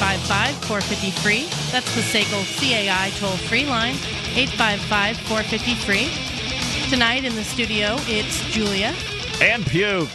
855 450 free. That's the SACL CAI toll free line, 855 450 free. Tonight in the studio, it's Julia. And puke.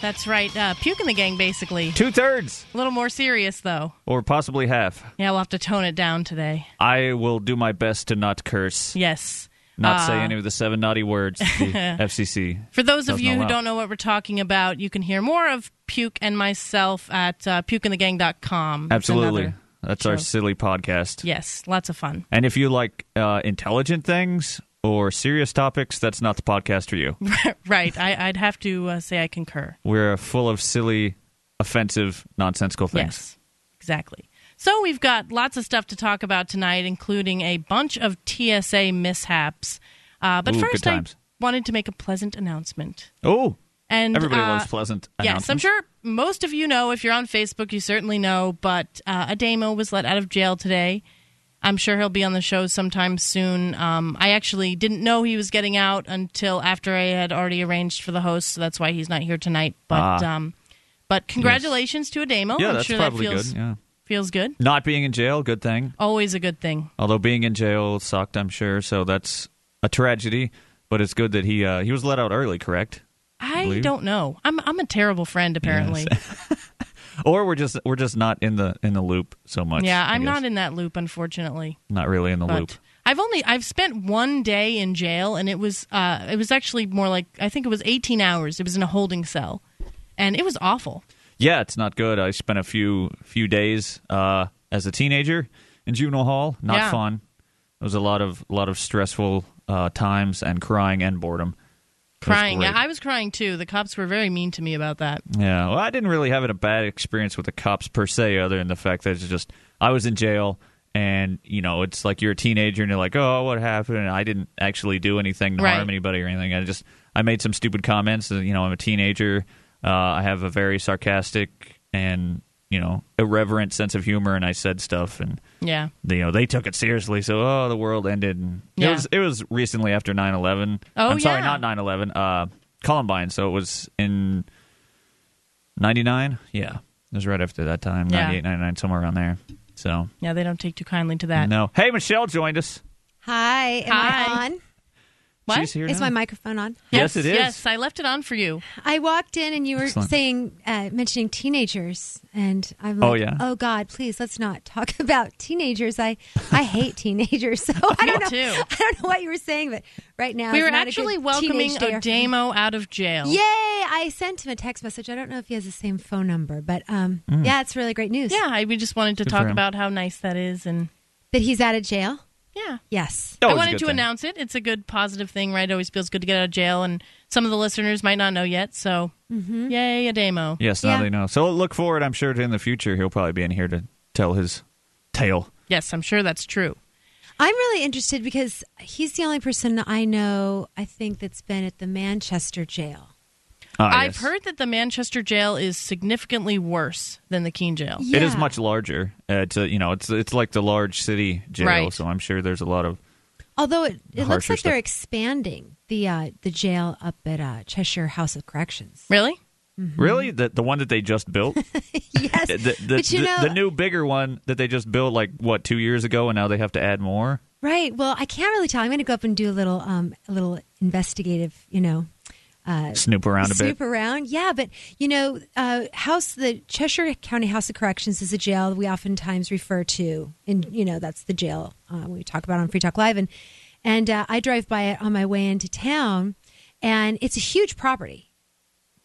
That's right. Uh, puke in the gang, basically. Two thirds. A little more serious, though. Or possibly half. Yeah, we'll have to tone it down today. I will do my best to not curse. Yes. Not say Uh, any of the seven naughty words the FCC. For those of you who don't know what we're talking about, you can hear more of Puke and myself at uh, pukeinthegang.com. It's Absolutely. That's our silly podcast. Yes, lots of fun. And if you like uh, intelligent things or serious topics, that's not the podcast for you. right. I, I'd have to uh, say I concur. We're full of silly, offensive, nonsensical things. Yes, exactly. So we've got lots of stuff to talk about tonight, including a bunch of TSA mishaps. Uh, but Ooh, first, I wanted to make a pleasant announcement. Oh, And everybody uh, loves pleasant Yes, I'm sure most of you know. If you're on Facebook, you certainly know. But uh, Ademo was let out of jail today. I'm sure he'll be on the show sometime soon. Um, I actually didn't know he was getting out until after I had already arranged for the host, so that's why he's not here tonight. But Ah. um, but congratulations to Ademo. Yeah, I'm that's sure probably that feels good. Yeah. Feels good. Not being in jail, good thing. Always a good thing. Although being in jail sucked, I'm sure. So that's a tragedy. But it's good that he uh, he was let out early, correct? I don't know. I'm I'm a terrible friend apparently. Or we're just we're just not in the in the loop so much. yeah, I'm not in that loop unfortunately. not really in the but loop. I've only I've spent one day in jail, and it was uh, it was actually more like I think it was 18 hours. It was in a holding cell, and it was awful. Yeah, it's not good. I spent a few few days uh, as a teenager in juvenile hall. Not Yeah. fun. It was a lot of lot of stressful uh, times and crying and boredom. It Crying, yeah. I was crying too. The cops were very mean to me about that. Yeah, well, I didn't really have a bad experience with the cops per se, other than the fact that it's just I was in jail, and you know, it's like you're a teenager and you're like, oh, what happened? And I didn't actually do anything to Right. harm anybody or anything. I just I made some stupid comments. and, You know, I'm a teenager. Uh, I have a very sarcastic and you know irreverent sense of humor, and I said stuff, and Yeah, you know they took it seriously. So oh, the world ended. And Yeah. It was it was recently after 9/11. Oh, I'm sorry, yeah. not 9/11. Uh, Columbine. So it was in 99. Yeah, it was right after that time. Yeah. 98, 99, somewhere around there. So yeah, they don't take too kindly to that. no. Hey, Michelle joined us. Hi, am Hi. I on? What? She's here Is now. my microphone on? Yes, it is. Yes, I left it on for you. I walked in and you were Excellent. saying, uh, mentioning teenagers, and I'm like, Oh, yeah? oh God, please let's not talk about teenagers. I, I hate teenagers, so I don't know. too. I don't know what you were saying, but right now We is were not a actually good welcoming teenage day for me. Ademo out of jail. Yay! I sent him a text message. I don't know if he has the same phone number, but um, yeah, it's really great news. Yeah, I, we just wanted to Good talk about how nice that is, and that he's out of jail. Yeah. Yes. Always I a wanted to thing. announce it. It's a good, positive thing, right? It always feels good to get out of jail, and some of the listeners might not know yet. So, Mm-hmm. yay, Ademo. Yes, now Yeah. they know. So look forward. I'm sure in the future he'll probably be in here to tell his tale. Yes, I'm sure that's true. I'm really interested because he's the only person I know, I think, that's been at the Manchester jail. Ah, I've yes. heard that the Manchester jail is significantly worse than the Keene jail. It is much larger. Uh, it's a, you know, it's it's like the large city jail. Right. So I'm sure there's a lot of Although it, it looks Harsher like they're expanding the uh, the jail up at uh, Cheshire House of Corrections. Really? really the the one that they just built. yes, the, the, but you the- know, the new bigger one that they just built like what two years ago, and now they have to add more. right? Well, I can't really tell. I'm going to go up and do a little um, a little investigative, you know, Snoop around a snoop bit. around. Yeah, but you know, uh, House the Cheshire County House of Corrections is a jail we oftentimes refer to, and you know that's the jail uh, we talk about on Free Talk Live, and and uh, I drive by it on my way into town, and it's a huge property.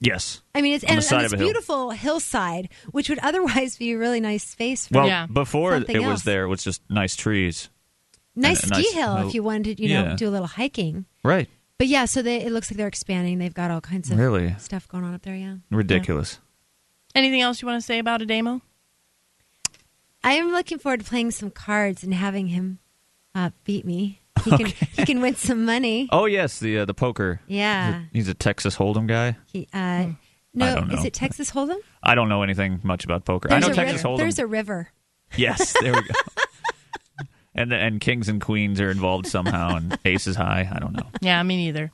Yes. I mean, it's On and, the side and of it's a hill. beautiful hillside, which would otherwise be a really nice space for Well, Yeah. before Something it was there, it was just nice trees. nice and ski nice hill little- if you wanted to, you know, Yeah. do a little hiking. Right. But yeah, so they, it looks like they're expanding. They've got all kinds of Really? stuff going on up there. Yeah, Ridiculous. Anything else you want to say about Ademo? I am looking forward to playing some cards and having him uh, beat me. He can he can win some money. Oh yes, the uh, the poker. Yeah. He's a Texas Hold'em guy. He, uh, no, don't is it Texas Hold'em? I don't know anything much about poker. There's I know Texas river. Hold'em. There's a river. Yes, there we go. and the, and kings and queens are involved somehow, and aces high. I don't know. Yeah, me neither.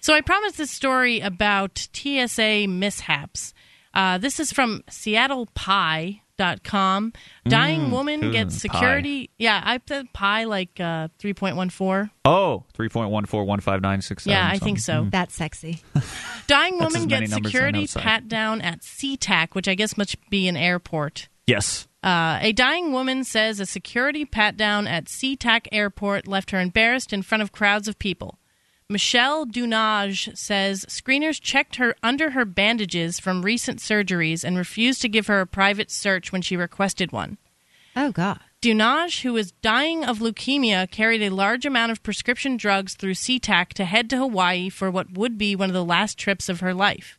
So I promised this story about TSA mishaps. Uh, this is from Seattle Pie Dot com. Dying woman ooh, gets pi. security. Yeah, I put pi like uh, 3.14. Oh, 3.1415967. Yeah, I think so. That's sexy. Dying woman gets security pat down at SeaTac, which I guess must be an airport. Yes. Uh, a dying woman says a security pat down at SeaTac Airport left her embarrassed in front of crowds of people. Michelle Dunaj says screeners checked her under her bandages from recent surgeries and refused to give her a private search when she requested one. Oh God. Dunaj, who was dying of leukemia, carried a large amount of prescription drugs through SeaTac to head to Hawaii for what would be one of the last trips of her life.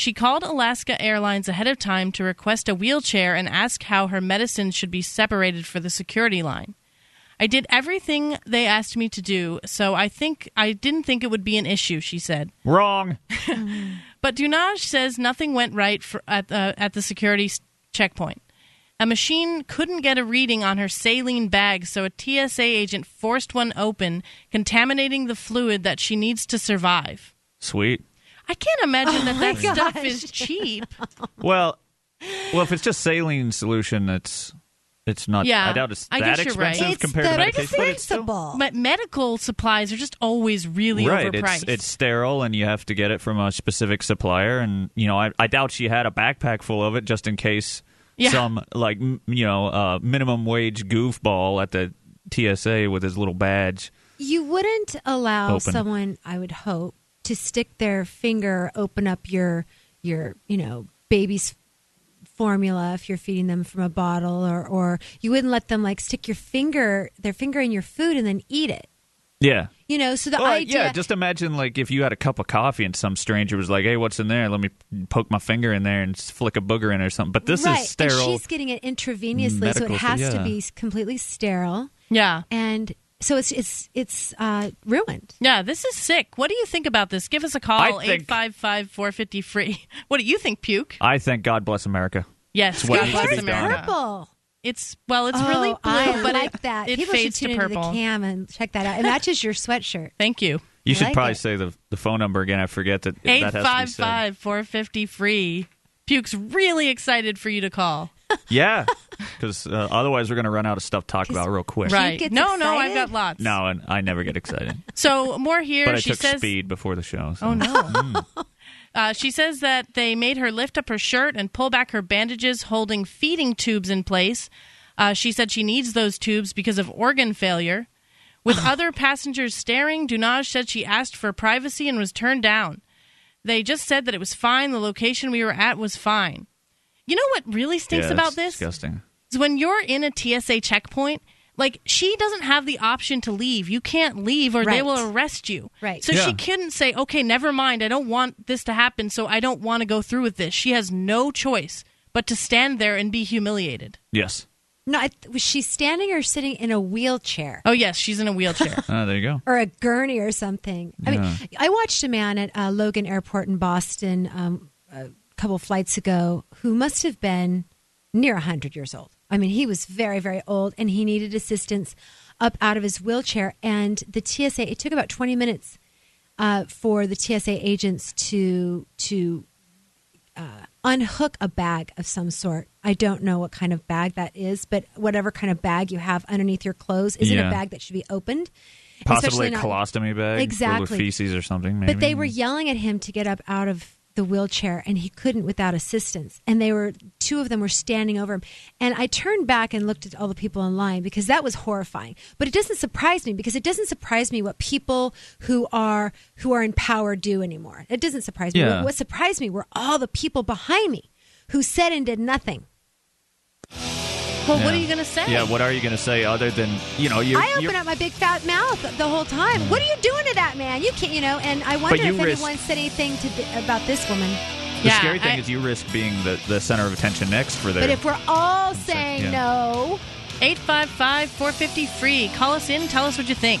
She called Alaska Airlines ahead of time to request a wheelchair and ask how her medicines should be separated for the security line. I did everything they asked me to do, so I think I didn't think it would be an issue, she said. Wrong. Mm-hmm. But Dunaj says nothing went right for, at, the at the security checkpoint. A machine couldn't get a reading on her saline bag, so a TSA agent forced one open, contaminating the fluid that she needs to survive. Sweet. I can't imagine that my that stuff is cheap. Well, well, if it's just saline solution, it's it's not. Yeah, I doubt it's I that guess you're right. expensive It's compared the to medication. But it's still. But medical supplies are just always really right. overpriced. It's it's sterile, and you have to get it from a specific supplier. And you know, I, I doubt she had a backpack full of it just in case Yeah. some like m- you know uh, minimum wage goofball at the TSA with his little badge. You wouldn't allow Open. someone, I would hope, to stick their finger, open up your your you know baby's formula if you're feeding them from a bottle, or or you wouldn't let them like stick your finger their finger in your food and then eat it. Yeah. You know, so the Well, idea. yeah, just imagine like if you had a cup of coffee and some stranger was like, "Hey, what's in there? Let me poke my finger in there and flick a booger in or something." But this right, is sterile. And she's getting it intravenously, so it has stu- to be completely sterile, yeah. and so it's it's it's uh, ruined. Yeah, this is sick. What do you think about this? Give us a call, I think- 855 450 free. What do you think, Puke? I think God bless America. Yes, what God bless. America. Purple. It's well, it's oh, really blue, I but like it, that. it People fades should to tune into purple. the cam and check that out. It matches your sweatshirt. Thank you. You I should like probably it. say the the phone number again. I forget that. that has to be said. 855 450 free. Puke's really excited for you to call. Yeah, because uh, otherwise we're gonna run out of stuff to talk about real quick. Right. gets No, no, I've excited? got lots. No, and I never get excited. So more here. but I she took says speed before the show. so- Oh no. Uh, she says that they made her lift up her shirt and pull back her bandages holding feeding tubes in place. Uh, she said she needs those tubes because of organ failure. With other passengers staring, Dunaj said she asked for privacy and was turned down. They just said that it was fine. The location we were at was fine. You know what really stinks Yeah, about it's this? Disgusting. is when you're in a TSA checkpoint, like she doesn't have the option to leave. You can't leave or they will arrest you. Right. So Yeah. she couldn't say, "Okay, never mind. I don't want this to happen, so I don't want to go through with this." She has no choice but to stand there and be humiliated. Yes. No, I, was she standing or sitting in a wheelchair Oh yes, she's in a wheelchair. Ah, there you go. or a gurney or something? I mean, I watched a man at uh, Logan Airport in Boston um, a couple flights ago who must have been near 100 years old. I mean, he was very, very old and he needed assistance up out of his wheelchair. And the TSA, it took about 20 minutes uh, for the TSA agents to to uh, unhook a bag of some sort. I don't know what kind of bag that is, but whatever kind of bag you have underneath your clothes isn't Yeah. a bag that should be opened. Possibly Especially a not- colostomy bag Exactly. feces or something. Maybe. But they were yelling at him to get up out of the wheelchair, and he couldn't without assistance. And they were two of them were standing over him. And I turned back and looked at all the people in line because that was horrifying. But it doesn't surprise me because it doesn't surprise me what people who are who are in power do anymore. It doesn't surprise me. Yeah. What, what surprised me were all the people behind me who said and did nothing. Well, what are you going to say? Yeah. What are you going to say other than you know you're? I you're open up my big fat mouth the whole time. Mm. What are you doing to that man? You can't, you know. And I wonder if risk- anyone said anything to th- about this woman. the Yeah, scary thing I- is you risk being the, the center of attention next for their. But if we're all saying yeah. no, 855 450 free. Call us in. Tell us what you think.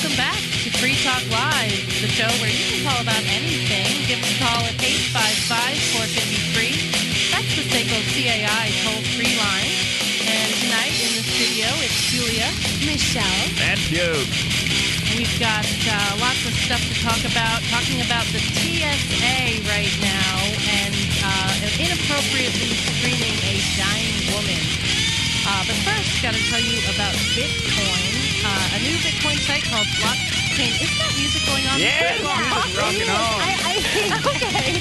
Welcome back to Free Talk Live, the show where you can call about anything. Give us a call at 855-453. That's the Seiko CAI toll-free line. And tonight in the studio, it's Julia. Michelle. And Puke. We've got uh, lots of stuff to talk about, talking about the TSA right now and uh, inappropriately screening a dying woman. Uh, but first, got to tell you about Bitcoin, uh, a new Bitcoin site called Blockchain. Isn't that music going on? Yeah, Before you walk? rocking on. I, I, okay.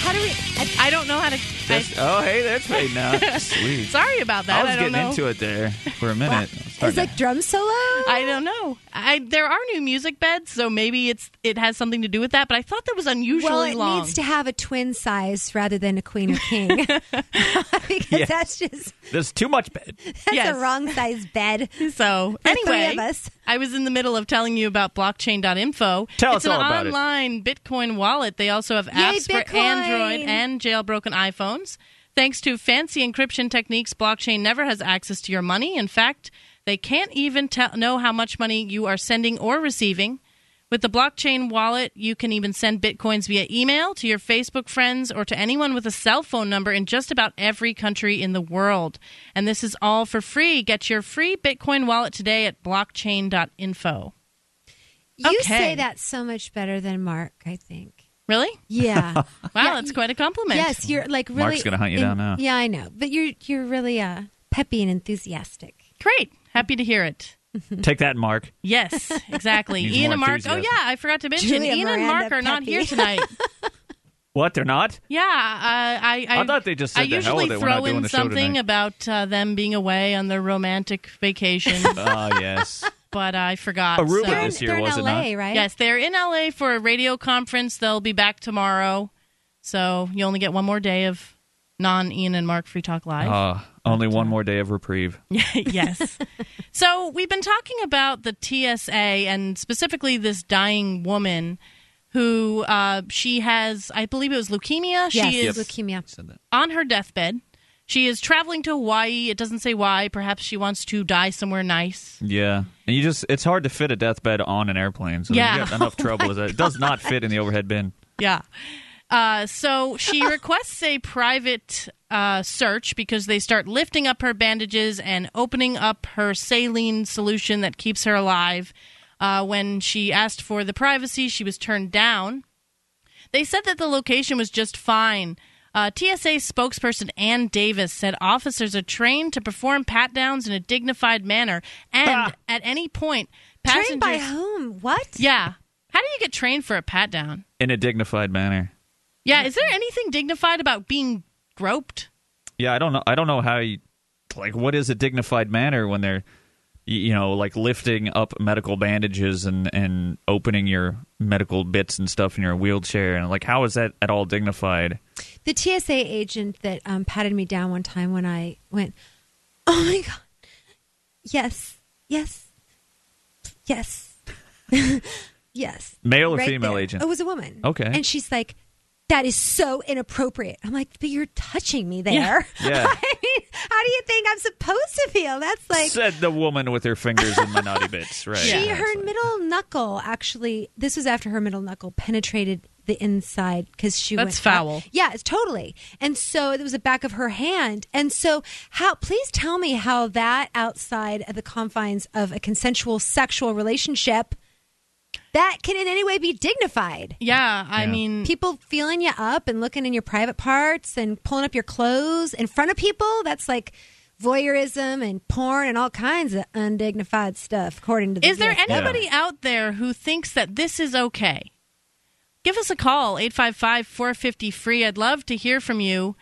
How do we? I, I don't know how to. I, oh, hey, that's made now. Sweet. sorry about that. I was don't getting know. into it there for a minute. it's like drum solo. I don't know. I there are new music beds, so maybe it's it has something to do with that. But I thought that was unusually well, it long. needs to have a twin size rather than a queen or king, because Yes. that's just There's too much bed. that's Yes. a wrong size bed. So For anyway, three of us. I was in the middle of telling you about blockchain.info. Tell it's us an all about it. It's an online Bitcoin wallet. They also have apps for Android and jailbroken iPhones. Thanks to fancy encryption techniques, blockchain never has access to your money. In fact, they can't even tell, know how much money you are sending or receiving. With the blockchain wallet, you can even send bitcoins via email to your Facebook friends or to anyone with a cell phone number in just about every country in the world. And this is all for free. Get your free Bitcoin wallet today at blockchain.info. You Okay. say that so much better than Mark. I think. Really? Yeah. Wow, Yeah, that's quite a compliment. yes, you're like really. Mark's gonna hunt you in- down now. Yeah, I know, but you're you're really uh, peppy and enthusiastic. Great. Happy to hear it. Take that, Mark. Yes, exactly. Needs Ian and Mark. Oh, yeah, I forgot to mention Julia Ian and Mark are not here tonight. What? They're not? Yeah, uh, I, I, I thought they just said I the usually with it, we're not throw in something about uh, them being away on their romantic vacation, Oh, yes. but I forgot. Aruba so- They're in, this year, they're in was it LA, not? right? Yes, they're in LA for a radio conference. They'll be back tomorrow, so you only get one more day of non Ian and Mark Free Talk Live. Uh, only one more day of reprieve. yes. So we've been talking about the TSA and specifically this dying woman who uh, she has, I believe it was leukemia. Yes, She is leukemia. On her deathbed. She is traveling to Hawaii. It doesn't say why. Perhaps she wants to die somewhere nice. Yeah, and you just—it's hard to fit a deathbed on an airplane. So Yeah. you got enough trouble. Is that it does not fit in the overhead bin. Yeah. Uh, so she requests a private uh, search because they start lifting up her bandages and opening up her saline solution that keeps her alive. Uh, when she asked for the privacy, she was turned down. They said that the location was just fine. Uh, TSA spokesperson Ann Davis said officers are trained to perform pat downs in a dignified manner, and Ah. at any point, passengers. Trained by whom? What? Yeah. How do you get trained for a pat down? In a dignified manner. Yeah, is there anything dignified about being groped? Yeah, I don't know. I don't know how you like. What is a dignified manner when they're, you know, like lifting up medical bandages and and opening your medical bits and stuff in your wheelchair and like how is that at all dignified? The TSA agent that um, patted me down one time when I went, oh my god, yes, yes, yes, yes. Male or Right female there. agent? It was a woman. Okay. and she's like. That is so inappropriate. I'm like, but you're touching me there. Yeah. Yeah. I mean, how do you think I'm supposed to feel? That's like Said the woman with her fingers in my naughty bits. Right. She Yeah, her middle knuckle actually. This was after her middle knuckle penetrated the inside because she That's went foul. Yeah, it's totally. And so it was the back of her hand. And so how? Please tell me how that outside of the confines of a consensual sexual relationship that can in any way be dignified. Yeah, I Yeah. mean, People feeling you up and looking in your private parts and pulling up your clothes in front of people. That's like voyeurism and porn and all kinds of undignified stuff, according to the is there DSM. anybody out there who thinks that this is okay? Give us a call, 855 450 free. I'd love to hear from you.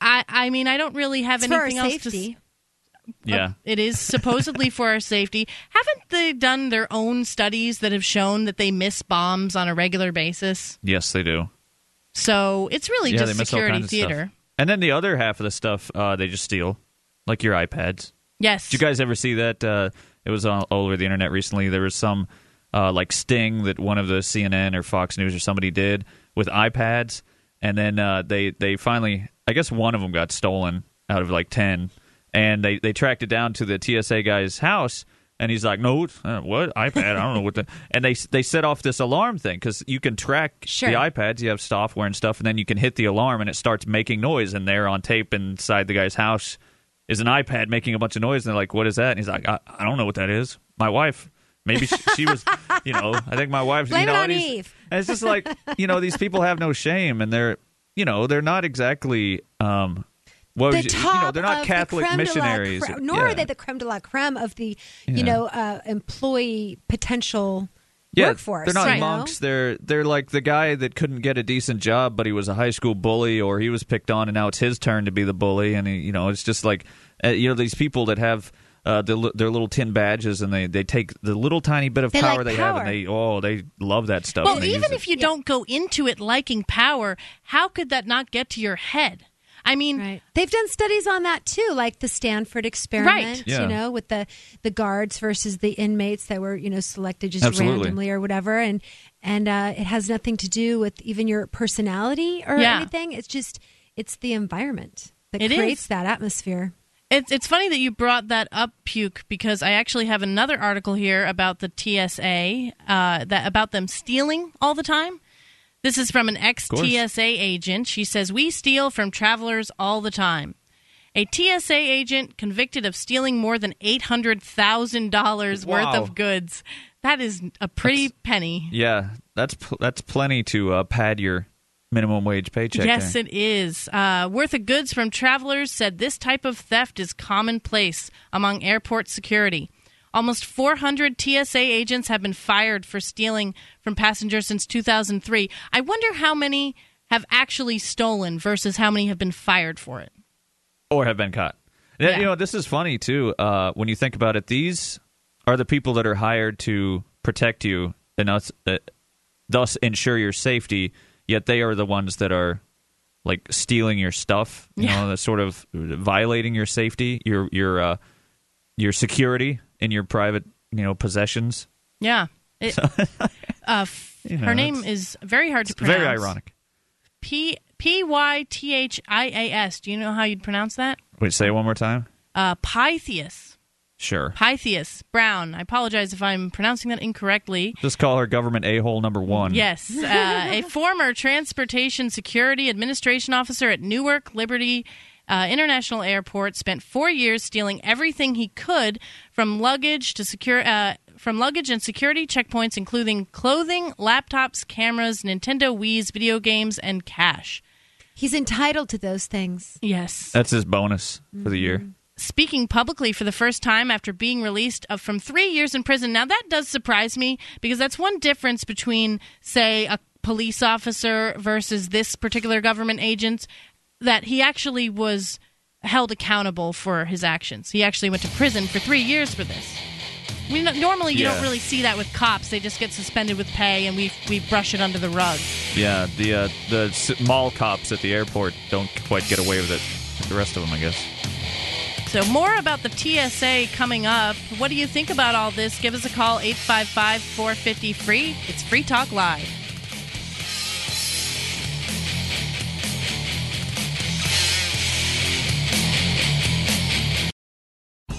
I, I mean, I don't really have It's for our anything else to. safety. s- Yeah. It is supposedly for our safety. Haven't they done their own studies that have shown that they miss bombs on a regular basis? Yes, they do. So it's really yeah, just they miss all security theater. And then the other half of the stuff uh, they just steal, like your iPads. Yes. Did you guys ever see that? Uh, it was all all over the internet recently. There was some uh, like sting that one of the CNN or Fox News or somebody did with iPads, and then uh, they they finally, I guess one of them got stolen out of like ten, and they they tracked it down to the TSA guy's house. And he's like, "No, uh, what iPad? I don't know what the." And they they set off this alarm thing because you can track Sure. the iPads. You have software and stuff, and then you can hit the alarm, and it starts making noise. And there on tape inside the guy's house is an iPad making a bunch of noise. And they're like, "What is that?" And he's like, "I, I don't know what that is. My wife, maybe she, she was, you know, I think my wife, Blame you know." it on and Eve. it's just like, you know, these people have no shame, and they're, you know, they're not exactly, um, what the would top you know, they're not of Catholic the creme missionaries, De la creme, nor Yeah. are they the creme de la creme of the, Yeah. you know, uh, employee potential yeah, workforce. They're not you know? monks. They're they're like the guy that couldn't get a decent job, but he was a high school bully, or he was picked on, and now it's his turn to be the bully. And he, you know, it's just like uh, you know these people that have. Uh, their, their little tin badges, and they, they take the little tiny bit of They power like they have, and they oh they love that stuff. well, and they use even if you don't go into it liking power, how could that not get to your head? I mean, Right. They've done studies on that too, like the Stanford experiment, Yeah. you know, with the the guards versus the inmates that were, you know, selected just Absolutely. randomly or whatever and and uh, it has nothing to do with even your personality or Yeah. anything. It's just it's the environment that It creates is. that atmosphere. It's it's funny that you brought that up, Puke, because I actually have another article here about the TSA uh, that about them stealing all the time. This is from an ex. TSA agent. She says we steal from travelers all the time. A TSA agent convicted of stealing more than eight hundred thousand dollars worth of goods. That is a pretty penny. yeah, that's pl- that's plenty to uh, pad your minimum wage paycheck. Yes, there. it is. Uh, worth of goods from travelers said this type of theft is commonplace among airport security. Almost 400 TSA agents have been fired for stealing from passengers since 2003. I wonder how many have actually stolen versus how many have been fired for it. or have been caught. Yeah. You know, this is funny too. Uh, when you think about it, these are the people that are hired to protect you and us, uh, thus ensure your safety. Yet they are the ones that are like stealing your stuff. You Yeah. know, the sort of violating your safety, your your uh, your security in your private you know possessions. Yeah. It, uh, You know, her name is very hard to pronounce. very ironic. P P Y T H I A S. Do you know how you'd pronounce that? Wait, say it one more time. Uh, Pythias. Sure. Pythias Brown. I apologize if I'm pronouncing that incorrectly. Just call her government a hole number one. Yes, uh, a former Transportation Security Administration officer at Newark Liberty uh, International Airport spent four years stealing everything he could from luggage to secure. Uh, from luggage and security checkpoints, including clothing, laptops, cameras, Nintendo Wii's, video games, and cash. He's entitled to those things. Yes. That's his bonus for the year. speaking publicly for the first time after being released of, from three years in prison. Now, that does surprise me because that's one difference between, say, a police officer versus this particular government agent, that he actually was held accountable for his actions. He actually went to prison for three years for this. I mean, normally you Yeah. don't really see that with cops. They just get suspended with pay and we, we brush it under the rug. Yeah, the uh, the s- mall cops at the airport don't quite get away with it. The rest of them, I guess. So, more about the TSA coming up. What do you think about all this? Give us a call, 855 450 free. It's Free Talk Live.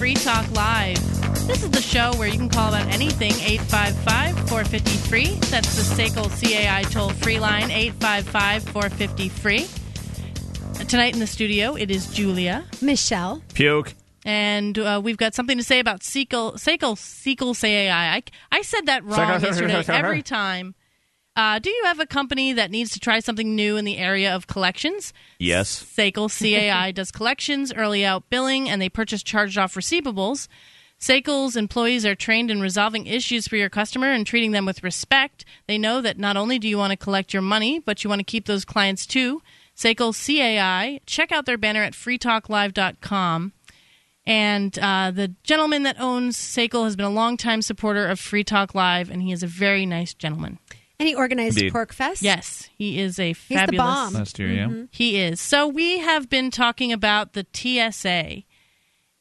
Free Talk Live. This is the show where you can call about anything 855 450 free. That's the SACL CAI toll free line 855 450 free. Tonight in the studio, it is Julia. Michelle. Puke. And uh, we've got something to say about SECL, SECL, SECL CAI. I, I said that wrong yesterday every time. Uh, do you have a company that needs to try something new in the area of collections? Yes. SACL CAI does collections, early out billing, and they purchase charged off receivables. SACL's employees are trained in resolving issues for your customer and treating them with respect. They know that not only do you want to collect your money, but you want to keep those clients too. SACL CAI, check out their banner at freetalklive.com. And uh, the gentleman that owns SACL has been a longtime supporter of Free Talk Live, and he is a very nice gentleman. And he organized Indeed. PorcFest. Yes, he is a he's the fabulous. bomb. Last year, yeah. He is. So we have been talking about the TSA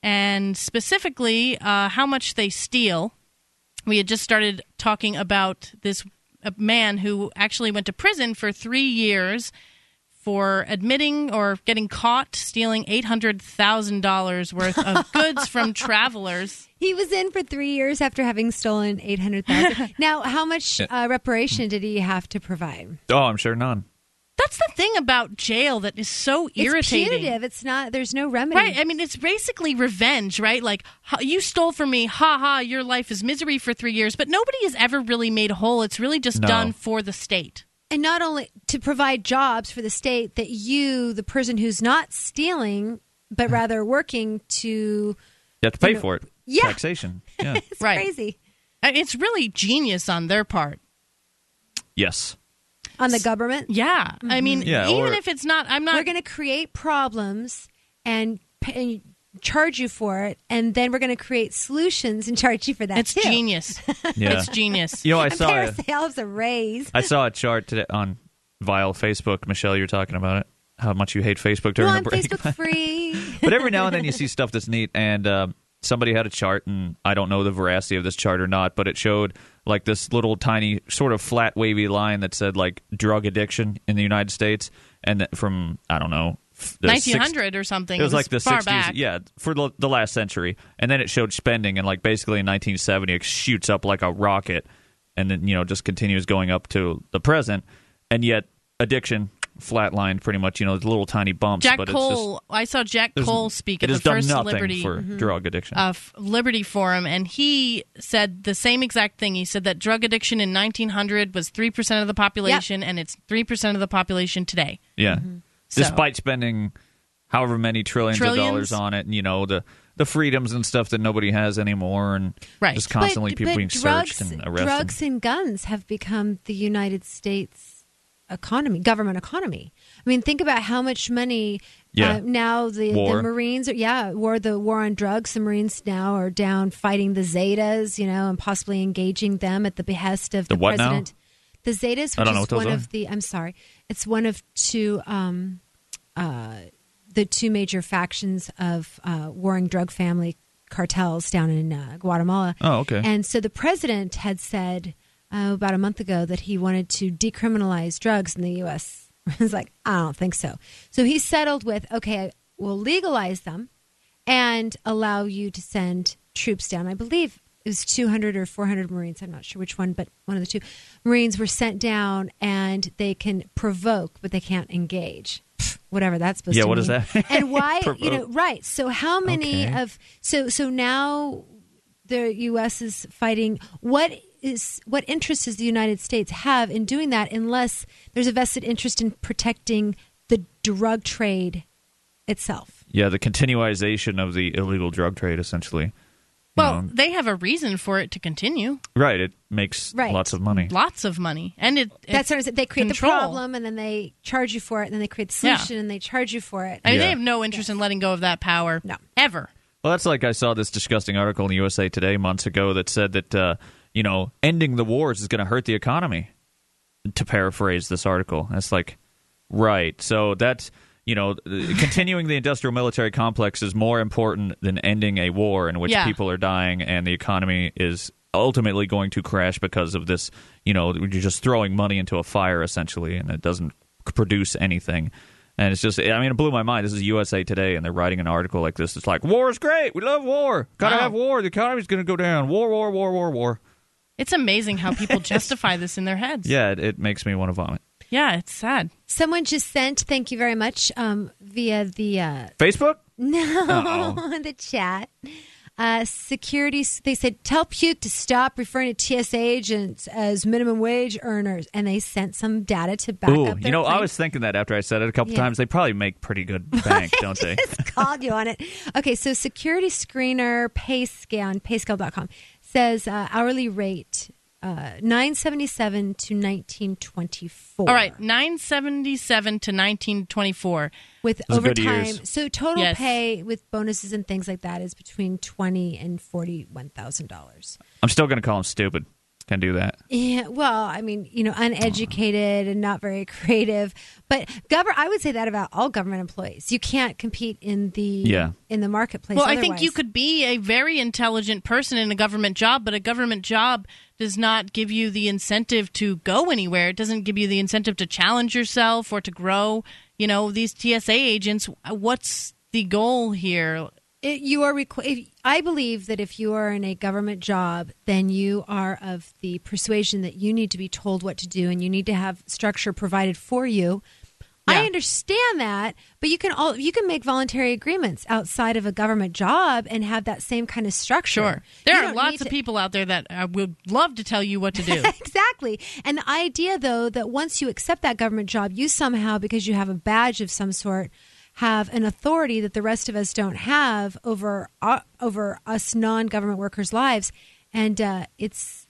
and specifically uh, how much they steal. We had just started talking about this man who actually went to prison for three years for admitting or getting caught stealing $800,000 worth of goods from travelers. He was in for three years after having stolen eight hundred thousand. now, how much uh, reparation did he have to provide? Oh, I'm sure none. That's the thing about jail that is so irritating. It's punitive. It's not. There's no remedy. Right. I mean, it's basically revenge, right? Like, you stole from me. Ha ha. Your life is misery for three years. But nobody is ever really made whole. It's really just No. done for the state. And not only to provide jobs for the state that you, the person who's not stealing, but hmm. rather working to. You have to pay You know, for it. yeah. Taxation. Yeah. It's Right. crazy It's really genius on their part. yes. on the government. Yeah. I mm-hmm. mean, Yeah, even or- if it's not, I'm not. We're going to create problems and, pay, charge you for it, and then we're going to create solutions and charge you for that it's too. genius. Yeah. It's genius. You know, I And saw pay a, ourselves a raise. I saw a chart today on Vile Facebook. Michelle, you're talking about it. How much you hate Facebook during Well, the I'm break. Facebook free. but every now and then you see stuff that's neat and um, somebody had a chart and i don't know the veracity of this chart or not but it showed like this little tiny sort of flat wavy line that said like drug addiction in the united states and that from i don't know f- the 1900 or something. it was like the far 60s back. yeah for the, the last century and then it showed spending and like basically in 1970 it shoots up like a rocket and then you know just continues going up to the present and yet addiction flatlined pretty much you know little tiny bumps Jack but it's just Cole. I saw Jack Cole speak at the first Liberty for drug addiction. uh, f- Liberty Forum, and he said the same exact thing. He said that drug addiction in 1900 was three percent of the population, and it's three percent of the population today. yeah, So- despite spending however many trillions, Trillions. of dollars on it, and you know the the freedoms and stuff that nobody has anymore, and Right. just constantly but, people but being drugs, searched and arrested. Drugs and guns have become the United States economy, government economy. I mean, think about how much money Yeah. uh, now the, the Marines are. Yeah, war the war on drugs. The Marines now are down fighting the Zetas, you know, and possibly engaging them at the behest of The the, what now? The Zetas, I which don't know is what one are. of the. I'm sorry, it's one of two. Um, uh, the two major factions of uh, warring drug family cartels down in uh, Guatemala. Oh, okay. And so the president had said uh, about a month ago that he wanted to decriminalize drugs in the U.S. I was like, I don't think so. So he settled with, okay, we'll legalize them and allow you to send troops down. I believe it was 200 or 400 Marines. I'm not sure which one, but one of the two Marines were sent down and they can provoke, but they can't engage. Whatever that's supposed Yeah, to what mean. does that- And why, you know, right. So how many Okay. of so so now the U.S. is fighting. What is what interest does the United States have in doing that, unless there's a vested interest in protecting the drug trade itself? yeah, the continuization of the illegal drug trade, essentially. You Well, know, they have a reason for it to continue. right. It makes Right. lots of money. Lots of money, and it. That's it- what I'm. They create control. the problem, and then they charge you for it, and then they create the Yeah. solution, and they charge you for it. I mean, Yeah. they have no interest in letting go of that power. No. ever. Well, that's like I saw this disgusting article in the USA Today months ago that said that uh, you know ending the wars is going to hurt the economy. To paraphrase this article, it's like right. So that's you know continuing the industrial military complex is more important than ending a war in which Yeah. people are dying and the economy is ultimately going to crash because of this. You know, you're just throwing money into a fire essentially, and it doesn't produce anything. And it's just, I mean, it blew my mind. This is USA Today, and they're writing an article like this. It's like, war is great. We love war. Gotta Wow. have war. The economy's going to go down. War, war, war, war, war. It's amazing how people justify this in their heads. Yeah, it, it makes me want to vomit. Yeah, it's sad. Someone just sent, thank you very much, um, via the uh, Facebook? no the chat. Uh, security. They said tell Puke to stop referring to TSA agents as minimum wage earners, and they sent some data to back Ooh, up. Their you know, I was thinking that after I said it a couple Yeah. times. They probably make pretty good bank, don't they? just called you on it. Okay, so security screener PayScale, payscale.com says uh, hourly rate uh, 977 to 1924. All right, nine seventy seven to nineteen twenty four. With Those overtime. years. So total Yes. pay with bonuses and things like that is between 20 and $41,000. I'm still going to call him stupid. Can do that. Yeah, well, I mean, you know, uneducated and not very creative. But govern I would say that about all government employees. You can't compete in the Yeah. in the marketplace. Well, I think you could be a very intelligent person in a government job, but a government job does not give you the incentive to go anywhere. It doesn't give you the incentive to challenge yourself or to grow. You know, these TSA agents, what's the goal here? It, you are requ- I believe that if you are in a government job, then you are of the persuasion that you need to be told what to do and you need to have structure provided for you. I understand that, but you can all you can make voluntary agreements outside of a government job and have that same kind of structure. Sure. There You are lots of to- people out there that uh, would love to tell you what to do. exactly. And the idea, though, that once you accept that government job, you somehow, because you have a badge of some sort, have an authority that the rest of us don't have over uh, over us non-government workers' lives, and uh, it's.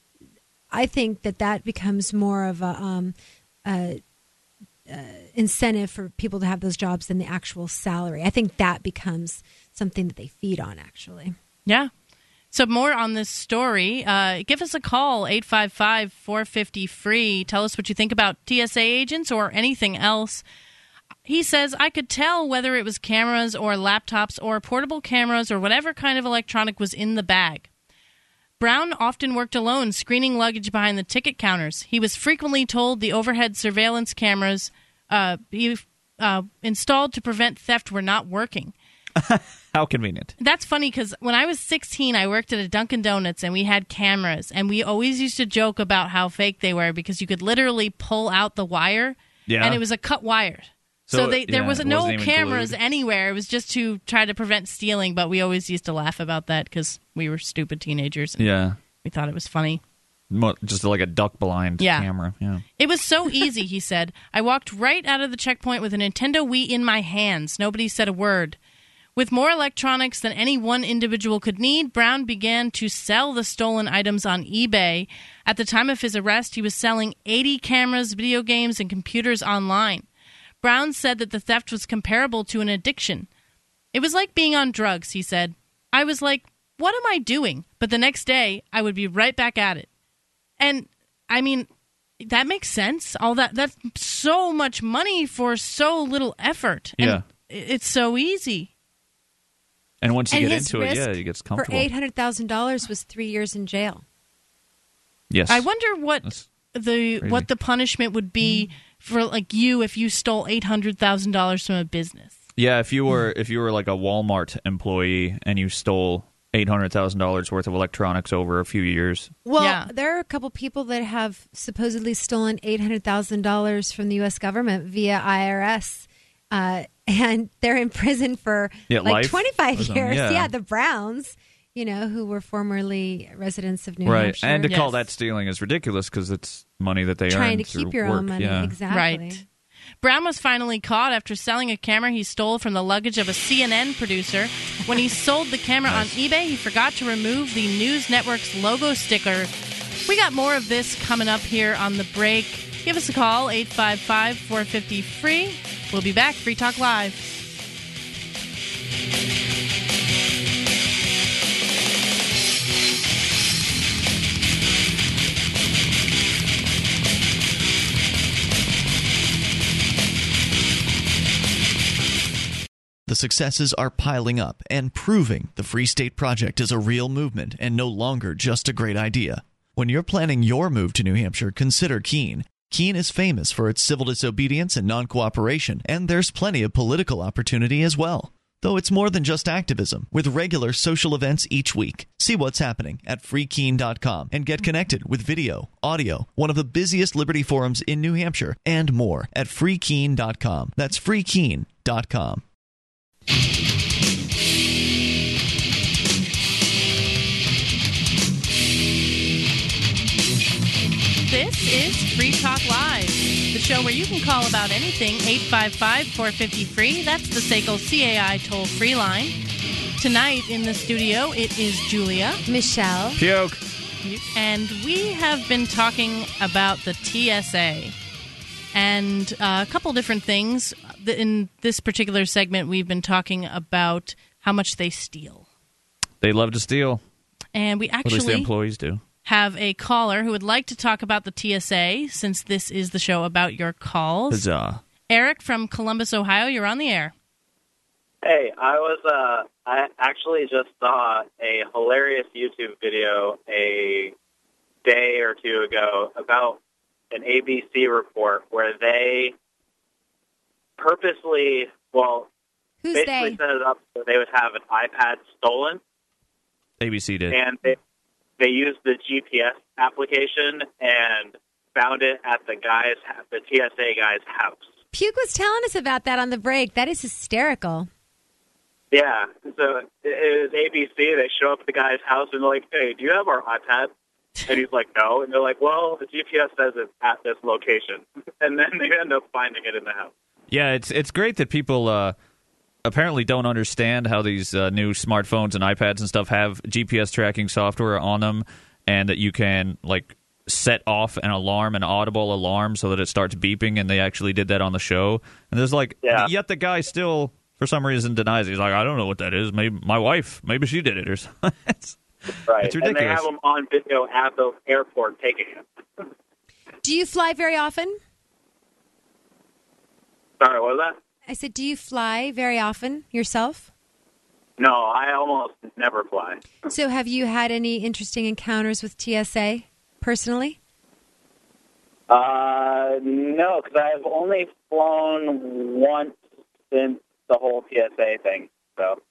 I think that that becomes more of a. Um, a uh, incentive for people to have those jobs than the actual salary. I think that becomes something that they feed on actually. Yeah. So more on this story. Uh, give us a call, 855-450-FREE. Tell us what you think about TSA agents or anything else. He says, I could tell whether it was cameras or laptops or portable cameras or whatever kind of electronic was in the bag. Brown often worked alone, screening luggage behind the ticket counters. He was frequently told the overhead surveillance cameras uh, he uh, installed to prevent theft were not working. How convenient. That's funny because when I was 16, I worked at a Dunkin' Donuts and we had cameras, and we always used to joke about how fake they were because you could literally pull out the wire, Yeah. and it was a cut wire. So, So, they, there yeah, was no cameras glued. anywhere. It was just to try to prevent stealing, but we always used to laugh about that because we were stupid teenagers. And Yeah. We thought it was funny. Just like a duck blind Yeah. camera. Yeah. It was so easy, he said. I walked right out of the checkpoint with a Nintendo Wii in my hands. Nobody said a word. With more electronics than any one individual could need, Brown began to sell the stolen items on eBay. At the time of his arrest, he was selling 80 cameras, video games, and computers online. Brown said that the theft was comparable to an addiction. It was like being on drugs, he said. I was like, what am I doing? But the next day, I would be right back at it. And I mean, that makes sense. All that that's so much money for so little effort. And Yeah. It's so easy. And once you and get into it, yeah, it gets comfortable. for eight hundred thousand dollars was three years in jail. yes. I wonder what That's the crazy. what the punishment would be for like you if you stole eight hundred thousand dollars from a business. Yeah, if you were if you were like a Walmart employee and you stole eight hundred thousand dollars worth of electronics over a few years, Well, Yeah. there are a couple people that have supposedly stolen eight hundred thousand dollars from the U.S. government via IRS, uh, and they're in prison for Yeah, like life twenty or five something, years. yeah. the Browns, you know, who were formerly residents of New York, right? Hampshire, And to call that stealing is ridiculous because it's money that they trying earn to keep your work. own money. Yeah. Exactly. Right. Brown was finally caught after selling a camera he stole from the luggage of a CNN producer. When he sold the camera on eBay, he forgot to remove the news network's logo sticker. We got more of this coming up here on the break. Give us a call, 855 450 free. We'll be back. Free Talk Live. The successes are piling up and proving the Free State Project is a real movement and no longer just a great idea. When you're planning your move to New Hampshire, consider Keene. Keene is famous for its civil disobedience and non cooperation, and there's plenty of political opportunity as well. Though it's more than just activism, with regular social events each week. See what's happening at freekeene.com and get connected with video, audio, one of the busiest Liberty forums in New Hampshire, and more at freekeene.com. That's freekeene.com. This is Free Talk Live, the show where you can call about anything 855 450 free. That's the SACL CAI toll free line. Tonight in the studio, it is Julia. Michelle. Puke. And we have been talking about the TSA and uh, a couple different things. In this particular segment, we've been talking about how much they steal. They love to steal. And we At least the actually employees do. have a caller who would like to talk about the TSA since this is the show about your calls. Huzzah. Eric from Columbus, Ohio, you're on the air. Hey, I was uh I actually just saw a hilarious YouTube video a day or two ago about an ABC report where they purposely well Who's basically they? set it up so they would have an iPad stolen ABC did. and they they used the GPS application and found it at the guy's the TSA guy's house. Puke was telling us about that on the break. That is hysterical. Yeah, so it it was ABC. They show up at the guy's house and they're like, "Hey, do you have our iPad?" And he's like, "No." And they're like, "Well, the GPS says it's at this location." And then they end up finding it in the house. Yeah, it's it's great that people uh, apparently don't understand how these uh, new smartphones and iPads and stuff have GPS tracking software on them, and that you can like set off an alarm, an audible alarm, so that it starts beeping. And they actually did that on the show. And there's like, Yeah. yet the guy still for some reason denies. it. He's like, I don't know what that is. Maybe my wife, maybe she did it or something. It's- Right. It's And they have them on video at the airport taking it. Do you fly very often? Sorry, what was that? I said, do you fly very often yourself? No, I almost never fly. So, have you had any interesting encounters with TSA personally? Uh, no, because I've only flown once since the whole TSA thing. So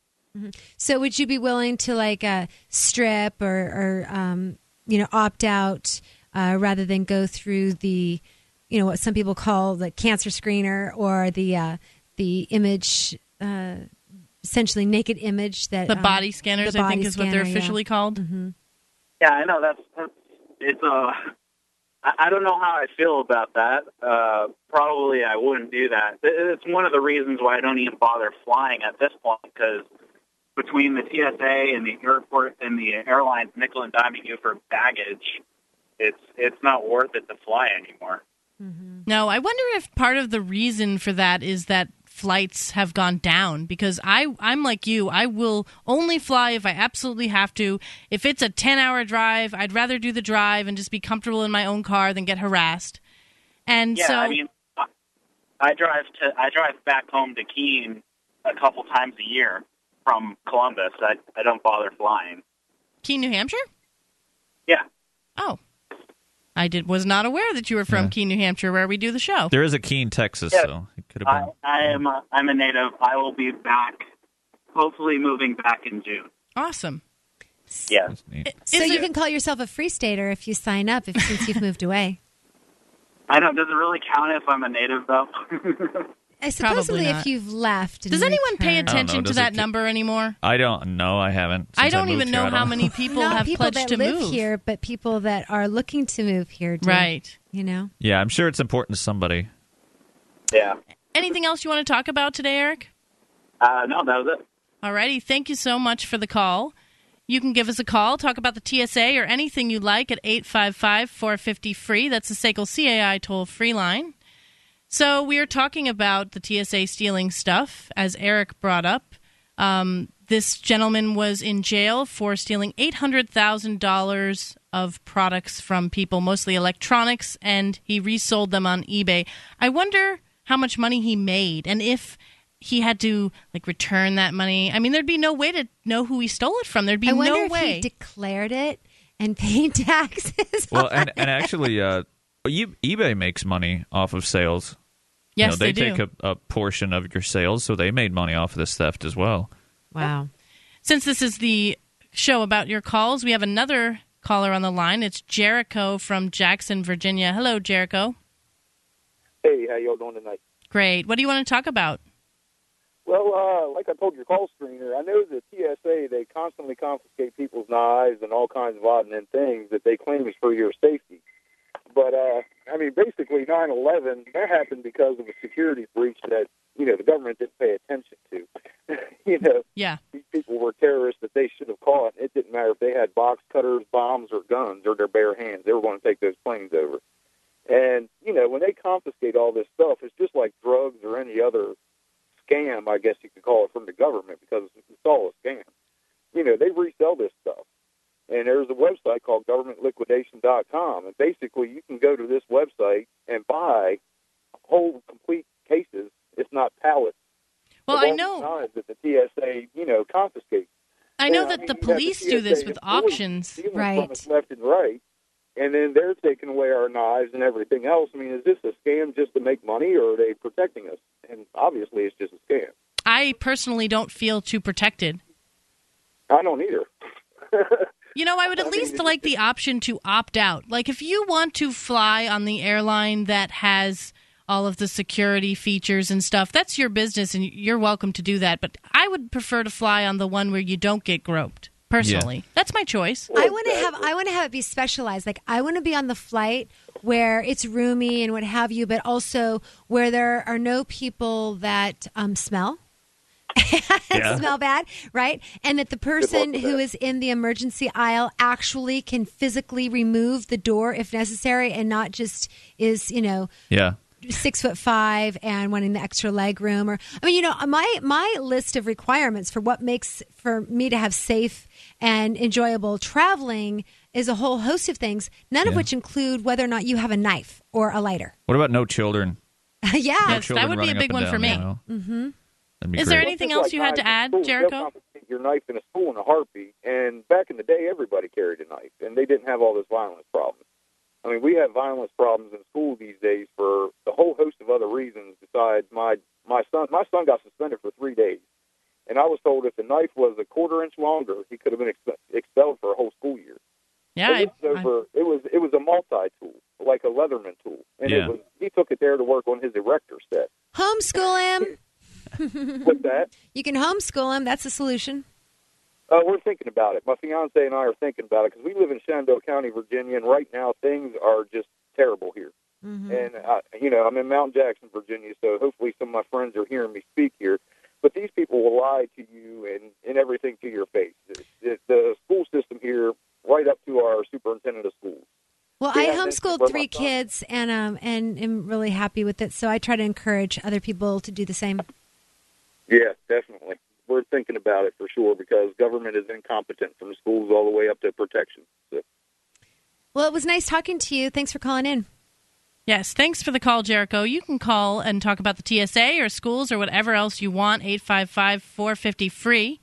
So, would you be willing to like uh, strip or, or um, you know, opt out uh, rather than go through the, you know, what some people call the cancer screener or the uh, the image, uh, essentially naked image that The um, body scanners, the I think, body is what they're scanner, yeah. officially called. yeah, I know that's, that's it's uh, I I don't know how I feel about that. Uh, probably I wouldn't do that. It's one of the reasons why I don't even bother flying at this point because between the TSA and the airport and the airlines nickel and diming you for baggage, it's it's not worth it to fly anymore. Mm-hmm. No, I wonder if part of the reason for that is that flights have gone down because I I'm like you. I will only fly if I absolutely have to. If it's a 10-hour drive, I'd rather do the drive and just be comfortable in my own car than get harassed. And Yeah, so I mean, I, I drive to I drive back home to Keene a couple times a year from Columbus. I I don't bother flying. Keene, New Hampshire? Yeah, Oh. I did was not aware that you were from Yeah. Keene, New Hampshire where we do the show. there is a Keene, Texas, Yeah. so it could have I been. I am a, I'm a native. I will be back. Hopefully, moving back in June. Awesome. Yeah. That's. So you it- can call yourself a free stater if you sign up, if since you've moved away. I don't. Does it really count if I'm a native though? I supposedly if you've left. Does anyone pay returned. I know, attention to does that it- number anymore? I don't know. I haven't. I Since don't moved even here, know I how don't many people Not have people pledged that to live move. here, but people that are looking to move here. Do, Right. You know. Yeah, I'm sure it's important to somebody. yeah. Anything else you want to talk about today, Eric? Uh, no, that was it. Alrighty, thank you so much for the call. You can give us a call, talk about the TSA or anything you like at 855 450 free. That's the SACL CAI toll free line. So, we are talking about the TSA stealing stuff, as Eric brought up. Um, this gentleman was in jail for stealing $800,000 of products from people, mostly electronics, and he resold them on eBay. I wonder how much money he made and if he had to like return that money. I mean, there'd be no way to know who he stole it from. There'd be I wonder no if way. he declared it and paid taxes. Well, on and, it. and actually, uh, But you, eBay makes money off of sales. Yes, you know, they, they, do. take a, a portion of your sales, so they made money off of this theft as well. Wow. Since this is the show about your calls, we have another caller on the line. It's Jericho from Jackson, Virginia. Hello, Jericho. Hey, how y'all doing tonight? Great. What do you want to talk about? Well, uh, like I told your call screener, I know the TSA they constantly confiscate people's knives and all kinds of odd and end things that they claim is for your safety. But uh, I mean, basically, 9/11 that happened because of a security breach that you know the government didn't pay attention to. you know, Yeah. these people were terrorists that they should have caught. It didn't matter if they had box cutters, bombs, or guns, or their bare hands. They were going to take those planes over. And you know, when they confiscate all this stuff, it's just like drugs or any other scam, I guess you could call it, from the government because it's all a scam. You know, they resell this stuff. And there's a website called governmentliquidation.com. And basically, you can go to this website and buy whole complete cases, if not pallets. Well, of I know. knives that the TSA, you know, confiscates. I know Yeah, that mean, the you have police TSA do this with auctions. stealing from Right. left and right, and then they're taking away our knives and everything else. I mean, is this a scam just to make money, or are they protecting us? And obviously, it's just a scam. I personally don't feel too protected. I don't either. You know, I would at least like the option to opt out. Like, if you want to fly on the airline that has all of the security features and stuff, that's your business and you're welcome to do that. But I would prefer to fly on the one where you don't get groped, personally. That's my choice. I want to have I want to have it be specialized. Like I want to be on the flight where it's roomy and what have you, but also where there are no people that um, smell. Yeah. smell bad, right? And that the person with who that. is in the emergency aisle actually can physically remove the door if necessary and not just is, you know, Yeah. six foot five and wanting the extra leg room or i mean you know my my list of requirements for what makes for me to have safe and enjoyable traveling is a whole host of things none of which include whether or not you have a knife or a lighter What about no children? yeah No Yes, that would be a big one for me. you know? Mm-hmm. That'd be Is great. there anything else like you had to add, school, Jericho? Your knife in a school in a heartbeat, and back in the day, everybody carried a knife, and they didn't have all this violence problems. I mean, we have violence problems in school these days for a whole host of other reasons besides my my son. My son got suspended for three days, and I was told if the knife was a quarter inch longer, he could have been expe- expelled for a whole school year. Yeah, I, it was I- over. it was it was a multi tool, like a Leatherman tool, and Yeah. it was he took it there to work on his erector set. homeschool him With that, you can homeschool him that's the solution Uh, we're thinking about it. My fiance and I are thinking about it because we live in Shenandoah County, Virginia, and right now things are just terrible here. And uh, you know, I'm in Mount Jackson, Virginia, so hopefully some of my friends are hearing me speak here. But these people will lie to you and, and everything to your face. It, it, the school system here, right up to our superintendent of schools. well Yeah, i homeschooled three kids and um and am really happy with it so i try to encourage other people to do the same Yeah, definitely. We're thinking about it for sure because government is incompetent from schools all the way up to protection. So. well it was nice talking to you thanks for calling in Yes, thanks for the call, Jericho. You can call and talk about the TSA or schools or whatever else you want. 855 450 free.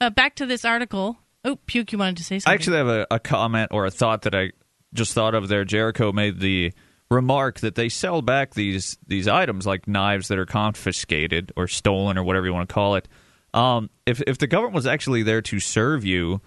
Uh, back to this article. Oh, Puke, you wanted to say something. I actually have a, a comment or a thought that I just thought of there. Jericho made the remark that they sell back these these items like knives that are confiscated or stolen or whatever you want to call it. Um, if if the government was actually there to serve you,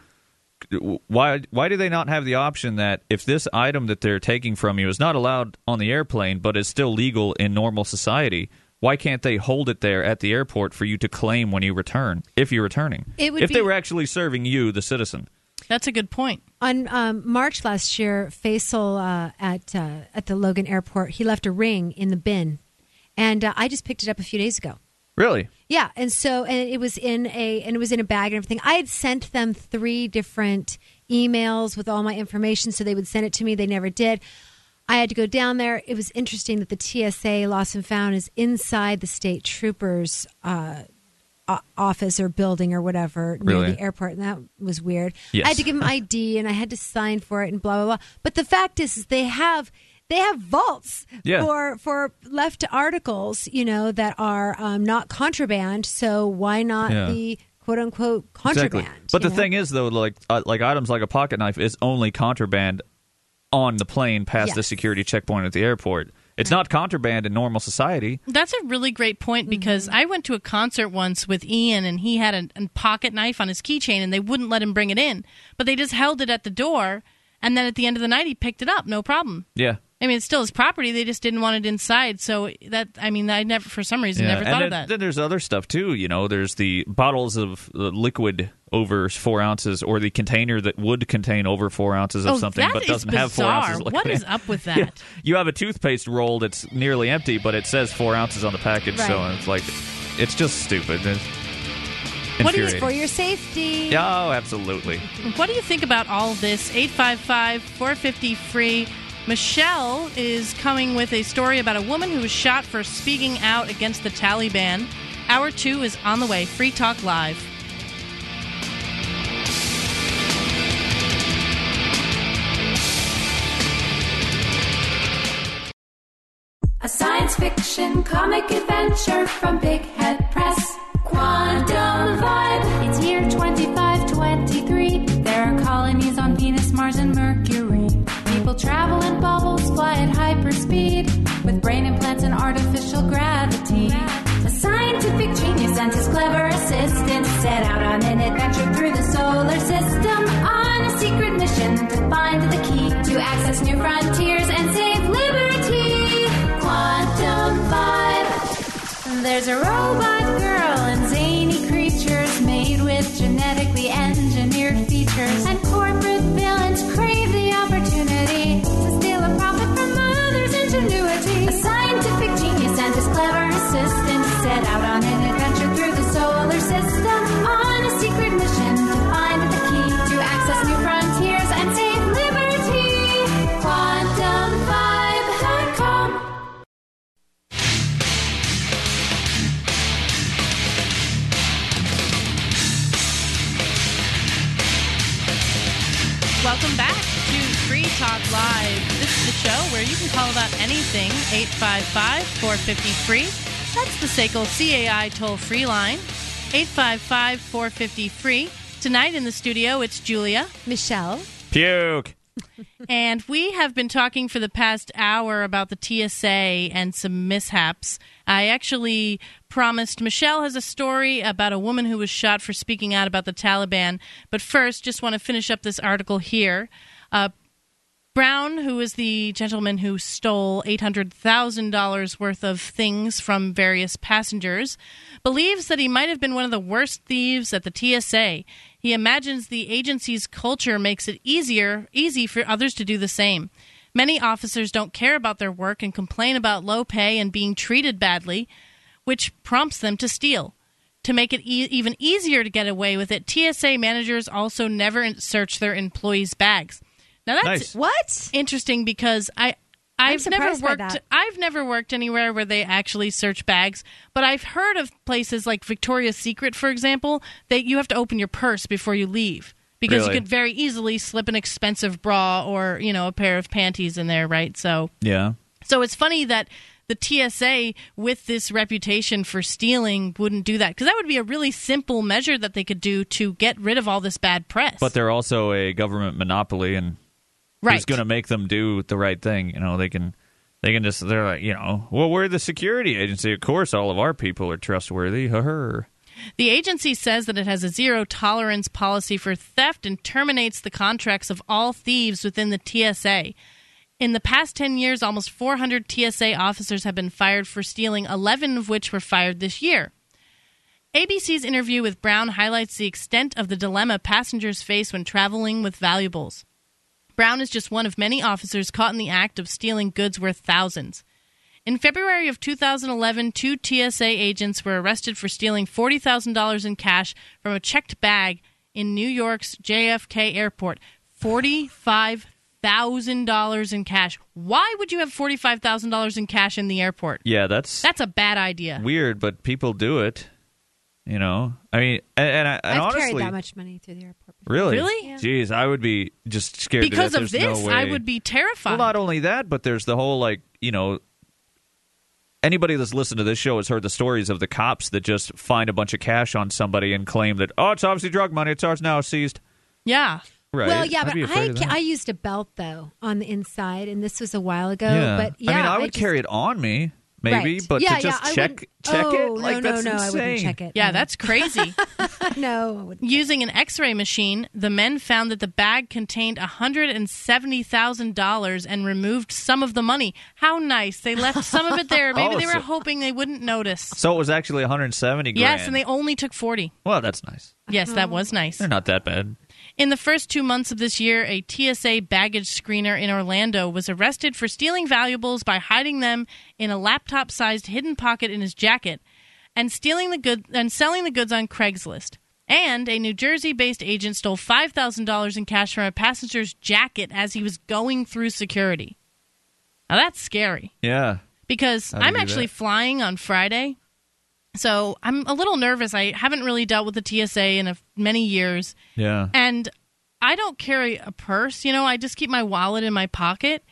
why why do they not have the option that if this item that they're taking from you is not allowed on the airplane but is still legal in normal society? Why can't they hold it there at the airport for you to claim when you return, if you're returning? It would if they were actually serving you, the citizen. That's a good point. on um, March last year, Faisal uh, at uh, at the Logan Airport, he left a ring in the bin, and uh, I just picked it up a few days ago. Really? Yeah, and so and it was in a and it was in a bag and everything. I had sent them three different emails with all my information, so they would send it to me. They never did. I had to go down there. It was interesting that the TSA lost and found is inside the state troopers. Office or building or whatever near Really? the airport and that was weird Yes. i had to give them id and i had to sign for it and blah blah blah but the fact is, is they have they have vaults Yeah. for for left articles you know that are um, not contraband so why not Yeah. the quote unquote contraband Exactly. But the know? thing is, though, like uh, like items like a pocket knife is only contraband on the plane past the security checkpoint at the airport. It's not contraband in normal society. That's a really great point mm-hmm. because I went to a concert once with Ian and he had a, a pocket knife on his keychain and they wouldn't let him bring it in, but they just held it at the door and then at the end of the night he picked it up, no problem. Yeah. I mean, it's still his property. They just didn't want it inside. So that I mean, I never, for some reason, never and thought then, of that. then there's other stuff too. You know, there's the bottles of uh, liquid over four ounces, or the container that would contain over four ounces of oh, something, but doesn't have four ounces. of liquid is in. up with that? Yeah. You have a toothpaste roll that's nearly empty, but it says four ounces on the package, so it's like it's just stupid. It's What do you- For your safety. Yeah, oh, absolutely. What do you think about all this? 855 450 free. Michelle is coming with a story about a woman who was shot for speaking out against the Taliban. Hour two is on the way. Free Talk Live. A science fiction comic adventure from Big Head Press. Quantum at hyperspeed, with brain implants and artificial gravity. A scientific genius and his clever assistant set out on an adventure through the solar system on a secret mission to find the key to access new frontiers and save liberty. Quantum Vibe. There's a robot girl and zany creatures made with genetically engineered on an adventure through the solar system on a secret mission to find the key to access new frontiers and save liberty. QuantumVibe.com. Welcome back to Free Talk Live. This is the show where you can call about anything. 855 450 free. That's the SACL CAI toll free line. 855 450 free. Tonight in the studio, it's Julia. Michelle. Puke. And we have been talking for the past hour about the TSA and some mishaps. I actually promised Michelle has a story about a woman who was shot for speaking out about the Taliban. But first, just want to finish up this article here. Uh, Brown, who is the gentleman who stole $800,000 worth of things from various passengers, believes that he might have been one of the worst thieves at the TSA. He imagines the agency's culture makes it easier easy for others to do the same. Many officers don't care about their work and complain about low pay and being treated badly, which prompts them to steal. To make it e- even easier to get away with it, TSA managers also never search their employees' bags. Now that's Nice. What? interesting because I I've never surprised by worked. I've never worked anywhere where they actually search bags, but I've heard of places like Victoria's Secret for example, that you have to open your purse before you leave because Really? you could very easily slip an expensive bra or, you know, a pair of panties in there, right? So Yeah. so it's funny that the TSA, with this reputation for stealing, wouldn't do that because that would be a really simple measure that they could do to get rid of all this bad press. But they're also a government monopoly, and right. who's going to make them do the right thing? You know, they can, they can just, they're like, you know, well, we're the security agency. Of course, all of our people are trustworthy. The agency says that it has a zero tolerance policy for theft and terminates the contracts of all thieves within the TSA. In the past 10 years, almost 400 TSA officers have been fired for stealing, 11 of which were fired this year. ABC's interview with Brown highlights the extent of the dilemma passengers face when traveling with valuables. Brown is just one of many officers caught in the act of stealing goods worth thousands. In February of 2011, two TSA agents were arrested for stealing $40,000 in cash from a checked bag in New York's JFK airport. $45,000 in cash. Why would you have $45,000 in cash in the airport? Yeah, that's That's a bad idea. weird, but people do it. You know, I mean, and, and, I- and I've honestly, carried that much money through the airport. Before. really, Really? Yeah. Jeez, I would be just scared to Because death. of There's this, no I would be terrified. Well, not only that, but there's the whole like you know. Anybody that's listened to this show has heard the stories of the cops that just find a bunch of cash on somebody and claim that oh it's obviously drug money it's ours now seized. yeah. right? Well, yeah, I'd but I. I used a belt though on the inside, and this was a while ago. yeah. But yeah, I mean, I would just- carry it on me, maybe, Right. but yeah, to just yeah, I check wouldn't- check oh, it, like no, that's no, no, I wouldn't insane. check it. Yeah, no. that's crazy. no. Using an X-ray machine, the men found that the bag contained hundred and seventy thousand dollars and removed some of the money. How nice! They left some of it there. Maybe Oh, they were so- hoping they wouldn't notice. So it was actually 170 grand. Yes, and they only took forty. Well, that's nice. Yes, that uh-huh. was nice. They're not that bad. In the first two months of this year, a TSA baggage screener in Orlando was arrested for stealing valuables by hiding them in a laptop-sized hidden pocket in his jacket and stealing the good and selling the goods on Craigslist. And a New Jersey-based agent stole five thousand dollars in cash from a passenger's jacket as he was going through security. Now that's scary Yeah. because I'm actually that? flying on Friday. So I'm a little nervous. I haven't really dealt with the TSA in a, many years. Yeah. And I don't carry a purse, you know, I just keep my wallet in my pocket.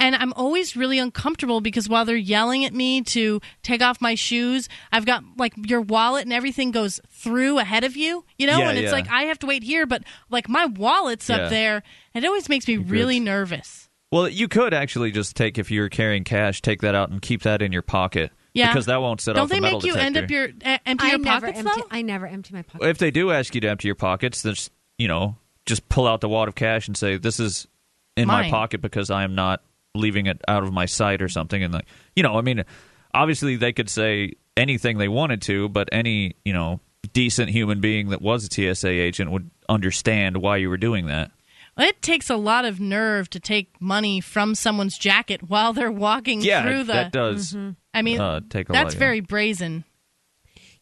And I'm always really uncomfortable because while they're yelling at me to take off my shoes, I've got like your wallet and everything goes through ahead of you, you know, Yeah, and it's yeah. like I have to wait here, but like my wallet's Yeah. up there. And it always makes me really nervous. Well, you could actually just take if you're carrying cash, take that out and keep that in your pocket. Yeah. Because that won't set Don't off they the metal make you end up detector. your uh, empty I your pockets empty. though? I never empty my pocket. If they do ask you to empty your pockets, then just, you know, just pull out the wad of cash and say, "This is in my pocket because I am not leaving it out of my sight or something." And like, you know, I mean, obviously they could say anything they wanted to, but any, you know, decent human being that was a TSA agent would understand why you were doing that. It takes a lot of nerve to take money from someone's jacket while they're walking Yeah, through the. that does. I mean, uh, take a that's lot, yeah. very brazen.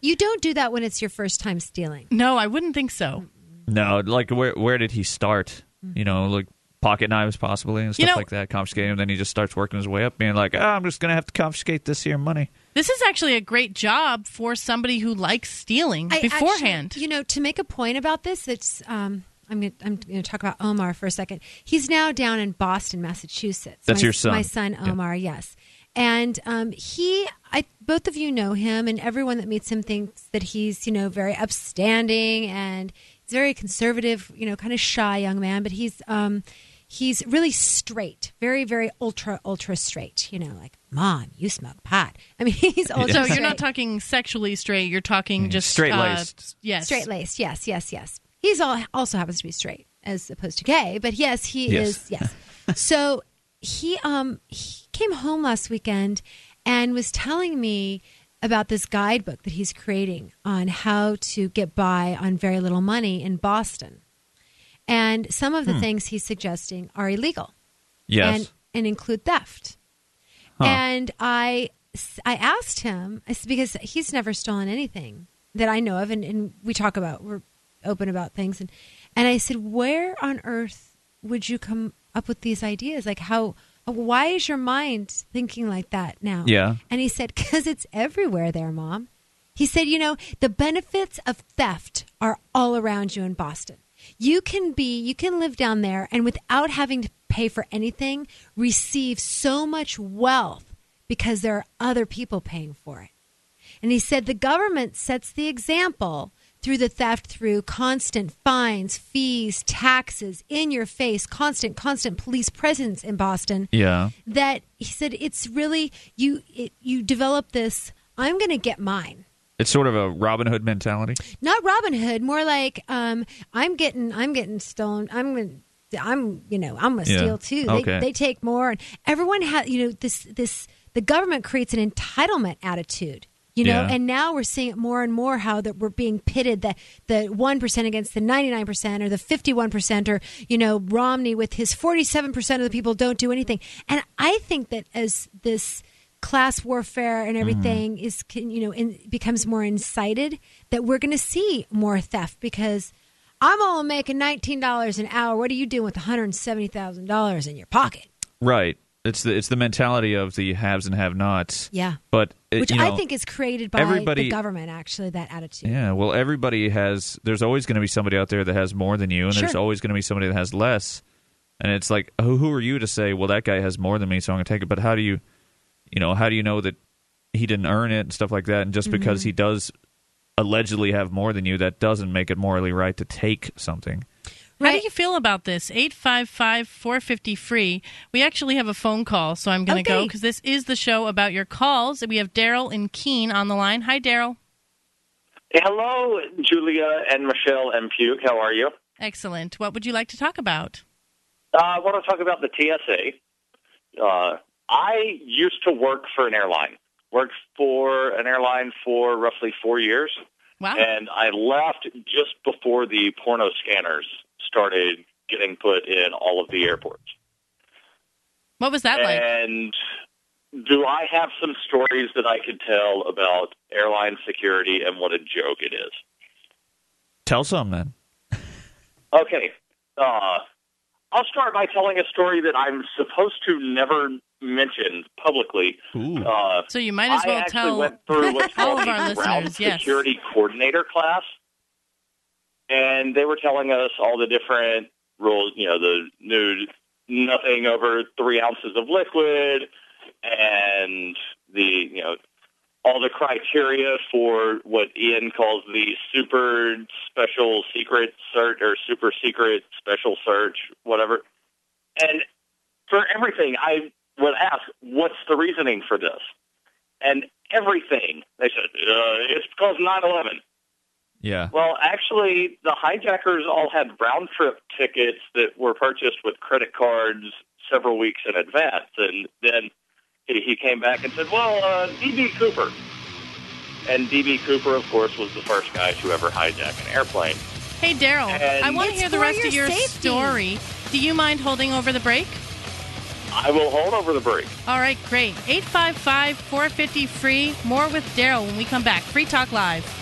You don't do that when it's your first time stealing. No, I wouldn't think so. No, like where where did he start? You know, like pocket knives possibly and stuff You know- like that. Confiscating them, then he just starts working his way up, being like, "Ah, I'm just gonna have to confiscate this here money." This is actually a great job for somebody who likes stealing I beforehand. actually- you know, to make a point about this, it's um, I'm going to I'm going to talk about Omar for a second. He's now down in Boston, Massachusetts. That's my, your son. My son Yeah. Omar, yes. And um, he, I, both of you know him, and everyone that meets him thinks that he's, you know, very upstanding and he's very conservative, you know, kind of shy young man. But he's, um, he's really straight, very, very ultra, ultra straight. You know, like, mom, you smoke pot. I mean, he's ultra. So you're not talking sexually straight. You're talking just Mm, Straight-laced. Uh, yes, Straight laced, yes, yes, yes. He's all also happens to be straight as opposed to gay, but yes, he Yes. is. Yes. so he um he came home last weekend and was telling me about this guidebook that he's creating on how to get by on very little money in Boston. And some of the things he's suggesting are illegal Yes. and and include theft. Huh. And I I asked him because he's never stolen anything that I know of, and, and we talk about we're open about things, and and I said, where on earth would you come up with these ideas? Like how? Why is your mind thinking like that now? Yeah. And he said, because it's everywhere there, mom. He said, you know, the benefits of theft are all around you in Boston. You can be, you can live down there and without having to pay for anything, receive so much wealth because there are other people paying for it. And he said the government sets the example through the theft through constant fines, fees, taxes, in your face, constant, constant police presence in Boston yeah. that he said it's really you it, you develop this i'm going to get mine It's sort of a Robin Hood mentality. not robin hood more like um i'm getting i'm getting stolen i'm going i'm you know i'm to Yeah. steal too they, Okay. they take more and everyone has you know this this the government creates an entitlement attitude you know Yeah. and now we're seeing it more and more how that we're being pitted the the 1% against the 99% or the 51% or you know romney with his 47% of the people don't do anything and i think that as this class warfare and mm. everything is can, you know in, becomes more incited that we're going to see more theft because i'm only making $19 an hour what are you doing with $170000 in your pocket Right. It's the it's the mentality of the haves and have-nots. yeah But it, which you know, i think is created by everybody- the government actually that attitude Yeah, well, everybody has. There's always going to be somebody out there that has more than you, and there's always going to be somebody that has less. And it's like, who, who are you to say, well, that guy has more than me, so I'm going to take it? But how do you, you know, how do you know that he didn't earn it and stuff like that? And just because Mm-hmm. he does allegedly have more than you, that doesn't make it morally right to take something. How do you feel about this? 855 450 free. We actually have a phone call, so I'm going to go because this is the show about your calls. We have Daryl and Keene on the line. Hi, Daryl. Hello, Julia and Michelle and Puke. How are you? Excellent. What would you like to talk about? Uh, I want to talk about the TSA. Uh, I used to work for an airline. Worked for an airline for roughly four years, Wow. and I left just before the porno scanners started getting put in all of the airports. What was that like? And do I have some stories that I could tell about airline security and what a joke it is? Tell some then. Okay. Uh, I'll start by telling a story that I'm supposed to never mention publicly. Uh, So you might as I well actually tell went through what's all called of our the ground listeners, yes. security coordinator class, and they were telling us all the different rules. You know, the new nothing over three ounces of liquid, and the you know all the criteria for what Ian calls the super special secret search or super secret special search, whatever. And for everything, I would ask, what's the reasoning for this? And everything, they said, uh, it's because 9-11. Yeah. Well, actually, the hijackers all had round trip tickets that were purchased with credit cards several weeks in advance. And then he, he came back and said, well, uh, D.B. Cooper. And D.B. Cooper, of course, was the first guy to ever hijack an airplane. Hey, Daryl, I want to hear the rest your of your safety. story. Do you mind holding over the break? I will hold over the break. All right, great. 855 450 free. More with Daryl when we come back. Free Talk Live.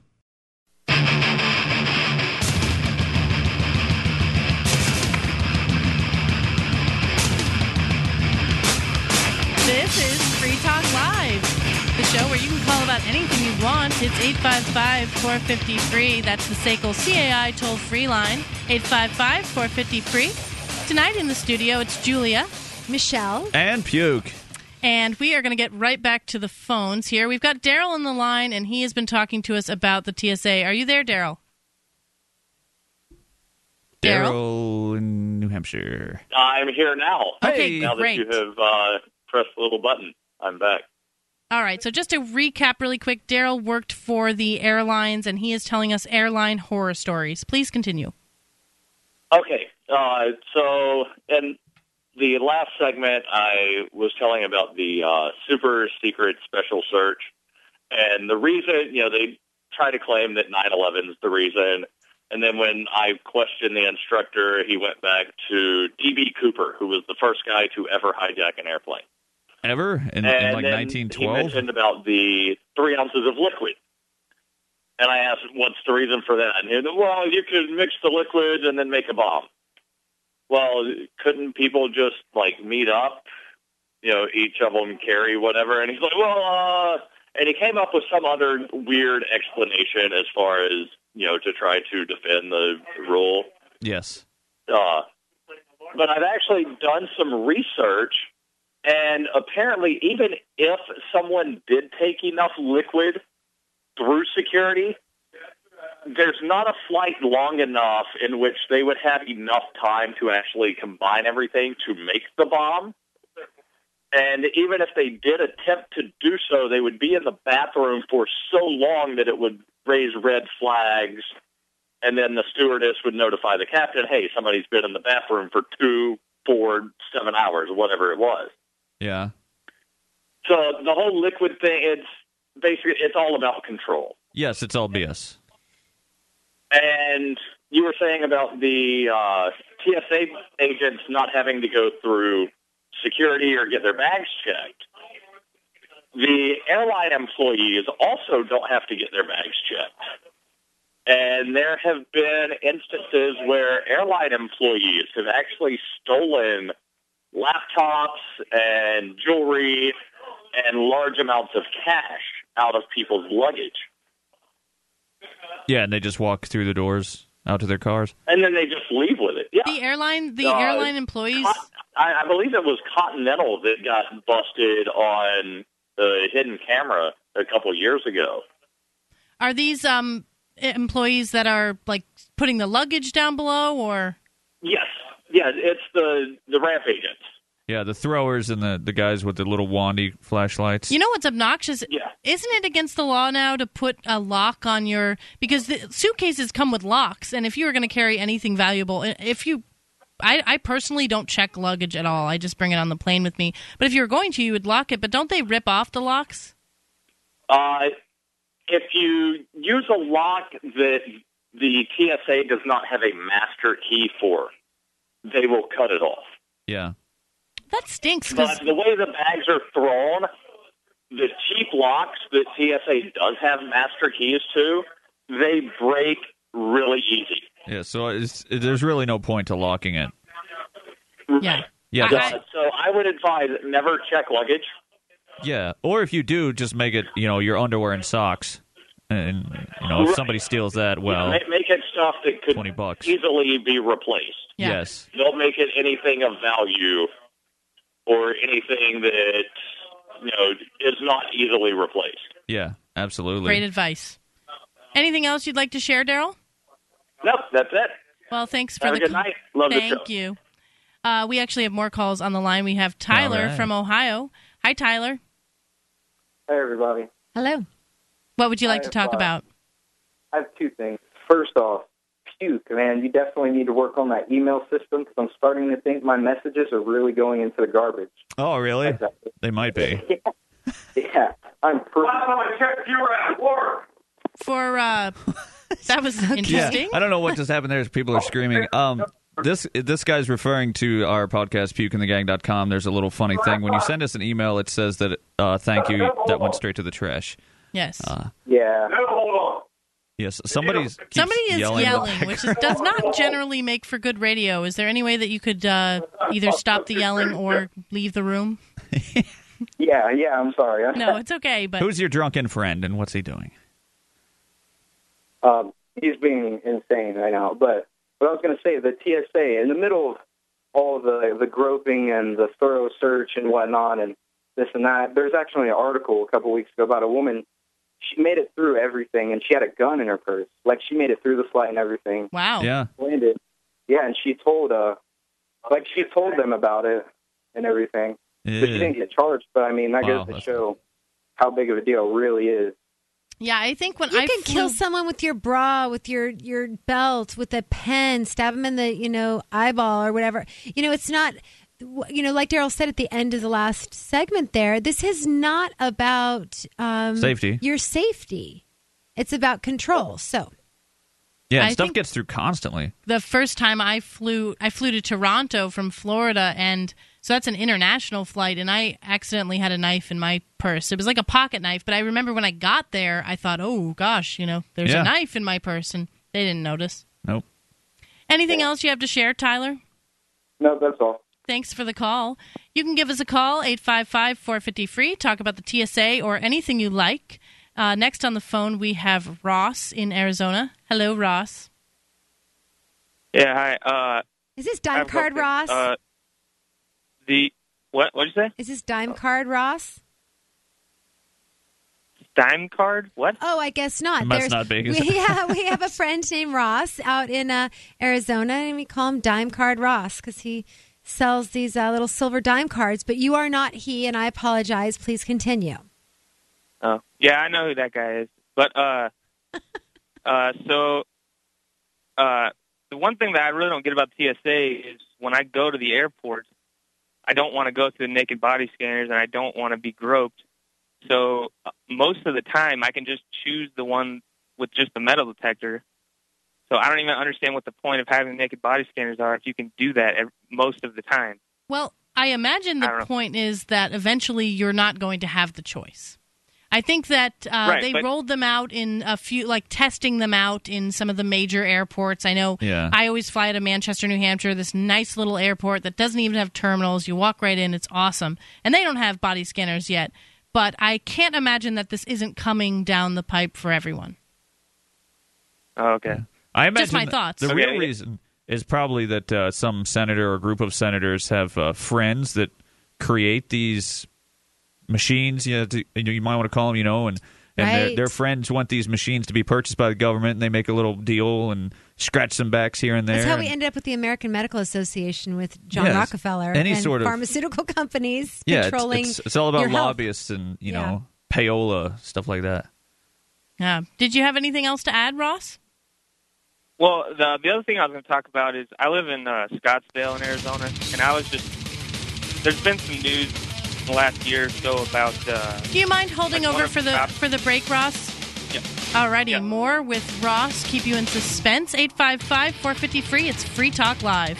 This is Free Talk Live, the show where you can call about anything you want. It's 855 450 free. That's the SACL CAI toll free line. 855 450 free. Tonight in the studio, it's Julia. Michelle. And puke. And we are going to get right back to the phones here. We've got Daryl on the line, and he has been talking to us about the TSA. Are you there, Daryl? Daryl? Daryl in New Hampshire. I'm here now. Okay, now great. that you have uh, pressed the little button, I'm back. All right, so just to recap really quick, Daryl worked for the airlines, and he is telling us airline horror stories. Please continue. Okay, uh, so in the last segment, I was telling about the uh, super secret special search, and the reason, you know, they try to claim that 9/11 is the reason, and then when I questioned the instructor, he went back to D.B. Cooper, who was the first guy to ever hijack an airplane. Ever? In, in like then 1912? he mentioned about the three ounces of liquid. And I asked, what's the reason for that? And he said, well, you could mix the liquid and then make a bomb. Well, couldn't people just, like, meet up? You know, each of them carry whatever? And he's like, well, uh... And he came up with some other weird explanation as far as, you know, to try to defend the rule. Yes. Uh, but I've actually done some research, and apparently, even if someone did take enough liquid through security, there's not a flight long enough in which they would have enough time to actually combine everything to make the bomb. And even if they did attempt to do so, they would be in the bathroom for so long that it would raise red flags and then the stewardess would notify the captain, "Hey, somebody's been in the bathroom for two, four, seven hours, whatever it was." Yeah. So the whole liquid thing, it's basically it's all about control. Yes, it's all BS. And you were saying about the uh, TSA agents not having to go through security or get their bags checked. The airline employees also don't have to get their bags checked. And there have been instances where airline employees have actually stolen laptops and jewelry and large amounts of cash out of people's luggage. Yeah, and they just walk through the doors out to their cars. And then they just leave with it. Yeah. The airline, the Uh, airline employees. I, I believe it was Continental that got busted on the hidden camera a couple years ago. Are these um employees that are like putting the luggage down below, or Yes, yeah, it's the the ramp agents. Yeah, the throwers and the, the guys with the little wandy flashlights. you know what's obnoxious? Yeah. Isn't it against the law now to put a lock on your because the suitcases come with locks, and if you were going to carry anything valuable, if you I, I personally don't check luggage at all. I just bring it on the plane with me. But if you were going to, you would lock it. But don't they rip off the locks? Uh, if you use a lock that the TSA does not have a master key for, they will cut it off. yeah. That stinks. 'cause- But the way the bags are thrown, the cheap locks that TSA does have master keys to, they break really easy. Yeah, so it's, there's really no point to locking it. yeah. Yeah, Uh, so I would advise never check luggage. yeah. Or if you do, just make it, you know, your underwear and socks. And, you know, if Right. somebody steals that, well, make, make it stuff that could 20 bucks. easily be replaced. Yeah. yes. Don't make it anything of value or anything that you know is not easily replaced. Yeah, absolutely. Great advice. Anything else you'd like to share, Daryl? Nope, that's it. Well, thanks for Have the a good call. night. Love the Thank show. you. Uh, we actually have more calls on the line. We have Tyler All right. from Ohio. Hi, Tyler. Hey, everybody. Hello. What would you like I to talk have, about? I have two things. First off, puke, man. You definitely need to work on that email system because I'm starting to think my messages are really going into the garbage. Oh, really? They might be. yeah, I'm pretty. you were at work. For uh, that was Yeah, interesting. I don't know what just happened there. People are screaming. Um, this this guy's referring to our podcast, pukeandthegang.com. There's a little funny thing. When you send us an email, it says that uh, thank you that went straight to the trash. Yes. Uh, Yeah. No, hold on. Yes, somebody's keeps Somebody is yelling, yelling, which is, does not generally make for good radio. Is there any way that you could uh, either stop the yelling or leave the room? Yeah, yeah, I'm sorry. No, it's okay. But Who's your drunken friend, and what's he doing? Um, he's being insane right now. But what I was going to say, the TSA, in the middle of all the the groping and the thorough search and whatnot, and this and that, there's actually an article a couple weeks ago about a woman. She made it through everything, and she had a gun in her purse. Like she made it through the flight and everything. wow. Yeah, Landed. Yeah, and she told uh, like she told them about it and everything. But she didn't get charged, but I mean that Wow, goes to that's- show how big of a deal it really is. Yeah, I think when You I can flew, kill someone with your bra, with your your belt, with a pen, stab them in the you know eyeball or whatever. You know, it's not. You know, like Daryl said at the end of the last segment, there, this is not about um, Safety. Your safety. It's about control. So, yeah. And stuff gets through constantly. the first time I flew, I flew to Toronto from Florida, and so that's an international flight, and I accidentally had a knife in my purse. It was like a pocket knife, but I remember when I got there, I thought, oh gosh, you know, there's Yeah. a knife in my purse, and they didn't notice. Nope. Anything else you have to share, Tyler? No, that's all. Thanks for the call. You can give us a call, 855 450 free. Talk about the TSA or anything you like. Uh, next on the phone, we have Ross in Arizona. Hello, Ross. Yeah, hi. Uh, is this I dime have card, question. Ross? Uh, the what? What'd you say? is this dime card, Ross? Dime card? What? Oh, I guess not. It must There's- not be, 'cause- We, yeah, we have a friend named Ross out in uh, Arizona, and we call him Dime Card Ross because he sells these uh, little silver dime cards. But you are not he, and I apologize. Please continue. Oh, yeah, I know who that guy is. But uh, uh, so uh, the one thing that I really don't get about TSA is when I go to the airport, I don't want to go through the naked body scanners, and I don't want to be groped. So uh, most of the time, I can just choose the one with just the metal detector. So I don't even understand what the point of having naked body scanners are if you can do that most of the time. Well, I imagine the don't point is that eventually you're not going to have the choice. I think that uh, Right, they but- rolled them out in a few, like testing them out in some of the major airports. I know Yeah. I always fly to Manchester, New Hampshire, this nice little airport that doesn't even have terminals. You walk right in, it's awesome. And they don't have body scanners yet. But I can't imagine that this isn't coming down the pipe for everyone. Oh, okay. I imagine Just my thoughts. The Okay, real yeah. reason is probably that uh, some senator or group of senators have uh, friends that create these machines. You, know, to, you, might want to call them, you know, and and their, Right. their friends want these machines to be purchased by the government, and they make a little deal and scratch some backs here and there. That's how we ended up with the American Medical Association with John Yes. Rockefeller Any and sort of- pharmaceutical companies yeah, controlling. it's, it's all about your health. lobbyists and you Yeah. know payola stuff like that. Yeah. Did you have anything else to add, Ross? Well, the the other thing I was going to talk about is I live in uh, Scottsdale in Arizona, and I was just there's been some news in the last year or so about uh, Do you mind holding Like over for the the- for the break, Ross? Yeah. Alrighty, Yeah. more with Ross. Keep you in suspense. 855 450 free. It's Free Talk Live.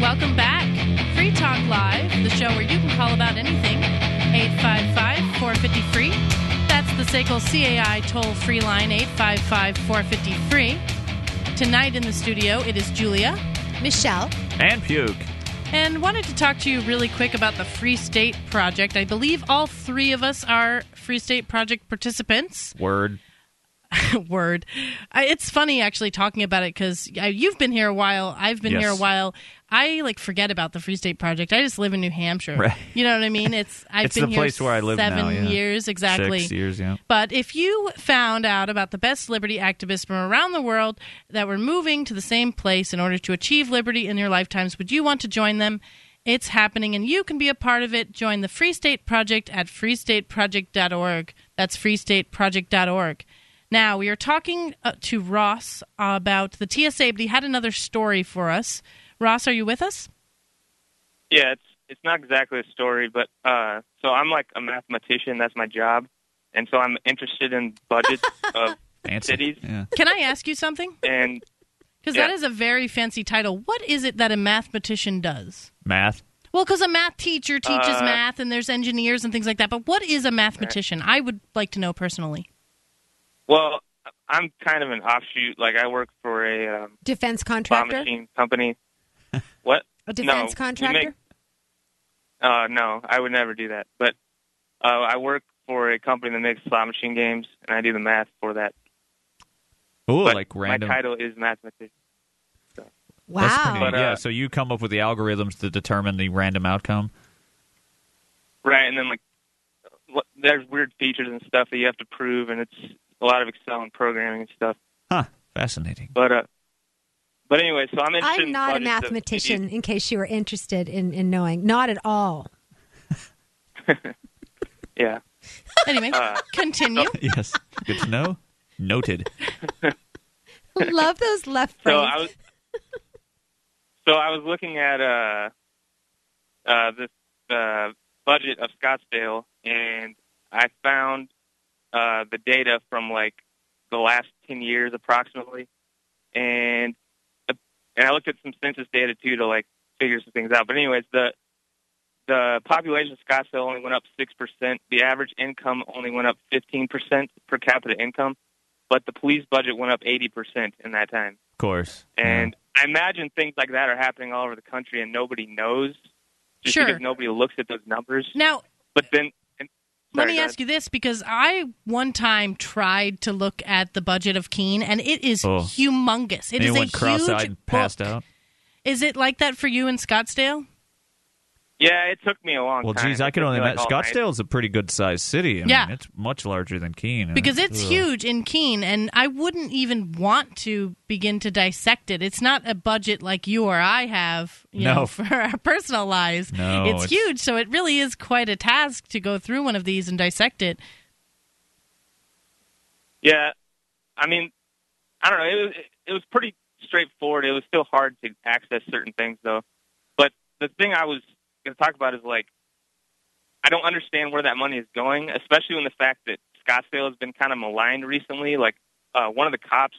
Welcome back. Free Talk Live, the show where you can call about anything. 855 450 free. That's the SACL CAI toll free line, 855 450 free. Tonight in the studio, it is Julia. Michelle. And puke. And wanted to talk to you really quick about the Free State Project. I believe all three of us are Free State Project participants. Word. Word. I, it's funny actually talking about it because you've been here a while. I've been Yes. here a while. I like forget about the Free State Project. I just live in New Hampshire. Right. You know what I mean? It's I've It's been the here place where I live seven now, yeah. years exactly. Six years, yeah. But if you found out about the best liberty activists from around the world that were moving to the same place in order to achieve liberty in your lifetimes, would you want to join them? It's happening and you can be a part of it. Join the Free State Project at freestateproject.org. That's freestateproject.org. Now, we are talking uh, to Ross about the TSA, but he had another story for us. Ross, are you with us? yeah, it's it's not exactly a story, but uh, so I'm like a mathematician. That's my job, and so I'm interested in budgets of Fancy. cities, Yeah. Can I ask you something? and Because Yeah. that is a very fancy title. What is it that a mathematician does? Math. Well, because a math teacher teaches Uh, math and there's engineers and things like that. But what is a mathematician? I would like to know personally. well, I'm kind of an offshoot. Like I work for a um, Defense bomb contractor? machine company. What? A defense no, contractor? Make, uh, no, I would never do that. But uh, I work for a company that makes slot machine games, and I do the math for that. Oh, like random. My title is mathematician. wow. That's pretty- But, uh, yeah, so you come up with the algorithms to determine the random outcome. Right, and then like what- there's weird features and stuff that you have to prove, and it's a lot of Excel and programming and stuff. Huh. Fascinating. But uh, but anyway, so I'm interested. I'm in not a mathematician, in case you were interested in, in knowing. Not at all. Yeah. Anyway, Uh, continue. yes. Good to know. Noted. Love those left So brains. I was so I was looking at uh uh this uh budget of Scottsdale and I found uh the data from like the last 10 years approximately and and I looked at some census data too to like figure some things out but anyways the the population of Scottsdale only went up 6%. The average income only went up 15% per capita income, but the police budget went up 80% in that time. Of course. And I imagine things like that are happening all over the country and nobody knows just Sure. because nobody looks at those numbers. Now, But then, and, let me ask you this because I one time tried to look at the budget of Keene and it is Oh. humongous. It and is a cross-eyed huge passed book. out. Is it like that for you in Scottsdale? Yeah, it took me a long Well, time. Well, geez, I It can only me, like, imagine. all night. A pretty good sized city. I Yeah. mean, it's much larger than Keene. Because it's Ugh. huge in Keene and I wouldn't even want to begin to dissect it. It's not a budget like you or I have, you No. know, for our personal lives. No, it's, it's- huge, so it really is quite a task to go through one of these and dissect it. Yeah, I mean, I don't know. It was it was pretty straightforward. It was still hard to access certain things though. But the thing I was going to talk about is like, I don't understand where that money is going, especially when the fact that Scottsdale has been kind of maligned recently. Like, uh, one of the cops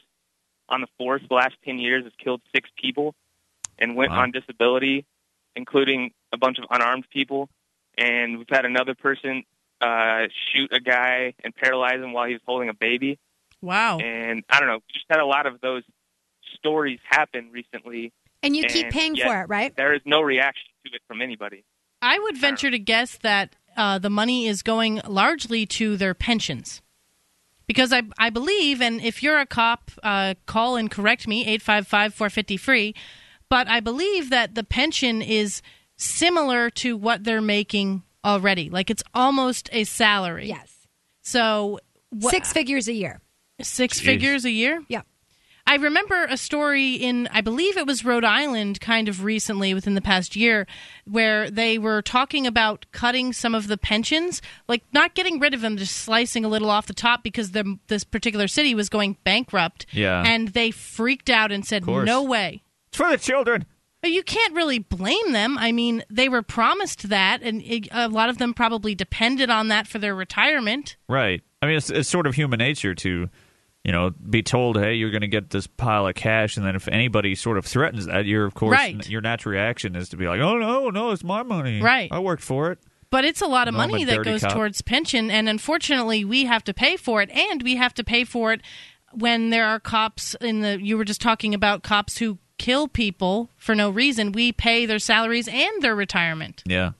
on the force the last ten years has killed six people and went Wow. on disability, including a bunch of unarmed people. And we've had another person uh, shoot a guy and paralyze him while he was holding a baby. Wow. And I don't know, just had a lot of those stories happen recently. And you keep paying yet for it, right? There is no reaction to it from anybody. I would venture to guess that uh, the money is going largely to their pensions. Because I, I believe, and if you're a cop, uh, call and correct me, 855 450 free. But I believe that the pension is similar to what they're making already. Like it's almost a salary. Yes. So wha- Six figures a year. Six Jeez. figures a year? Yeah. I remember a story in, I believe it was Rhode Island, kind of recently within the past year, where they were talking about cutting some of the pensions, like not getting rid of them, just slicing a little off the top because the, this particular city was going bankrupt. Yeah. And they freaked out and said, no way. It's for the children. You can't really blame them. I mean, they were promised that, and it, a lot of them probably depended on that for their retirement. Right. I mean, it's, it's sort of human nature to, you know, be told, hey, you're going to get this pile of cash, and then if anybody sort of threatens that, your of course Right. your natural reaction is to be like, oh no, no, it's my money. Right. I worked for it. But it's a lot of No, money that goes cop. towards pension, and unfortunately, we have to pay for it, and we have to pay for it when there are cops in the. You were just talking about cops who kill people for no reason. We pay their salaries and their retirement. Yeah.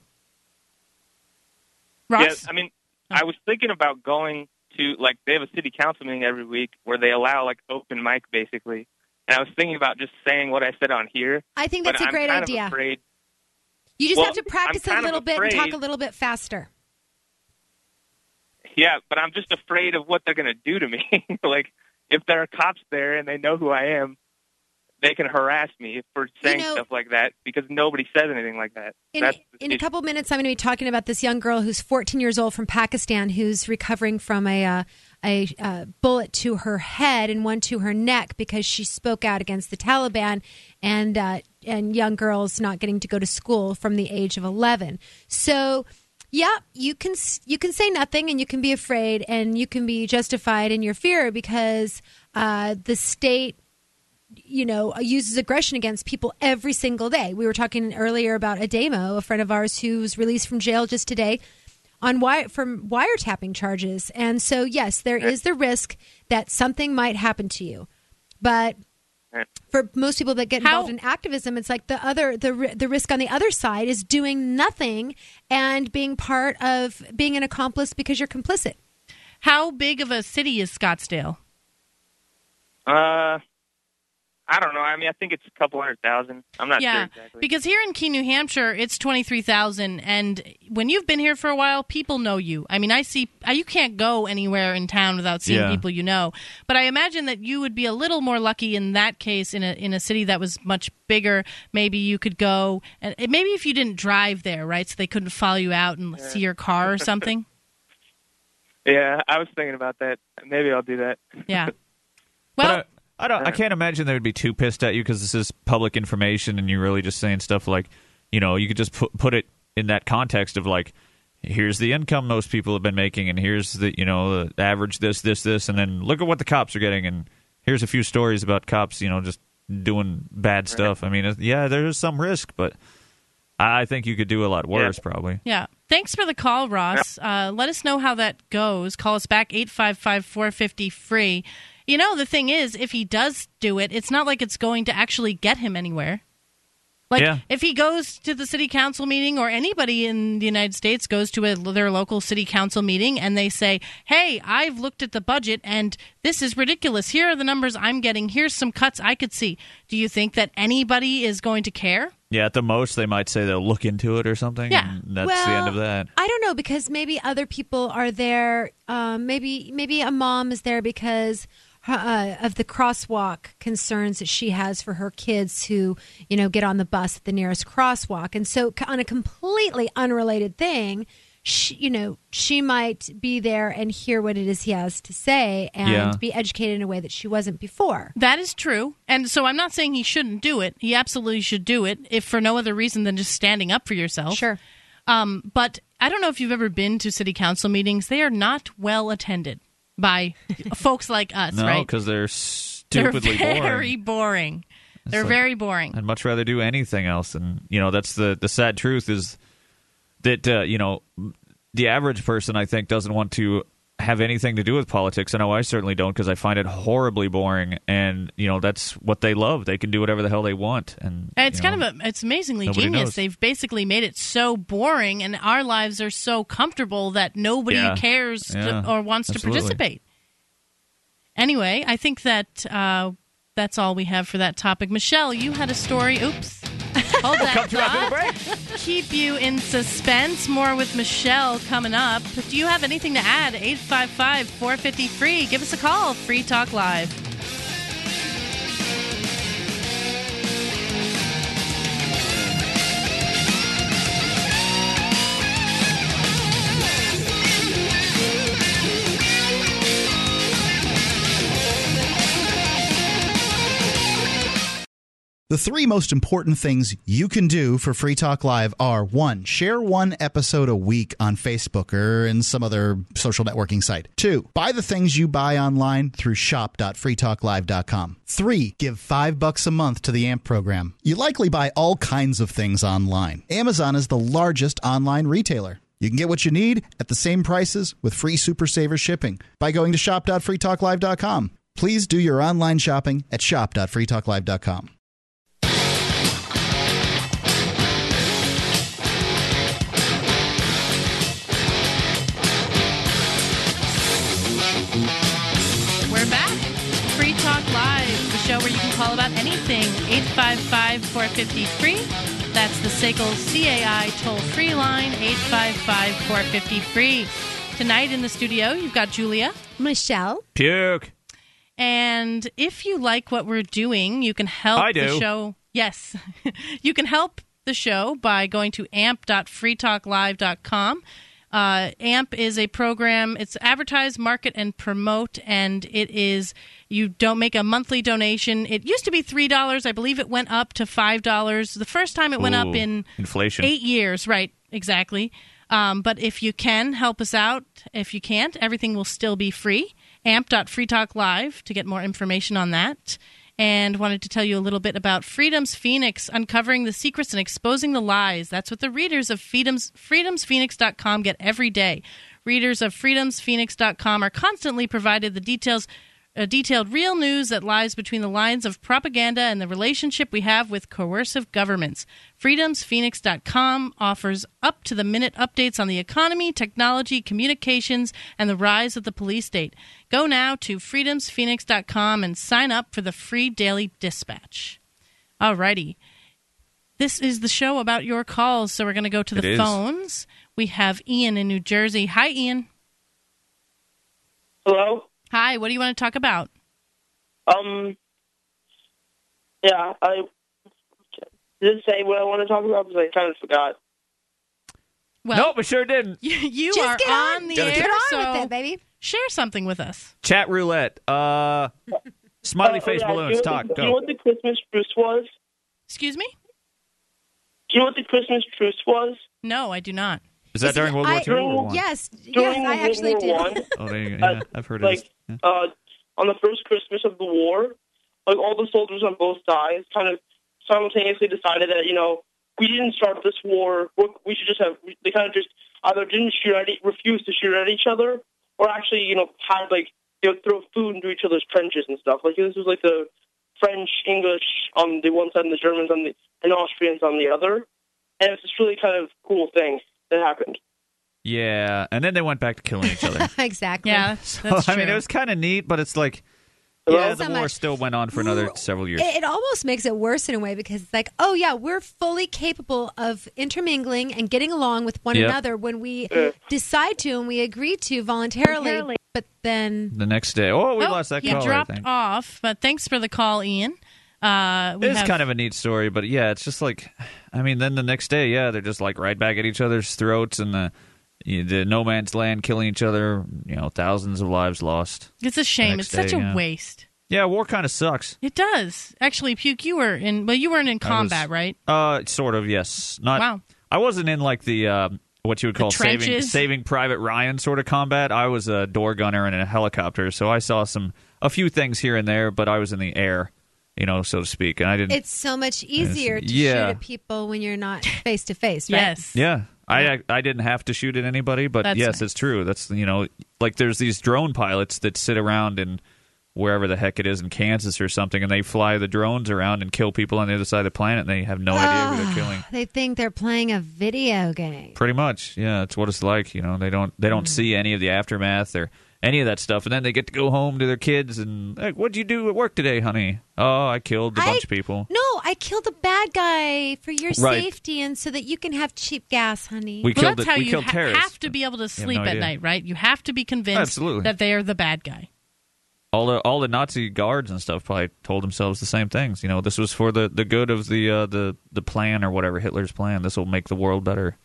Ross, Yeah, I mean, I was thinking about going to like they have a city council meeting every week where they allow like open mic basically, and I was thinking about just saying what I said on here. I think that's a I'm great kind of idea. afraid- You just Well, have to practice I'm a kind of little bit and talk afraid- a little bit faster. Yeah, but I'm just afraid of what they're going to do to me. like, if there are cops there and they know who I am, they can harass me for saying know- stuff like that because nobody says anything like that. In, in a couple minutes, I'm going to be talking about this young girl who's 14 years old from Pakistan who's recovering from a uh, a uh, bullet to her head and one to her neck because she spoke out against the Taliban and uh, and young girls not getting to go to school from the age of 11. So. Yeah, you can you can say nothing and you can be afraid and you can be justified in your fear because uh, the state you know, uses aggression against people every single day. We were talking earlier about Ademo, a friend of ours who was released from jail just today on wire from wiretapping charges. And so, yes, there is the risk that something might happen to you, but for most people that get involved in activism, it's like the other the the risk on the other side is doing nothing and being part of being an accomplice because you're complicit. how big of a city is Scottsdale? Uh, I don't know. I mean, I think it's a couple hundred thousand. I'm not yeah, sure exactly. because here in Keene, New Hampshire, it's twenty three thousand, and when you've been here for a while, people know you. I mean, I see uh, you can't go anywhere in town without seeing Yeah. people you know. But I imagine that you would be a little more lucky in that case in a in a city that was much bigger. Maybe you could go, and and maybe if you didn't drive there, right, so they couldn't follow you out and see your car or something. Yeah, I was thinking about that. Maybe I'll do that. Yeah. Well, I, I don't. I can't imagine they would be too pissed at you because this is public information, and you're really just saying stuff like, you know, you could just put put it in that context of like, here's the income most people have been making, and here's the you know the average this this this, and then look at what the cops are getting, and here's a few stories about cops, you know, just doing bad stuff. I mean, yeah, there's some risk, but I think you could do a lot worse, probably. Yeah. Thanks for the call, Ross. Uh, let us know how that goes. Call us back, 855 450 free. You know, the thing is, if he does do it, it's not like it's going to actually get him anywhere. Like Yeah. if he goes to the city council meeting or anybody in the United States goes to a, their local city council meeting and they say, "Hey, I've looked at the budget and this is ridiculous. Here are the numbers I'm getting. Here's some cuts I could see." Do you think that anybody is going to care? Yeah, at the most they might say they'll look into it or something. Yeah. and that's the end of that. I don't know because maybe other people are there. Um, maybe maybe a mom is there because uh, of the crosswalk concerns that she has for her kids who you know get on the bus at the nearest crosswalk, and so on a completely unrelated thing. She, you know, she might be there and hear what it is he has to say and Yeah. be educated in a way that she wasn't before. That is true. And so I'm not saying he shouldn't do it. He absolutely should do it if for no other reason than just standing up for yourself. Sure. Um, but I don't know if you've ever been to city council meetings. They are not well attended by folks like us, no, right? because they're stupidly boring. They're very boring. boring. They're like- very boring. I'd much rather do anything else, and you know that's the the sad truth is that uh, you know the average person I think doesn't want to have anything to do with politics. I know I certainly don't because I find it horribly boring, and you know that's what they love. They can do whatever the hell they want, and And it's you kind of a, it's amazingly genius. knows. They've basically made it so boring, and our lives are so comfortable that nobody Yeah. cares to- or wants absolutely. to participate. Anyway, I think that uh, that's all we have for that topic. Michelle, you had a story. Oops. Hold that Come to after the thought. Keep you in suspense. More with Michelle coming up. Do you have anything to add? 855 450 free. Give us a call. Free Talk Live. The three most important things you can do for Free Talk Live are one, share one episode a week on Facebook or in some other social networking site. Two, buy the things you buy online through shop.freetalklive.com. Three, give five bucks a month to the AMP program. You likely buy all kinds of things online. Amazon is the largest online retailer. You can get what you need at the same prices with free Super Saver shipping by going to shop.freetalklive.com. Please do your online shopping at shop.freetalklive.com. 855 450 free. That's the SACL CAI toll free line, 855 450 free. Tonight in the studio, you've got Julia. Michelle. Puke. And if you like what we're doing, you can help I the show. Yes. you can help the show by going to amp.freetalklive.com. Uh, AMP is a program, it's advertise, market, and promote, and it is, you don't make a monthly donation. It used to be $3. I believe it went up to $5. The first time it went up in inflation. eight years, right? Exactly. Um, but if you can help us out, if you can't, everything will still be free. Amp.freetalklive to get more information on that. And wanted to tell you a little bit about Freedom's Phoenix, uncovering the secrets and exposing the lies. That's what the readers of Freedom's, freedomsphoenix.com get every day. Readers of freedomsphoenix.com are constantly provided the details uh, detailed real news that lies between the lines of propaganda and the relationship we have with coercive governments. FreedomsPhoenix.com offers up to the minute updates on the economy, technology, communications, and the rise of the police state. Go now to FreedomsPhoenix.com and sign up for the free daily dispatch. Alrighty. This is the show about your calls, so we're going to go to It the is. phones. We have Ian in New Jersey. Hi, Ian. Hello. Hi. What do you want to talk about? Um. Yeah, I didn't say what I want to talk about because I kind of forgot. Well, nope, I sure didn't. You, you Just are get on, on- the just air, get on so with it, baby. share something with us. Chat roulette. Uh, smiley Uh, face yeah, balloons. Do you, know Talk. what- do you know what the Christmas truce was? Excuse me? Do you know what the Christmas truce was? No, I do not. Is that during World War I- II or One? Yes, yes, During I actually World War do. One, Oh, there you go. Yeah, I've heard of like this. Yeah. uh, on the first Christmas of the war, like all the soldiers on both sides kind of simultaneously decided that you know we didn't start this war. we we should just have. They kind of just either didn't shoot at, e- refuse to shoot at each other, or actually you know had like they would throw food into each other's trenches and stuff. Like this was like the French, English on the one side, and the Germans on the and Austrians on the other, and it's this really kind of cool thing that happened. Yeah, and then they went back to killing each other. exactly. Yeah, so, that's I mean, it was kind of neat, but it's like, yeah, the so war much. still went on for another several years. It, it almost makes it worse in a way because it's like, oh yeah, we're fully capable of intermingling and getting along with one Yep. another when we decide to and we agree to voluntarily. But then the next day, oh, we Oh, lost that he caller. I dropped think. off, but thanks for the call, Ian. Uh, It's have- kind of a neat story, but yeah, it's just like, I mean, then the next day, yeah, they're just like right back at each other's throats and the, the no man's land, killing each other. You know, thousands of lives lost. It's a shame. It's such day, a yeah. waste. Yeah, war kind of sucks. It does actually. Puke, you were in, well, you weren't in I was- combat, right? Uh, sort of, yes. Not. Wow. I wasn't in like the uh, what you would call saving saving Private Ryan sort of combat. I was a door gunner in a helicopter, so I saw some a few things here and there, but I was in the air, you know, so to speak, and I didn't. it's so much easier to Yeah. shoot at people when you're not face to face, right? Yes. Yeah. I I didn't have to shoot at anybody, but That's yes, nice. it's true. That's you know, like there's these drone pilots that sit around in wherever the heck it is in Kansas or something, and they fly the drones around and kill people on the other side of the planet, and they have no idea who they're ah, killing. They think they're playing a video game. Pretty much, yeah. That's what it's like. You know, they don't they don't mm. see any of the aftermath or any of that stuff, and then they get to go home to their kids and what'd you do at work today, honey? Oh, I killed a I- bunch of people. No, I killed a bad guy for your Right. safety and so that you can have cheap gas, honey. We well, killed that's how we you killed ha- terrorists, have to be able to sleep no at idea. night, right? You have to be convinced Absolutely. that they are the bad guy. all the all the Nazi guards and stuff probably told themselves the same things. You know, this was for the, the good of the uh, the the plan or whatever Hitler's plan. This will make the world better.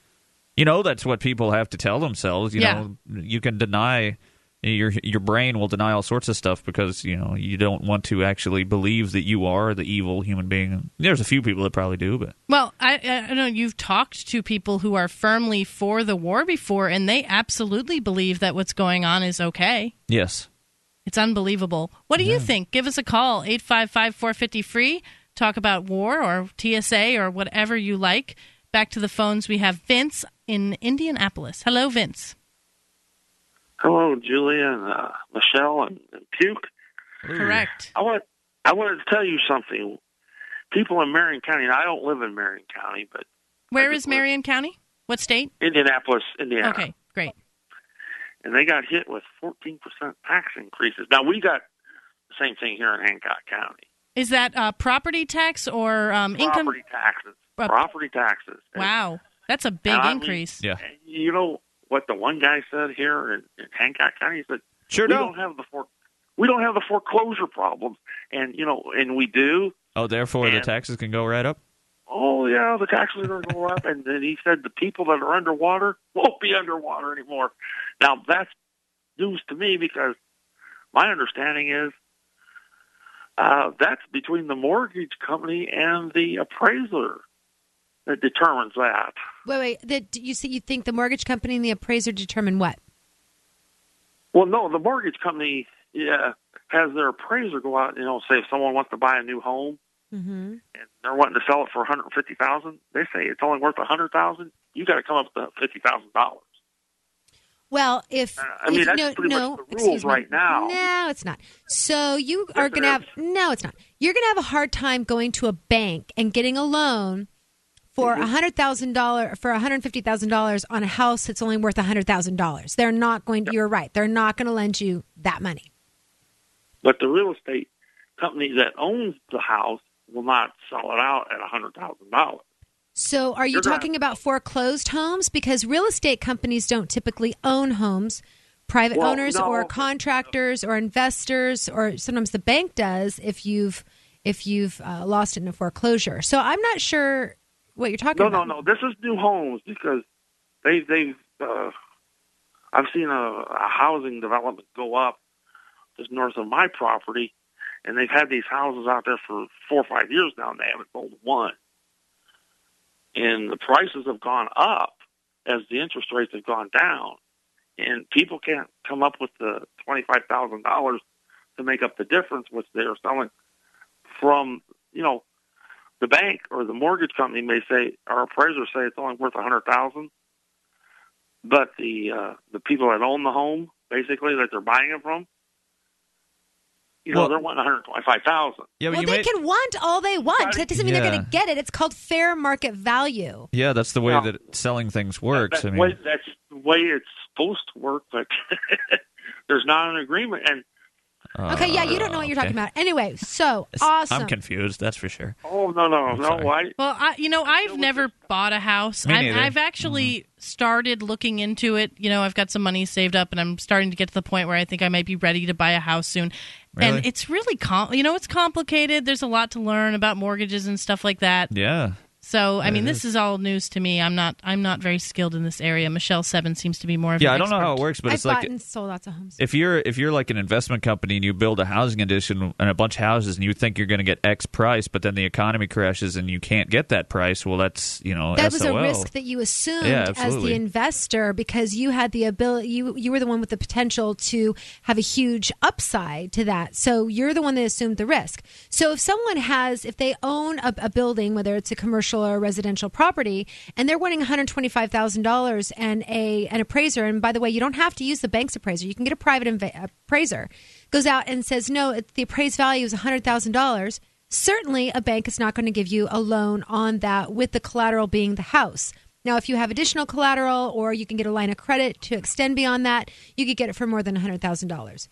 You know, that's what people have to tell themselves. You Yeah. know, you can deny your your brain will deny all sorts of stuff because you know you don't want to actually believe that you are the evil human being. There's a few people that probably do, but Well, I, I know you've talked to people who are firmly for the war before, and they absolutely believe that what's going on is okay. yes. It's unbelievable. What do you think? Give us a call, 855 450 free. Talk about war or TSA or whatever you like. Back to the phones. We have Vince in Indianapolis. Hello, Vince. Hello, Julia and uh, Michelle and, and Puke. Correct. I want I wanted to tell you something. People in Marion County, and I don't live in Marion County, but Where is Marion County? What state? Indianapolis, Indiana, Okay, great. and they got hit with 14% tax increases. Now we got the same thing here in Hancock County. Is that uh, property tax or um, income? Property taxes. Uh, property taxes. And- Wow, that's a big and I mean, increase. Yeah. You know what the one guy said here in, in Hancock County? He said, Sure we don't. don't have the for we don't have the foreclosure problems, and you know, and we do. Oh, therefore the And- taxes can go right up. Oh yeah, the taxes are going to go up, and then he said the people that are underwater won't be underwater anymore. Now that's news to me because my understanding is uh, that's between the mortgage company and the appraiser that determines that. Wait, wait. The, you see, you think the mortgage company and the appraiser determine what? Well, no, the mortgage company yeah, has their appraiser go out. You know, say if someone wants to buy a new home Mm-hmm. and they're wanting to sell it for one hundred fifty thousand, they say it's only worth a hundred thousand. You got to come up with fifty thousand dollars. Well, if I mean, if, that's no, pretty much no, the rules me. right now. No, it's not. So you are going to have no, it's not. You're going to have a hard time going to a bank and getting a loan for Mm-hmm. a hundred thousand dollar for one hundred fifty thousand dollars on a house that's only worth a hundred thousand dollars. They're not going. to You're right. They're not going to lend you that money. But the real estate company that owns the house will not sell it out at a hundred thousand dollars. So, are you You're talking about foreclosed homes? Because real estate companies don't typically own homes. Private Well, owners no. or contractors or investors, or sometimes the bank does if you've if you've uh, lost it in a foreclosure. So, I'm not sure what you're talking No, about. no, no. no. This is new homes because they they've uh, I've seen a, a housing development go up just north of my property, and they've had these houses out there for four or five years now, and they haven't sold one. And the prices have gone up as the interest rates have gone down, and people can't come up with the twenty five thousand dollars to make up the difference, which they're selling from you know the bank or the mortgage company may say our appraisers say it's only worth a hundred thousand, but the uh, the people that own the home, basically that they're buying it from, You know, Well- they're wanting one hundred twenty-five thousand. Yeah, well, you they made- can want all they want. That doesn't mean they're going to get it. It's called fair market value. yeah, that's the way No. that selling things works. That I mean, way, that's the way it's supposed to work, but there's not an agreement. And Uh, okay, yeah, you don't know what you're talking about. Anyway, so awesome. I'm confused. That's for sure. oh no, no, I'm no! sorry. Why? Well, I, you know, I've never bought a house. Me I've, neither. I've actually mm-hmm. started looking into it. You know, I've got some money saved up, and I'm starting to get to the point where I think I might be ready to buy a house soon. Really? And it's really, com- you know, it's complicated. There's a lot to learn about mortgages and stuff like that. Yeah. So, I It mean, this is. is all news to me. I'm not, I'm not very skilled in this area. Michelle Seven seems to be more of Yeah, an I don't know how it works, but I've it's like and sold lots of homes. if you're if you're like an investment company and you build a housing addition and a bunch of houses and you think you're going to get X price, but then the economy crashes and you can't get that price, well, that's you know that was a risk that you assumed Yeah, as the investor because you had the ability you you were the one with the potential to have a huge upside to that so you're the one that assumed the risk so if someone has if they own a, a building whether it's a commercial or a residential property and they're winning $125,000 and a an appraiser and by the way you don't have to use the bank's appraiser you can get a private inva- appraiser goes out and says no the appraised value is $100,000 certainly a bank is not going to give you a loan on that with the collateral being the house. Now, if you have additional collateral or you can get a line of credit to extend beyond that, you could get it for more than $100,000.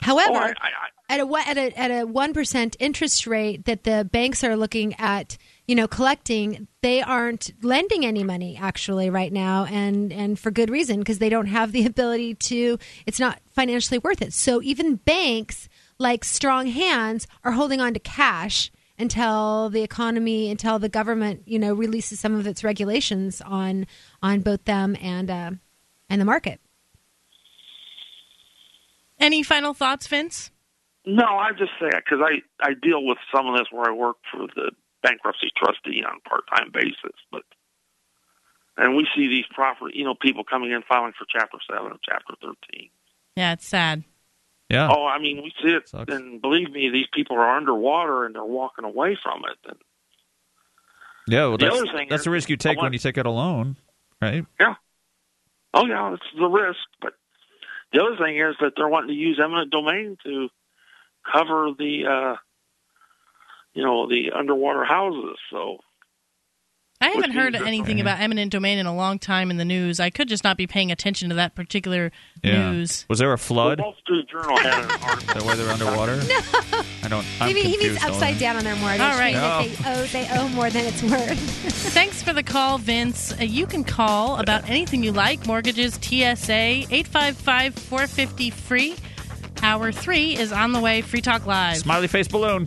However, Oh, I- at a at a at a one percent interest rate that the banks are looking at, you know, collecting, they aren't lending any money actually right now, and and for good reason because they don't have the ability to. It's not financially worth it. So even banks like strong hands are holding on to cash until the economy until the government you know releases some of its regulations on on both them and uh, and the market Any final thoughts, Vince? No, I just say because I I deal with some of this where I work for the bankruptcy trustee on a part time basis, but and we see these property, you know, people coming in filing for Chapter Seven or Chapter Thirteen. Yeah, it's sad. Yeah. Oh, I mean, we see it, and believe me, these people are underwater and they're walking away from it. And Yeah, well, The that's, other thing that's is- the risk you take want- when you take out a loan, right? yeah, oh yeah, it's the risk. But the other thing is that they're wanting to use eminent domain to cover the, uh, you know, the underwater houses. So I haven't heard anything about eminent domain in a long time in the news. I could just not be paying attention to that particular Yeah. news. Was there a flood? The Wall Street Journal had an article. Is that why they're underwater? No, I don't. I'm Maybe he means upside down on their mortgage. All right. meaning that they owe they owe more than it's worth. Thanks for the call, Vince. Uh, you can call about anything you like mortgages, TSA, 855 450 free. Hour three is on the way. Free Talk Live. Smiley face balloon.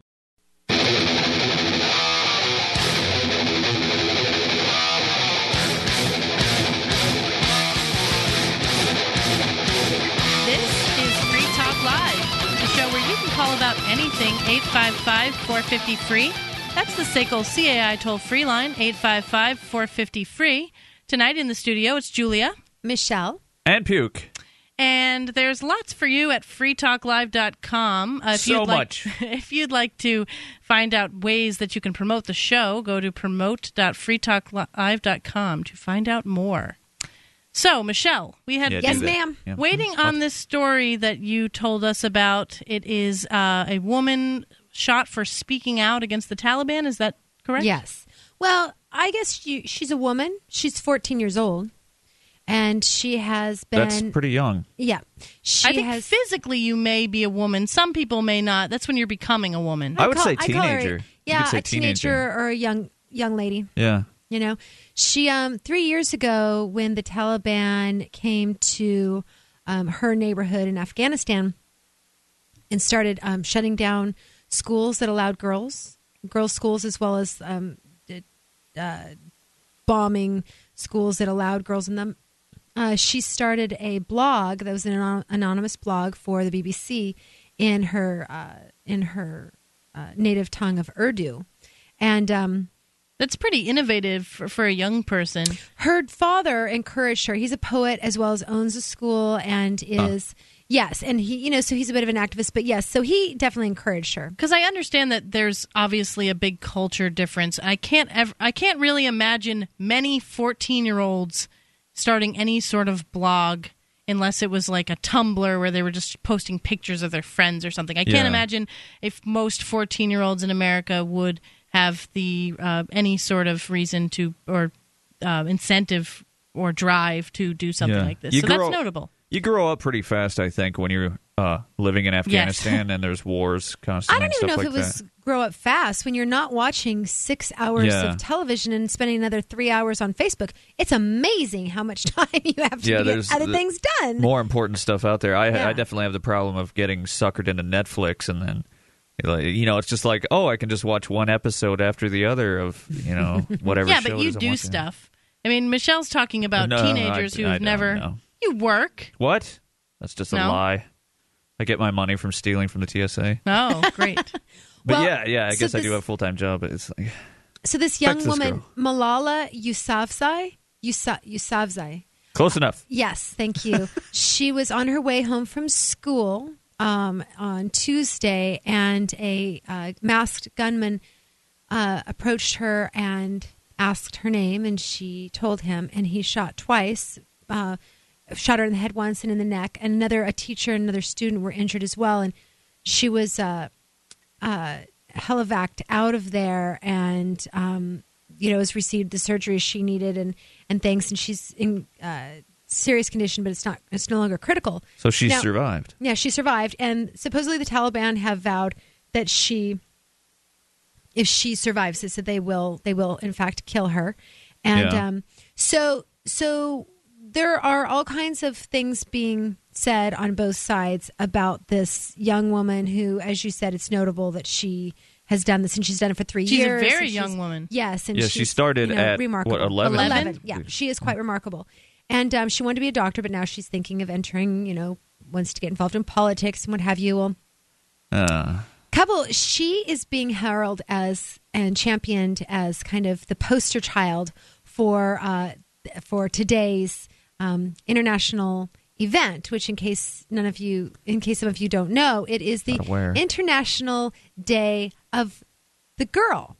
855 450 free. That's the SACL CAI toll free line 855 450 free. Tonight in the studio, it's Julia. Michelle. And puke. And there's lots for you at freetalklive.com. Uh, if So you'd like, much. If you'd like to find out ways that you can promote the show, go to promote.freetalklive.com to find out more. So, Michelle, we had Yeah, Yes, ma'am. Yeah. waiting on this story that you told us about. It is uh, a woman shot for speaking out against the Taliban. Is that correct? Yes. Well, I guess she, she's a woman. She's 14 years old, and she has been. That's pretty young. Yeah, she I think has. physically you may be a woman. Some people may not. That's when you're becoming a woman. I would say I call her- teenager. You yeah, could say a teenager, teenager. or a young young lady. Yeah. You know, she um three years ago when the Taliban came to um, her neighborhood in Afghanistan and started um, shutting down schools that allowed girls, girls' schools, as well as um, uh, bombing schools that allowed girls in them. Uh, she started a blog that was an anonymous blog for the BBC in her uh, in her uh, native tongue of Urdu, and um, That's pretty innovative for, for a young person. her father encouraged her. He's a poet as well as owns a school and is yes, and he you know so he's a bit of an activist, but yes, so he definitely encouraged her. Because I understand that there's obviously a big culture difference. I can't ever, I can't really imagine many 14 year olds starting any sort of blog unless it was like a Tumblr where they were just posting pictures of their friends or something. I can't Yeah. imagine if most 14 year olds in America would have the uh, any sort of reason to or uh, incentive or drive to do something Yeah. like this. You so grow- that's notable. You grow up pretty fast, I think, when you're uh, living in Afghanistan and there's wars constantly. I don't and even know stuff if like it was that. grow up fast when you're not watching six hours Yeah. of television and spending another three hours on Facebook. It's amazing how much time you have to Yeah, get there's other the- things done. More important stuff out there. I, Yeah. I definitely have the problem of getting suckered into Netflix and then. Like, You know, it's just like, oh, I can just watch one episode after the other of you know whatever. yeah, but you do stuff. I mean, Michelle's talking about No, I- teenagers who've don't never. know. You work. What? That's just a No? lie. I get my money from stealing from the TSA. Oh, great. But Well, yeah, yeah, I so guess I do have a full time job. But it's like, So this young this woman. Malala Yousafzai, Yusa, Yousafzai. close enough. Yes, thank you. she was on her way home from school um, on Tuesday, and a uh, masked gunman uh, approached her and asked her name, and she told him, and he shot twice. Uh, shot her in the head once and in the neck and another a teacher and another student were injured as well and she was uh, uh, helivaced out of there and um, you know has received the surgery she needed and and things and she's in uh, serious condition but it's not it's no longer critical So she Now- survived. yeah she survived and supposedly the taliban have vowed that she if she survives this that they will they will in fact kill her and Yeah. um, so so there are all kinds of things being said on both sides about this young woman who as you said it's notable that she has done this and she's done it for three She's a years very young woman. yes and Yeah, she started you know, at, remarkable. what, 11? 11 yeah she is quite remarkable and um, she wanted to be a doctor but now she's thinking of entering you know wants to get involved in politics and what have you. Well Uh, couple she is being heralded as and championed as kind of the poster child for uh, for today's um, international event which in case none of you in case some of you don't know it is the international day of the girl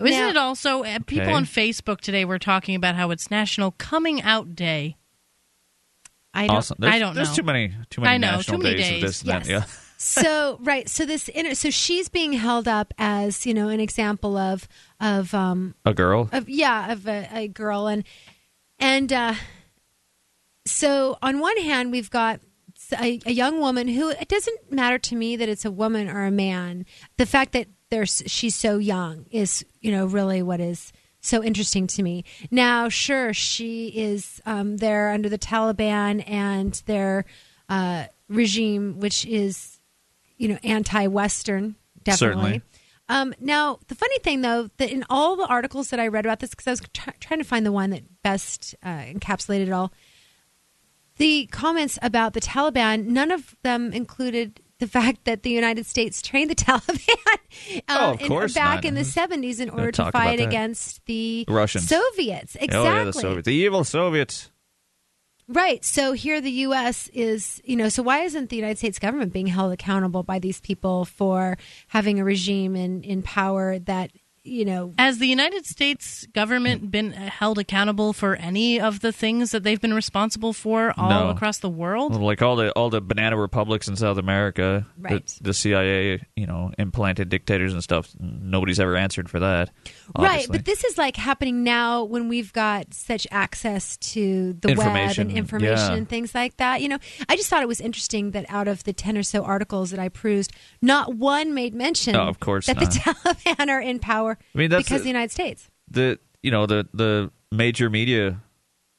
Isn't Now- it also uh, people Okay. on Facebook today were talking about how it's National Coming Out Day? I don't, awesome. There's, I don't there's too many too many I know, national too many days, days. of this and that. Yes. Yeah. so right so this inter- so she's being held up as you know an example of of um A girl. of yeah of a, a girl and and uh so on one hand we've got a, a young woman who it doesn't matter to me that it's a woman or a man the fact that there's she's so young is you know really what is so interesting to me. Now sure she is um, there under the taliban and their uh, regime which is you know anti-western definitely. Um, now, the funny thing, though, that in all the articles that I read about this, because I was try- trying to find the one that best uh, encapsulated it all, the comments about the Taliban, none of them included the fact that the United States trained the Taliban uh, Oh, of in- course back not. in the 70s in Gonna order to fight against the Russians. Soviets. Exactly. Oh yeah, the Soviets, the evil Soviets. Right. So here the U.S. is, you know, so why isn't the United States government being held accountable by these people for having a regime in, in power that you know, Has the United States government been held accountable for any of the things that they've been responsible for all No. across the world? Like all the all the banana republics in South America, the- Right. the, CIA, you know, implanted dictators and stuff. Nobody's ever answered for that. Right, but this is like happening now when we've got such access to the web and information yeah. and things like that. You know, I just thought it was interesting that out of the 10 or so articles that I perused, not one made mention Oh, of course that not. the Taliban are in power I mean, that's because the- the United States. the you know the the major media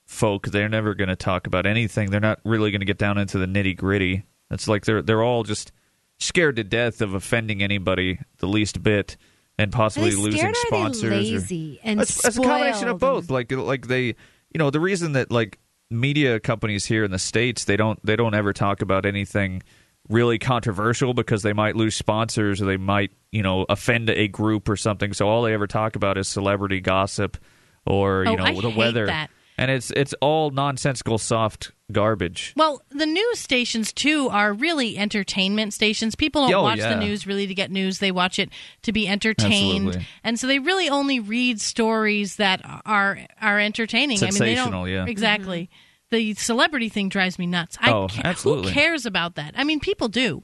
folk they're never going to talk about anything. They're not really going to get down into the nitty gritty it's like they're they're all just scared to death of offending anybody the least bit and possibly losing scared or are sponsors or- lazy and it's, it's a combination of both. Like like they you know the reason that like media companies here in the states they don't they don't ever talk about anything really controversial because they might lose sponsors or they might you know offend a group or something so all they ever talk about is celebrity gossip or you Oh, know I the hate weather that. and it's it's all nonsensical soft garbage Well, the news stations too are really entertainment stations. People don't Oh, watch yeah. the news really to get news; they watch it to be entertained, Absolutely. and so they really only read stories that are are entertaining. I mean, they Sensational, don't yeah. exactly. Mm-hmm. The celebrity thing drives me nuts. Oh, I ca- absolutely. Who cares about that? I mean, people do.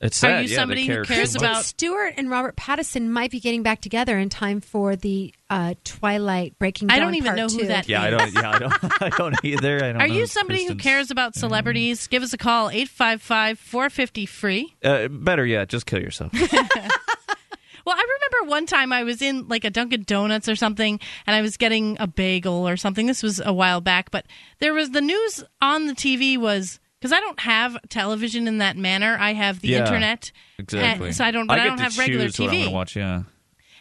it's Are you yeah, somebody they who cares too about- much. Kristen Stewart and Robert Pattinson might be getting back together in time for the uh, Twilight Breaking Dawn I don't even Part know who two. that yeah i don't yeah i don't i don't either I don't Are know you who somebody who cares about celebrities? Give us a call 855-450 free. uh, better yet just kill yourself Well, I remember one time I was in like a Dunkin' Donuts or something, and I was getting a bagel or something. This was a while back, but there was the news on the TV was because I don't have television in that manner. I have the Yeah, internet, exactly and so I don't. But I, get don't have regular choose what i'm TV, watch yeah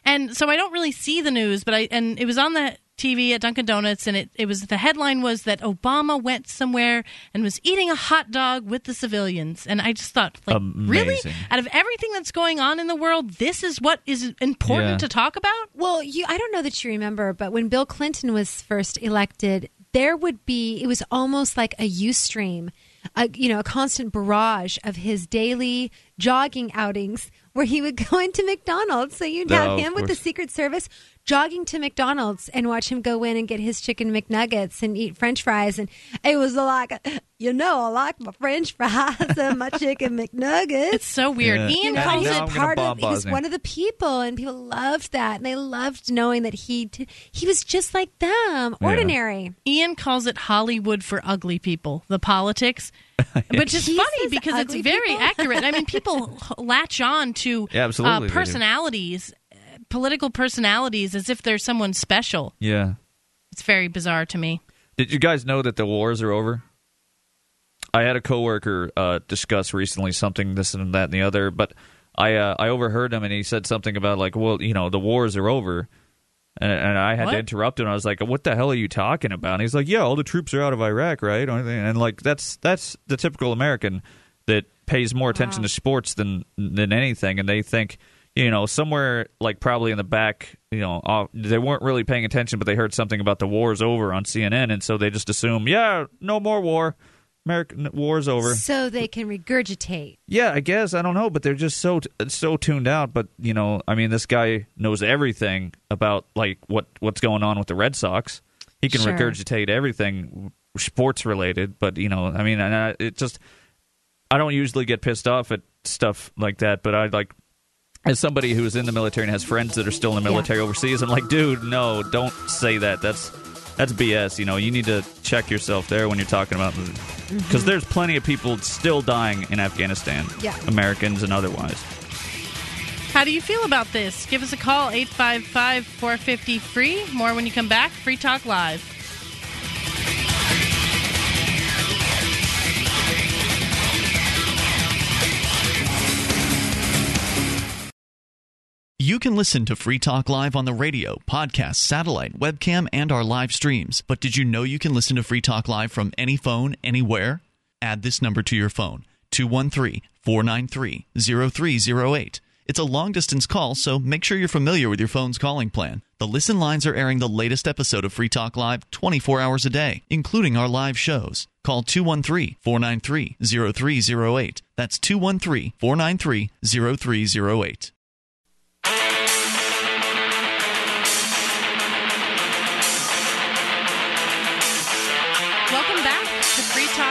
and so I don't really see the news. But I and it was on the TV at Dunkin' Donuts, and it it was the headline was that Obama went somewhere and was eating a hot dog with the civilians, and I just thought, like, really, out of everything that's going on in the world, this is what is important Yeah. to talk about. Well, you I don't know that you remember, but when Bill Clinton was first elected, there would be it was almost like a UStream, a you know, a constant barrage of his daily jogging outings where he would go into McDonald's. So you'd Oh, have him with the. Secret Service jogging to McDonald's and watch him go in and get his chicken McNuggets and eat French fries. And it was like, you know, I like my French fries and my chicken McNuggets. It's so weird. Yeah. Ian Yeah, calls it part of bomb he was one of the people and people loved that and they loved knowing that he t- he was just like them Yeah. ordinary Ian calls it Hollywood for ugly people, the politics, which is He funny because it's very people? accurate. I mean, people latch on to Yeah, uh, personalities, political personalities, as if they're someone special. yeah It's very bizarre to me. Did you guys know that the wars are over? I had a coworker uh, discuss recently something this and that and the other, but I uh, I overheard him and he said something about like, well, you know, the wars are over, and, and I had What? to interrupt him. I was like, what the hell are you talking about? And he's like, yeah, all the troops are out of Iraq, right? And like that's that's the typical American that pays more attention to sports than than anything, and they think. You know, somewhere like probably in the back, you know, off, they weren't really paying attention, but they heard something about the war's over on CNN, and so they just assume, yeah, no more war, American war's over. so they can regurgitate Yeah, I guess I don't know, but they're just so so tuned out. But you know, I mean, this guy knows everything about like what what's going on with the Red Sox. He can Sure. regurgitate everything sports related. But you know, I mean, I, it just I don't usually get pissed off at stuff like that, but I like. As somebody who's in the military and has friends that are still in the military overseas, I'm like, dude, no, don't say that. That's that's BS. You know, you need to check yourself there when you're talking about because mm-hmm. there's plenty of people still dying in Afghanistan, Yeah. Americans and otherwise. How do you feel about this? Give us a call 855 450 free. More when you come back. Free Talk Live. You can listen to Free Talk Live on the radio, podcast, satellite, webcam, and our live streams. But did you know you can listen to Free Talk Live from any phone, anywhere? Add this number to your phone 213 493 0308. It's a long distance call, so make sure you're familiar with your phone's calling plan. The listen lines are airing the latest episode of Free Talk Live 24 hours a day, including our live shows. Call 213 493 0308. That's 213 493 0308.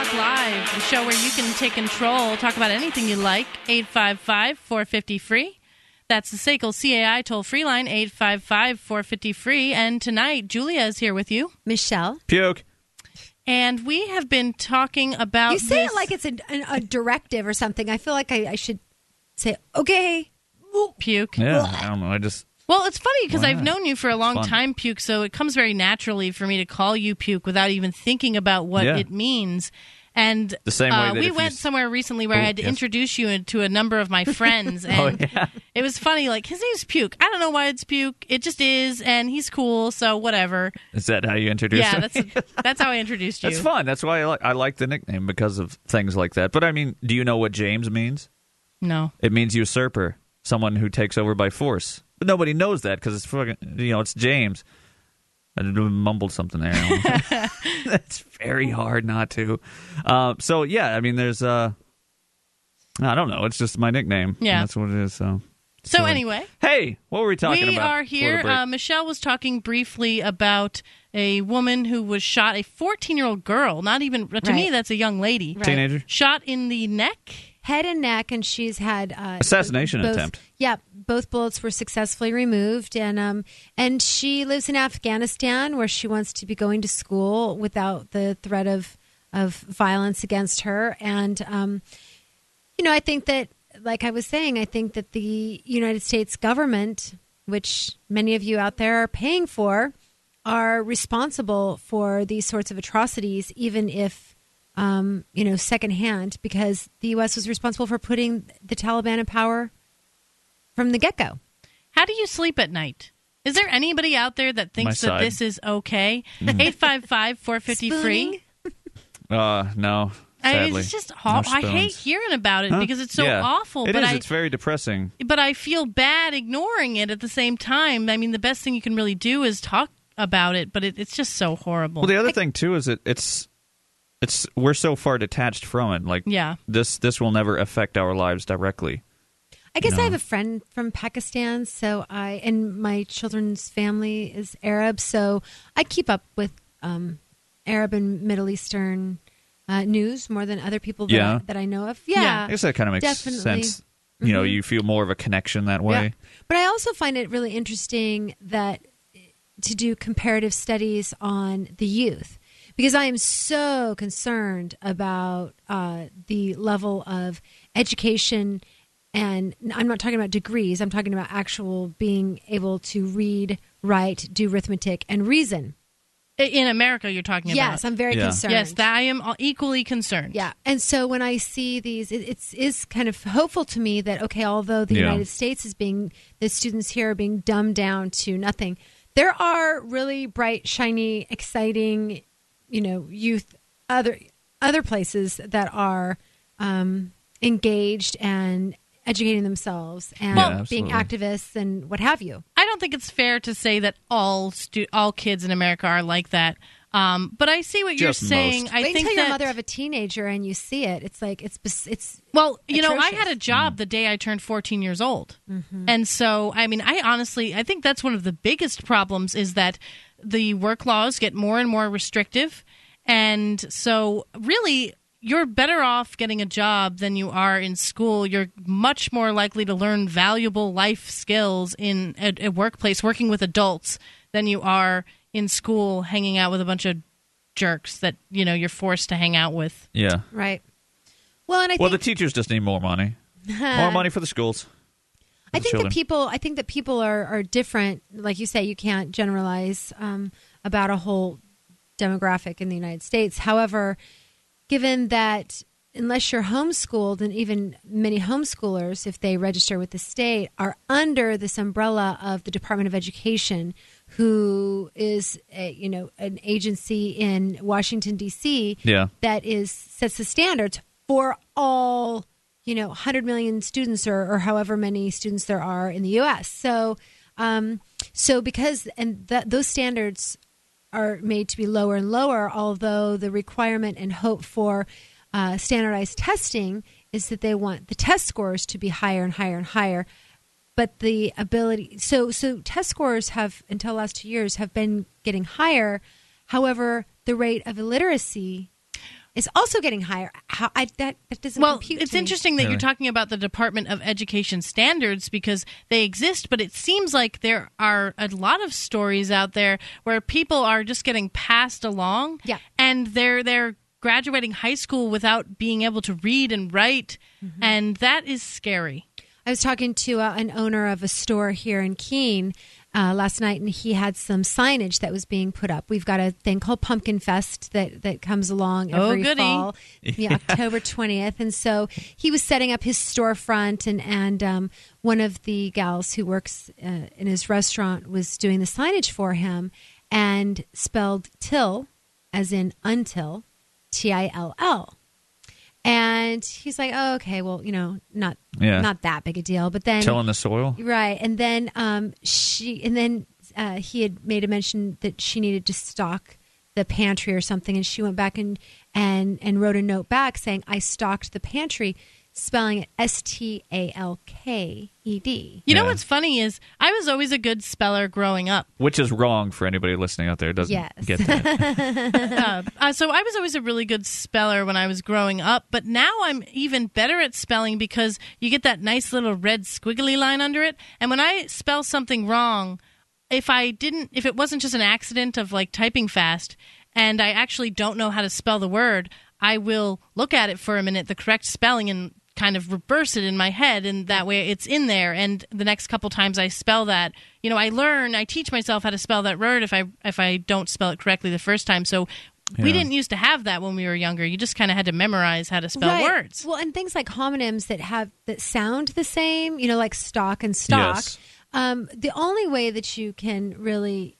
Talk Live, the show where you can take control, talk about anything you like. 855 450 free. That's the SACL CAI toll free line, 855 450 free. And tonight, Julia is here with you. Michelle. Puke. And we have been talking about. You say this- it like it's a, a, a directive or something. I feel like I, I should say, okay. Puke. Yeah, I don't know. I just Well, it's funny because I've known you for a long time, Puke, so it comes very naturally for me to call you Puke without even thinking about what Yeah. it means. And The same way uh, we went s- somewhere recently where Oh, I had to yes. introduce you to a number of my friends, and Oh, yeah. it was funny. Like his name's Puke. I don't know why it's Puke. It just is, and he's cool. So whatever. is that how you introduce yeah, me? that's that's how I introduced you. That's fun. That's why I like I like the nickname because of things like that. But I mean, do you know what James means? No. It means usurper, someone who takes over by force. But nobody knows that because it's fucking you know it's James. I mumbled something there. That's very hard not to. Uh, so yeah, I mean, there's uh, I don't know. It's just my nickname. Yeah. that's what it is. So So silly. anyway, hey, what were we talking we about? We are here. Uh, Michelle was talking briefly about a woman who was shot, a 14 year old girl, not even, to me, that's a young lady. Right. Teenager? Shot in the neck. Head and neck, and she's had uh, Assassination both- attempt. Yeah, both bullets were successfully removed, and um, and she lives in Afghanistan, where she wants to be going to school without the threat of of violence against her. And um, you know, I think that, like I was saying, I think that the United States government, which many of you out there are paying for, are responsible for these sorts of atrocities, even if um, you know secondhand, because the U.S. was responsible for putting the Taliban in power from the get go. How do you sleep at night? Is there anybody out there that thinks that this is okay? Mhm. 855 450 free. uh, no. I- It's just No. I hate hearing about it Huh? because it's so Yeah. awful. It but is. I, It's very depressing. but I feel bad ignoring it at the same time. I mean, the best thing you can really do is talk about it, but it, it's just so horrible. Well, the other thing too is it, it's it's we're so far detached from it. Like, Yeah. this this will never affect our lives directly. I guess No. I have a friend from Pakistan, so I and my children's family is Arab, so I keep up with um, Arab and Middle Eastern uh, news more than other people that, Yeah. I, that I know of. Yeah, I guess that kind of makes definitely. sense. You know, you feel more of a connection that way. Yeah. But I also find it really interesting that to do comparative studies on the youth because I am so concerned about uh, the level of education. And I'm not talking about degrees. I'm talking about actual being able to read, write, do arithmetic, and reason. In America, you're talking about. Yes, I'm very concerned. Yes, that I am equally concerned. Yeah, and so when I see these, it, it's is kind of hopeful to me that okay, although the Yeah. United States is being the students here are being dumbed down to nothing, there are really bright, shiny, exciting, you know, youth other other places that are um, engaged and educating themselves and Yeah, being activists and what have you. I don't think it's fair to say that all stu- all kids in America are like that. Um, but I see what you're saying. most. I Wait think until that you're a mother of a teenager and you see it. It's like it's it's well, you know, I had a job the day I turned 14 years old. Mhm. And so, I mean, I honestly, I think that's one of the biggest problems is that the work laws get more and more restrictive. And so, really, you're better off getting a job than you are in school. You're much more likely to learn valuable life skills in a, a workplace working with adults than you are in school hanging out with a bunch of jerks that, you know, you're forced to hang out with. Yeah. right. Well, and I well, think the teachers just need more money. more money for the schools. I the think children. that people. I think that people are are different. Like you say, you can't generalize um, about a whole demographic in the United States. However, given that unless you're homeschooled, and even many homeschoolers, if they register with the state, are under this umbrella of the Department of Education, who is a, you know an agency in Washington D.C. Yeah. that is sets the standards for all you know 100 million students or, or however many students there are in the U.S. So, um, so because and that those standards are made to be lower and lower, although the requirement and hope for uh, standardized testing is that they want the test scores to be higher and higher and higher. But the ability, so so test scores have until last two years have been getting higher. However, the rate of illiteracy is also getting higher. How I that that doesn't Well, compute. it's to me. interesting that you're talking about the Department of Education standards because they exist, but it seems like there are a lot of stories out there where people are just getting passed along. Yeah. And they're they're graduating high school without being able to read and write, Mm-hmm. and that is scary. I was talking to uh, an owner of a store here in Keene uh, last night, and he had some signage that was being put up. We've got a thing called Pumpkin Fest that, that comes along Oh, every goody. fall, yeah, October twentieth, and so he was setting up his storefront, and and um, one of the gals who works uh, in his restaurant was doing the signage for him, and spelled till as in until, T I L L. And he's like, "Oh, okay. Well, you know, not Yeah. not that big a deal." But then Tilling the soil. Right, and then um, she, and then uh, he had made a mention that she needed to stock the pantry or something, and she went back and and and wrote a note back saying, "I stocked the pantry," spelling it S T A L K E D. You know Yeah. what's funny is I was always a good speller growing up. Which is wrong for anybody listening out there doesn't Yes. get that. uh, uh, so I was always a really good speller when I was growing up, but now I'm even better at spelling because you get that nice little red squiggly line under it. And when I spell something wrong, if I didn't, if it wasn't just an accident of like typing fast, and I actually don't know how to spell the word, I will look at it for a minute, the correct spelling, and kind of reverse it in my head, and that way it's in there. And the next couple times I spell that, you know, I learn, I teach myself how to spell that word if I if I don't spell it correctly the first time. So. We didn't used to have that when we were younger. You just kind of had to memorize how to spell Right. words. Well, and things like homonyms that have that sound the same, you know, like stock and stalk. Yes. Um, the only way that you can really ha-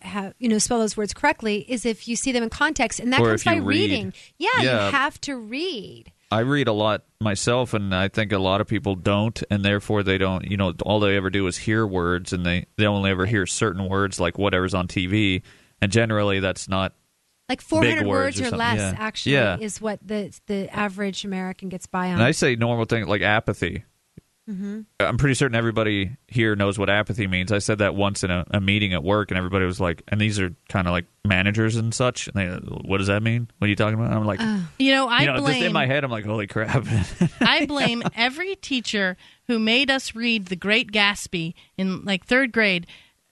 have you know spell those words correctly is if you see them in context, and that Or comes by read. reading. Yeah, Yeah. you have to read. I read a lot myself, and I think a lot of people don't, and therefore they don't. You know, all they ever do is hear words, and they they only ever hear certain words, like whatever's on TV, and generally that's not Like Big 400 words words or or, less, yeah. actually, Yeah. is what the the average American gets by on. And I say normal things like apathy. Hmm I'm pretty certain everybody here knows what apathy means. I said that once in a, a meeting at work, and everybody was like, "And these are kind of like managers and such." And they, what does that mean? What are you talking about? I'm like, You know, I you know, just blame in my head, I'm like, "Holy crap!" I blame every teacher who made us read The Great Gatsby in like third grade.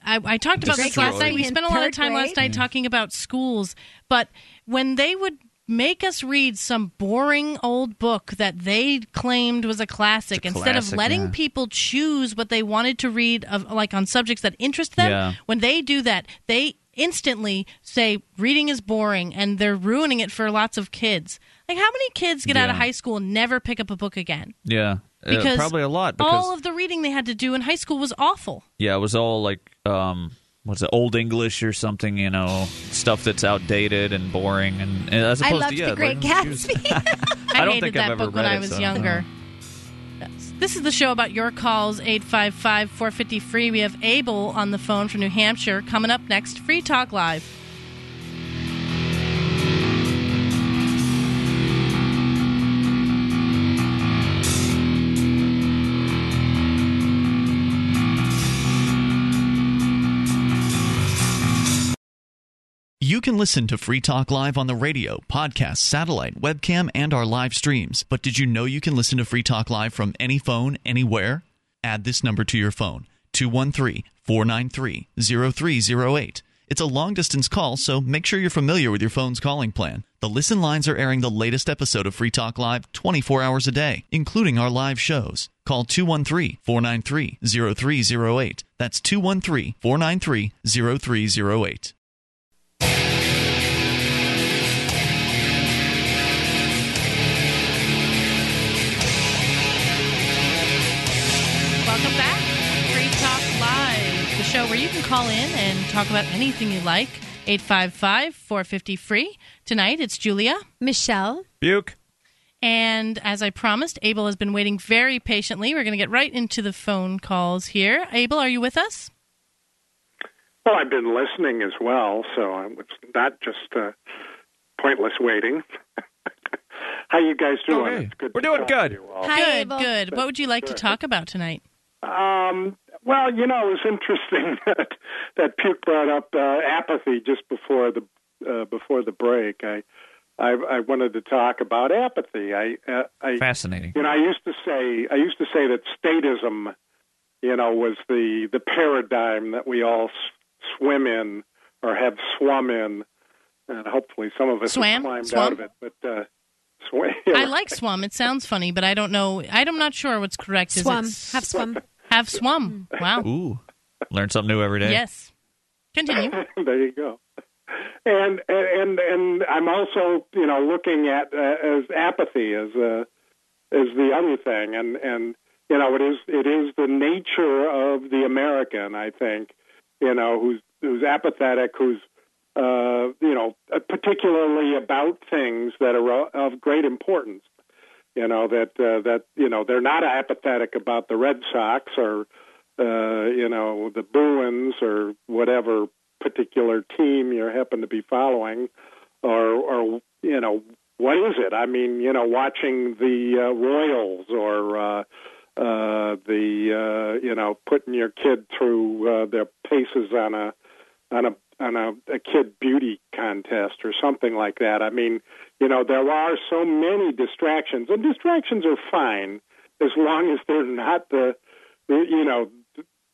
I, I talked about this last night. We spent a lot of third time last grade? night talking about schools, but when they would make us read some boring old book that they claimed was a classic a instead of letting yeah. people choose what they wanted to read of like on subjects that interest them Yeah. when they do that they instantly say reading is boring and they're ruining it for lots of kids like how many kids get out of high school and never pick up a book again yeah, Uh, because probably a lot. Because all of the reading they had to do in high school was awful. yeah, it was all like, um, what's it, old English or something? You know, stuff that's outdated and boring, and, and as I opposed loved to yeah, The Great Gatsby. I, I don't hated think that I've ever book when I it, was so uh-huh. younger. This is the show about your calls, 855 450 free. We have Abel on the phone from New Hampshire. Coming up next, Free Talk Live. You can listen to Free Talk Live on the radio, podcast, satellite, webcam, and our live streams. But did you know you can listen to Free Talk Live from any phone, anywhere? Add this number to your phone 213 493 0308. It's a long distance call, so make sure you're familiar with your phone's calling plan. The listen lines are airing the latest episode of Free Talk Live 24 hours a day, including our live shows. Call 213 493 0308. That's 213 493 0308. Welcome back. Free Talk Live, the show where you can call in and talk about anything you like. 855 450 free. Tonight it's Julia. Michelle. Puke. And as I promised, Abel has been waiting very patiently. We're going to get right into the phone calls here. Abel, are you with us? Well, I've been listening as well, so it's not just uh, pointless waiting. How you guys doing? It's good We're doing talk to good. you all. good, good. What would you like to talk about tonight? Um, well, you know, it was interesting that that Puke brought up uh, apathy just before the uh, before the break. I I, I wanted to talk about apathy. I, uh, I Fascinating. You know, I used to say I used to say that statism, you know, was the the paradigm that we all s- swim in or have swum in, and hopefully some of us Swam? have climbed Swum? out of it. But uh, swim. I like swum. It sounds funny, but I don't know. I'm not sure what's correct. Is Swum. it Have swum. Have swum. Wow. Ooh, learn something new every day. Yes. Continue. there you go. And and and I'm also you know looking at uh, as apathy as uh, as the other thing, and and you know it is it is the nature of the American, I think, you know, who's who's apathetic, who's uh, you know particularly about things that are of great importance. You know that uh, that you know they're not apathetic about the Red Sox or uh, you know the Bruins or whatever particular team you happen to be following, or or you know what is it? I mean, you know, watching the uh, Royals or uh, uh, the uh, you know putting your kid through uh, their paces on a on a on a, a kid beauty contest or something like that. I mean, you know, there are so many distractions, and distractions are fine as long as they're not the, the you know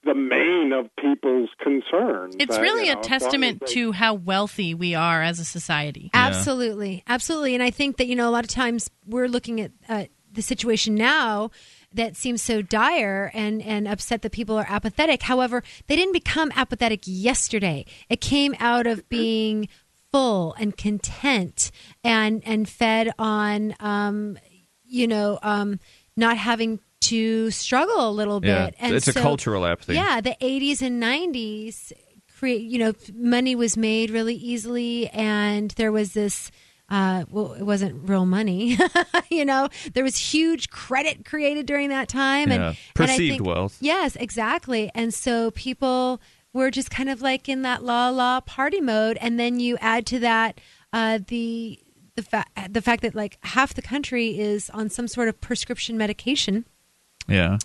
the main of people's concerns. It's Uh, really you a know, as long as testament they- to how wealthy we are as a society. Absolutely, absolutely. And I think that you know a lot of times we're looking at uh, the situation now that seems so dire and and upset that people are apathetic. However, they didn't become apathetic yesterday. It came out of being full and content and and fed on um, you know um, not having to struggle a little Yeah, bit. And it's a so- cultural apathy. Yeah, the 80s and 90s create you know money was made really easily and there was this uh, well, it wasn't real money. you know, there was huge credit created during that time, and Yeah, and I perceived think- wealth. Yes, exactly. And so people were just kind of like in that la la party mode, and then you add to that uh, the the fact the fact that like half the country is on some sort of prescription medication Yeah.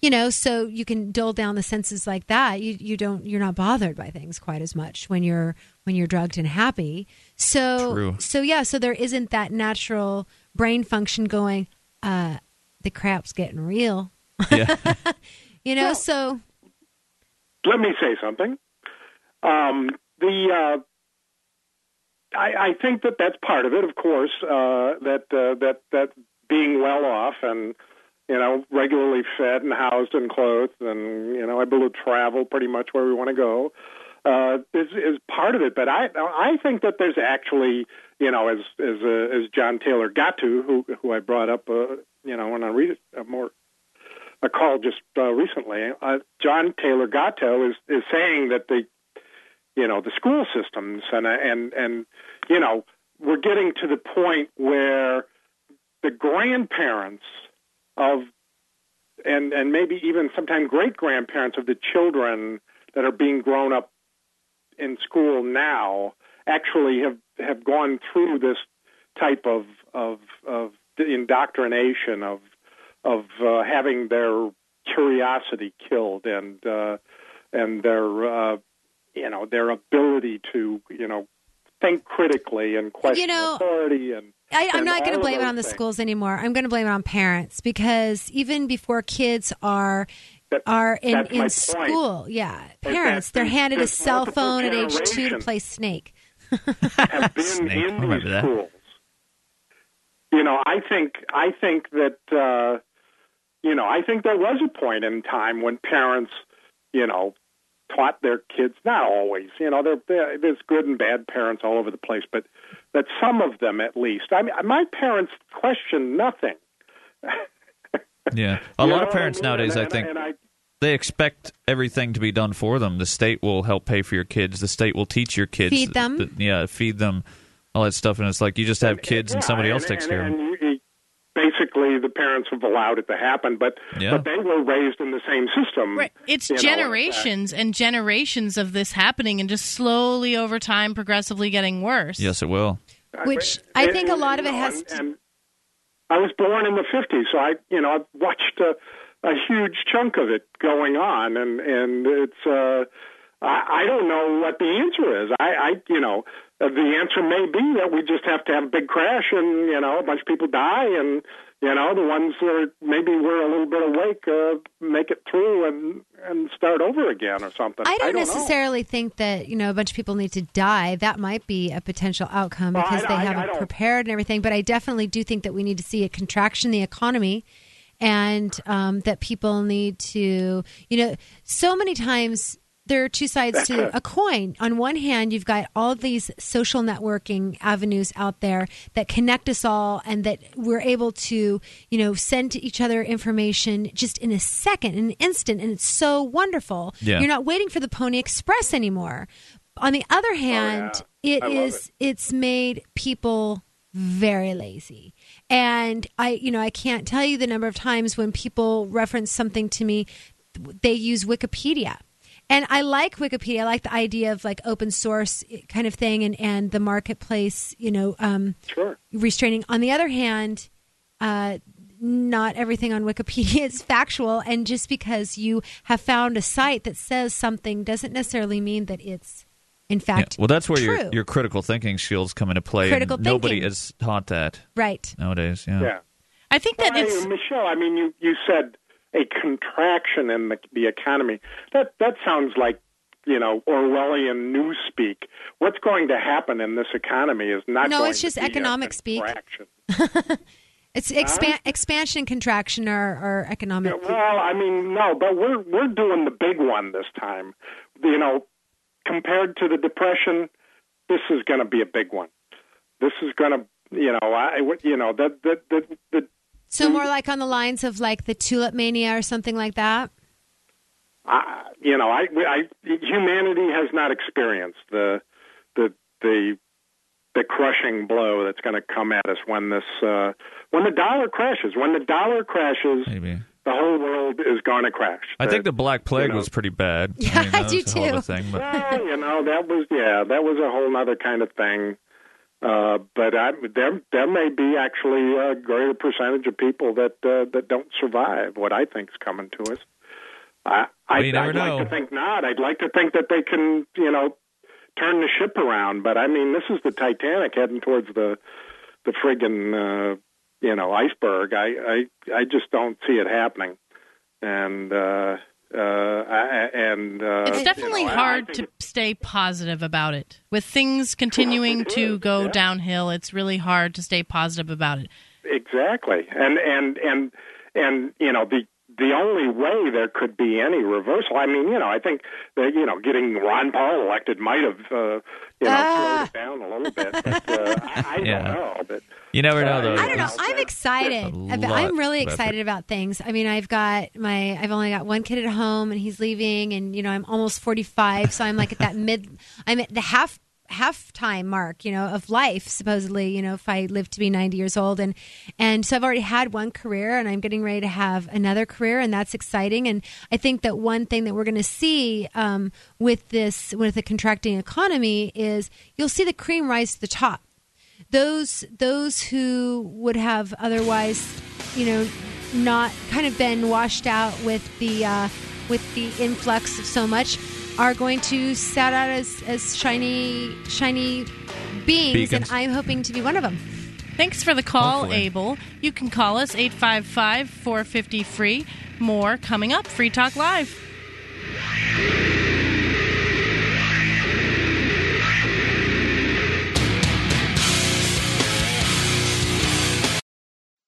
you know so you can dull down the senses like that you you don't you're not bothered by things quite as much when you're when you're drugged and happy so True. so yeah so there isn't that natural brain function going uh the crap's getting real Yeah. you know so let me say something. Um, the uh, I, I think that that's part of it, of course. Uh, that uh, that that being well off and you know regularly fed and housed and clothed and you know able to travel pretty much where we want to go uh, is is part of it. But I I think that there's actually you know as as uh, as John Taylor Gatto who who I brought up uh, you know when I read uh, more a call just uh, recently. Uh, John Taylor Gatto is is saying that the you know the school systems and and and you know we're getting to the point where the grandparents of and and maybe even sometimes great grandparents of the children that are being grown up in school now actually have have gone through this type of of of indoctrination of of uh, having their curiosity killed and uh, and their uh, you know their ability to you know think critically and question You know, authority and I, I'm and not going to blame it on the things. schools anymore. I'm going to blame it on parents because even before kids are are in that's my in point. school, yeah, parents they're there's- handed a cell phone at age two to play Snake. have been Snake, in these that. schools. You know, I think I think that uh, you know I think there was a point in time when parents, you know, taught their kids. Not always, you know, there there- there's good and bad parents all over the place, but that some of them at least. I mean, my parents questioned nothing. Yeah. A lot know of parents I mean? nowadays, And- I think, and I- they expect everything to be done for them. The state will help pay for your kids. The state will teach your kids. Feed them. th- yeah, feed them, all that stuff. And it's like you just have kids and Yeah, somebody else takes and- care of them. and you- you- basically, the parents have allowed it to happen, but Yeah. but they were raised in the same system. Right. It's you know, uh, generations and generations of this happening and just slowly over time progressively getting worse. Yes, it will. Which I think a lot of it has and, and I was born in the '50s, so I, you know, I've watched a, a huge chunk of it going on, and and it's. uh I, I don't know what the answer is. I, I, you know, the answer may be that we just have to have a big crash and you know a bunch of people die and you know the ones that are, maybe we're a little bit awake uh, make it through and and start over again or something. I don't, know. necessarily think that you know a bunch of people need to die. That might be a potential outcome Well, I- because they I- I haven't don't- prepared and everything. But I definitely do think that we need to see a contraction in the economy, and um, that people need to, you know, so many times there are two sides to a coin. On one hand, you've got all these social networking avenues out there that connect us all and that we're able to, you know, send to each other information just in a second, in an instant, and it's so wonderful. Yeah. You're not waiting for the Pony Express anymore. On the other oh, hand, it I love is it's made people very lazy. And I, you know, I can't tell you the number of times when people reference something to me, they use Wikipedia. And I like Wikipedia. I like the idea of like open source kind of thing and, and the marketplace, you know, um, sure. restraining. On the other hand, uh, not everything on Wikipedia is factual. And just because you have found a site that says something doesn't necessarily mean that it's, in Yeah. fact, Well, that's where true. your your critical thinking skills come into play. and Critical Nobody thinking. is taught that right. nowadays. Yeah. Yeah. I think that it's Michelle. I mean, you you said a contraction in the, the economy. That that sounds like you know Orwellian newspeak. What's going to happen in this economy is not. No, it's just economic speak. It's expan- expansion, contraction, or, or economic. Yeah, well, I mean, no, but we're we're doing the big one this time. You know, compared to the depression, this is going to be a big one. This is going to, you know, I, what you know, that that that the So more like on the lines of like the tulip mania or something like that. I, you know, I, I, humanity has not experienced the, the, the, the crushing blow that's going to come at us when this, uh, when the dollar crashes. When the dollar crashes, Maybe. the whole world is going to crash. I think the Black Plague you know- was pretty bad. Yeah, mean, I do was a whole other too. Thing, but well, you know, that was yeah, that was a whole other kind of thing. Uh, but I, there, there may be actually a greater percentage of people that uh, that don't survive what I think is coming to us. I, well, I, would know. like to think not. I'd like to think that they can, you know, turn the ship around. But I mean, this is the Titanic heading towards the the friggin' uh, you know iceberg. I, I I just don't see it happening. And uh, uh, I, and uh, It's definitely you know, hard to stay positive about it. With things continuing to go downhill, it's really hard to stay positive about it. Exactly, and and and and you know the the only way there could be any reversal. I mean, you know, I think that you know getting Ron Paul elected might have uh, you know Ah. slowed it down a little bit, but uh, I, I Yeah. don't know. But you never know, though. I don't know. I'm excited. A About- I'm really excited about things. I mean, I've got my, I've only got one kid at home, and he's leaving, and you know, I'm almost 45, so I'm like at that mid, I'm at the half half time mark, you know, of life supposedly. You know, if I live to be 90 years old, and and so I've already had one career, and I'm getting ready to have another career, and that's exciting. And I think that one thing that we're going to see um, with this, with the contracting economy, is you'll see the cream rise to the top those those who would have otherwise, you know, not kind of been washed out with the uh, with the influx of so much, are going to set out as as shiny shiny beings, Beacons. and I'm hoping to be one of them. Thanks for the call, Hopefully. Abel. You can call us 855 450 free. More coming up. Free Talk Live.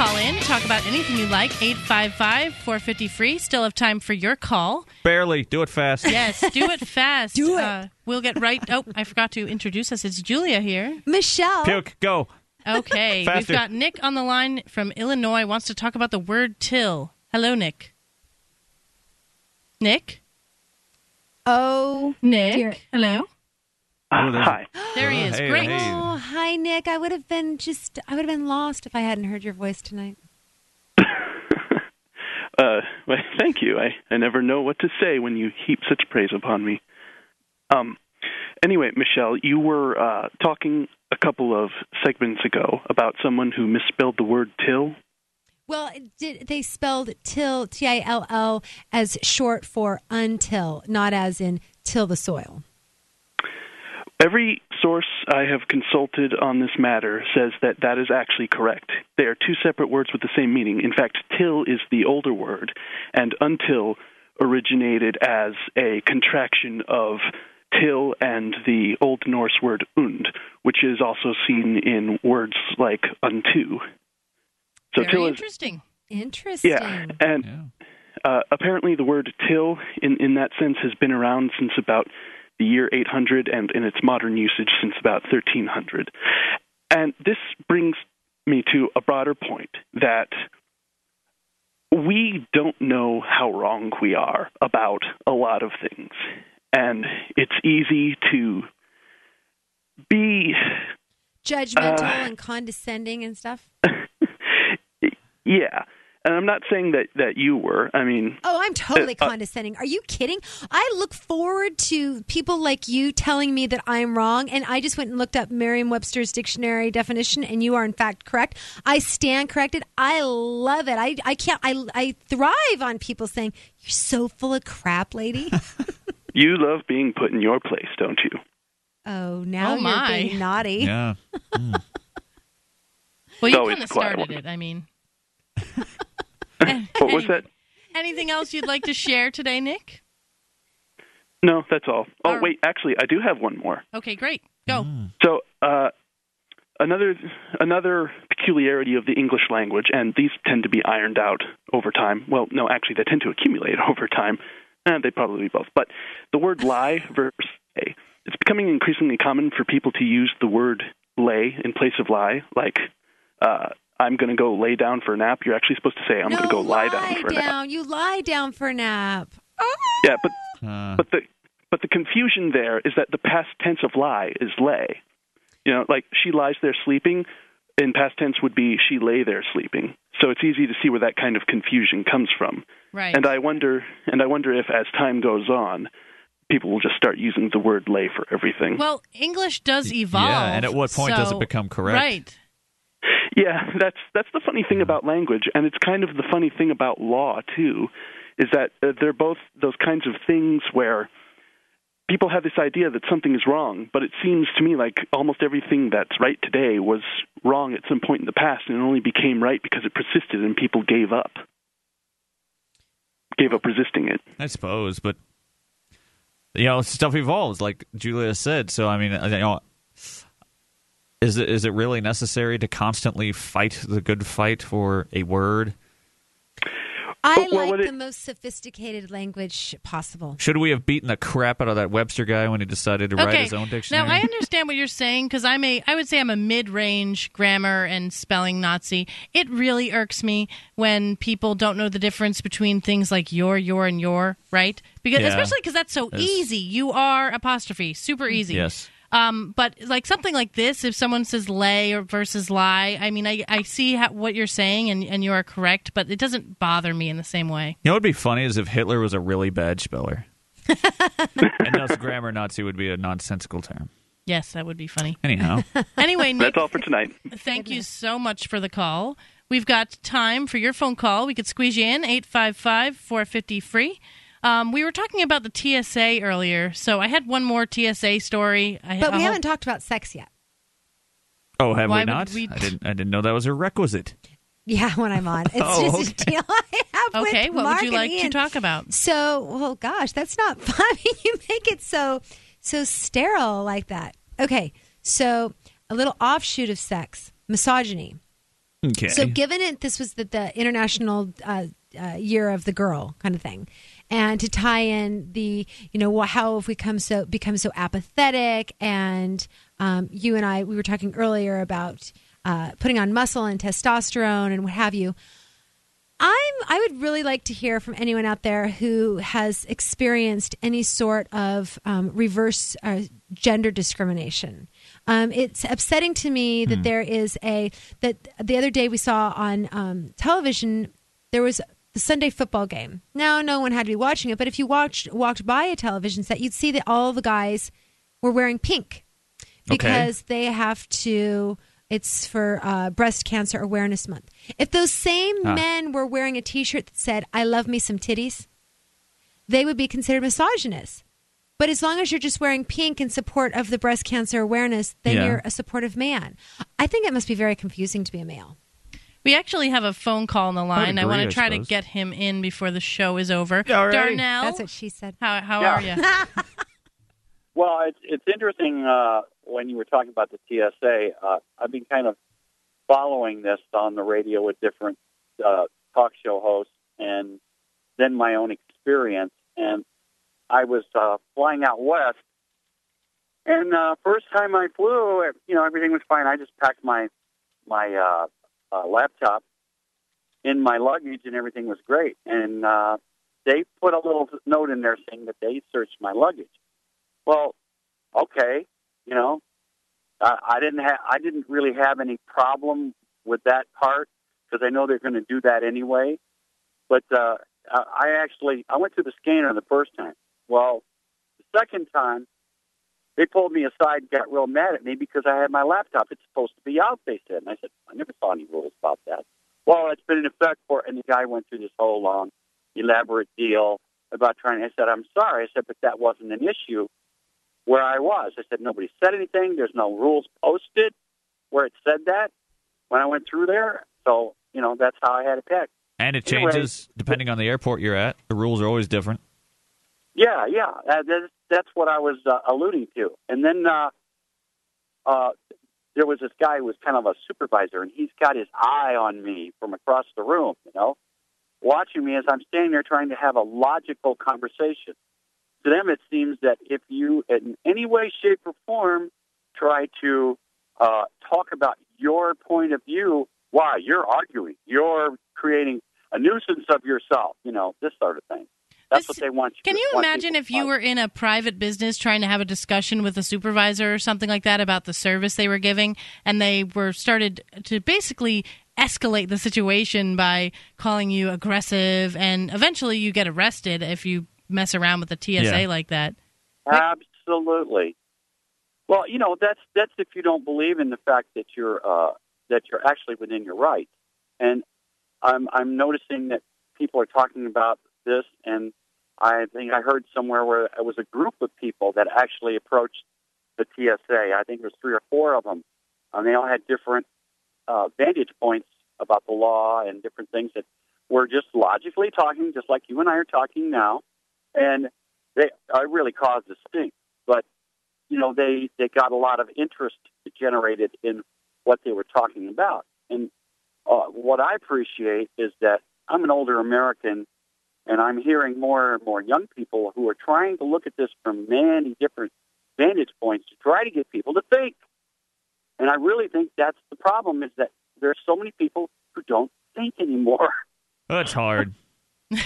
call in, talk about anything you like. 855 450 free. Still have time for your call. Barely. Do it fast. Yes, do it fast. do it. Uh, we'll get right. Oh, I forgot to introduce us. It's Julia here. Michelle. Puke. Go. Okay, we've got Nick on the line from Illinois. Wants to talk about the word till. Hello, Nick. Nick. Oh, Nick. dear. Hello. Hi. There he is. Hey, Great. hey. Oh, hi, Nick. I would have been just, I would have been lost if I hadn't heard your voice tonight. Uh, well, thank you. I, I never know what to say when you heap such praise upon me. Um, anyway, Michelle, you were uh, talking a couple of segments ago about someone who misspelled the word till. Well, did, they spelled till, T I L L, as short for until, not as in till the soil. Every source I have consulted on this matter says that that is actually correct. They are two separate words with the same meaning. In fact, till is the older word, and until originated as a contraction of till and the Old Norse word und, which is also seen in words like unto. So Very till is interesting. Interesting. yeah, and uh, apparently the word till, in in that sense, has been around since about the year 800, and in its modern usage since about 1300. And this brings me to a broader point that we don't know how wrong we are about a lot of things, and it's easy to be Judgmental Uh, and condescending and stuff. yeah. And I'm not saying that that you were. I mean, Oh, I'm totally Uh, uh, condescending. Are you kidding? I look forward to people like you telling me that I'm wrong, and I just went and looked up Merriam-Webster's dictionary definition, and you are in fact correct. I stand corrected. I love it. I I can't. I I thrive on people saying you're so full of crap, lady. you love being put in your place, don't you? oh, now Oh, you're being naughty. Yeah. Well, you No, kind of started one. it. I mean, What was that? anything else you'd like to share today, Nick? No, that's all. Oh, All wait, actually, I do have one more. Okay, great. Go. So, uh, another another peculiarity of the English language, and these tend to be ironed out over time. Well, no, actually, they tend to accumulate over time, and they probably both. But the word lie versus lay, it's becoming increasingly common for people to use the word lay in place of lie. Like, uh, I'm going to go lay down for a nap. You're actually supposed to say, I'm no, going to go lie down lie for a nap. down. You lie down for a nap. Oh. Yeah, but ah. but the but the confusion there is that the past tense of lie is lay. You know, like she lies there sleeping. In past tense would be she lay there sleeping. So it's easy to see where that kind of confusion comes from. Right. And I wonder and I wonder if as time goes on, people will just start using the word lay for everything. Well, English does evolve. Yeah, and at what point does it become correct? Right. Yeah, that's that's the funny thing about language, and it's kind of the funny thing about law too, is that uh, they're both those kinds of things where people have this idea that something is wrong, but it seems to me like almost everything that's right today was wrong at some point in the past, and it only became right because it persisted and people gave up, gave up resisting it. I suppose, but you know, stuff evolves, like Julia said. So I mean, you know, is it is it really necessary to constantly fight the good fight for a word? I well, like what it- the most sophisticated language possible. Should we have beaten the crap out of that Webster guy when he decided to write his own dictionary? Now I understand what you're saying because I'm a I would say I'm a mid-range grammar and spelling Nazi. It really irks me when people don't know the difference between things like your, your, and your. Right? Because Yeah. especially because that's so Yes. easy. You are apostrophe, super easy. Yes. Um, but like something like this, if someone says lay or versus lie, I mean, I, I see how, what you're saying and, and you are correct, but it doesn't bother me in the same way. You know what would be funny is if Hitler was a really bad speller. and thus grammar Nazi would be a nonsensical term. Yes, that would be funny. Anyhow. Anyway, Nick, That's all for tonight. thank you so much for the call. We've got time for your phone call. We could squeeze you in 855 450 free. Um, we were talking about the TSA earlier, so I had one more TSA story. I, But we I'll- haven't talked about sex yet. Oh, have Why we not? we- I didn't I didn't know that was a requisite. Yeah, when I'm on. It's Oh, just a deal I have Okay, with what Mark would you and like to talk about? So, well, gosh, that's not fun. You make it so so sterile like that. Okay, so a little offshoot of sex, misogyny. Okay. So, given it, this was the, the international uh, uh, year of the girl kind of thing, and to tie in the, you know, how have we come so become so apathetic? And um, you and I, we were talking earlier about uh, putting on muscle and testosterone and what have you. I'm. I would really like to hear from anyone out there who has experienced any sort of um, reverse uh, gender discrimination. Um, it's upsetting to me that there is a that the other day we saw on um, television there was the Sunday football game. Now, no one had to be watching it, but if you watched walked by a television set, you'd see that all the guys were wearing pink because they have to. It's for uh, Breast Cancer Awareness Month. If those same Ah. men were wearing a T-shirt that said "I love me some titties," they would be considered misogynists. But as long as you're just wearing pink in support of the breast cancer awareness, then Yeah. you're a supportive man. I think it must be very confusing to be a male. We actually have a phone call on the line. I, want to try to get him in before the show is over. Alrighty. Darnell, That's what she said. How how Yeah. are you? Well, it's it's interesting uh, when you were talking about the TSA. Uh, I've been kind of following this on the radio with different uh, talk show hosts, and then my own experience. And I was uh, flying out west, and uh, first time I flew, you know, everything was fine. I just packed my my uh, uh, laptop in my luggage, and everything was great. And uh, they put a little note in there saying that they searched my luggage. Well, okay, you know, uh, I didn't have, I didn't really have any problem with that part because I know they're going to do that anyway. But uh, I I actually, I went through the scanner the first time. Well, the second time, they pulled me aside, and got real mad at me because I had my laptop. It's supposed to be out, they said, and I said, I never saw any rules about that. Well, it's been in effect for, and the guy went through this whole long, elaborate deal about trying. To. I said, I'm sorry. I said, but that wasn't an issue where I was. I said, nobody said anything. There's no rules posted where it said that when I went through there. So, you know, that's how I had it picked. And it Anyway, changes depending on the airport you're at. The rules are always different. Yeah, yeah. Uh, that's, that's what I was uh, alluding to. And then uh, uh, there was this guy who was kind of a supervisor, and he's got his eye on me from across the room, you know, watching me as I'm standing there trying to have a logical conversation. To them, it seems that if you, in any way, shape, or form, try to uh, talk about your point of view, why you're arguing, you're creating a nuisance of yourself, you know, this sort of thing. That's what they want you. Can you want imagine if you were in a private business trying to have a discussion with a supervisor or something like that about the service they were giving, and they were started to basically escalate the situation by calling you aggressive, and eventually you get arrested if you mess around with the TSA Yeah. like that. Absolutely. Well, you know that's that's if you don't believe in the fact that you're uh, that you're actually within your rights, and I'm I'm noticing that people are talking about this, and I think I heard somewhere where it was a group of people that actually approached the TSA. I think there was three or four of them, and they all had different uh, vantage points about the law and different things that were just logically talking, just like you and I are talking now, and they I really caused a stink. But you know, they they got a lot of interest generated in what they were talking about, and uh, what I appreciate is that I'm an older American, and I'm hearing more and more young people who are trying to look at this from many different vantage points to try to get people to think. And I really think that's the problem: is that there are so many people who don't think anymore. That's hard.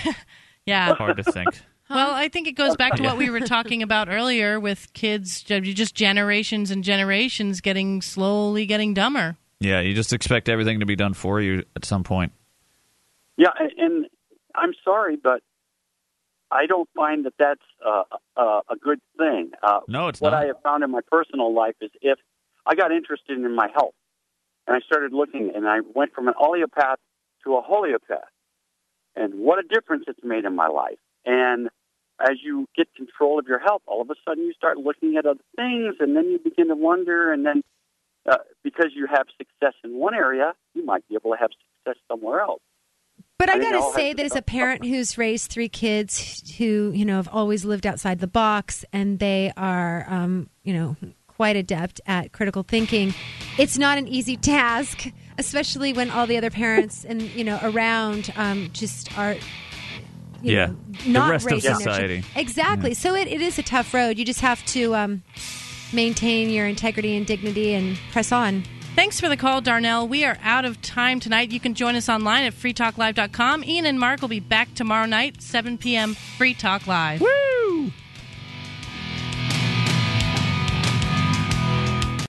Yeah. hard to think. Well, I think it goes back to what we were talking about earlier with kids, just generations and generations getting slowly getting dumber. Yeah, you just expect everything to be done for you at some point. Yeah, and- and I'm sorry, but I don't find that that's uh, uh, a good thing. Uh, no, it's what not. I have found in my personal life is if I got interested in my health and I started looking, and I went from an allopath to a holeopath, and what a difference it's made in my life. And as you get control of your health, all of a sudden you start looking at other things, and then you begin to wonder, and then uh, because you have success in one area, you might be able to have success somewhere else. But I I gotta say that as a parent who's raised three kids who, you know, have always lived outside the box and they are, um, you know, quite adept at critical thinking, it's not an easy task especially when all the other parents and you know around um, just are. You Yeah. know, The not rest of raising their children. society. Exactly. So it, it is a tough road. You just have to um, maintain your integrity and dignity and press on. Thanks for the call, Darnell. We are out of time tonight. You can join us online at freetalklive.com. Ian and Mark will be back tomorrow night, 7 p.m. Free Talk Live. Woo!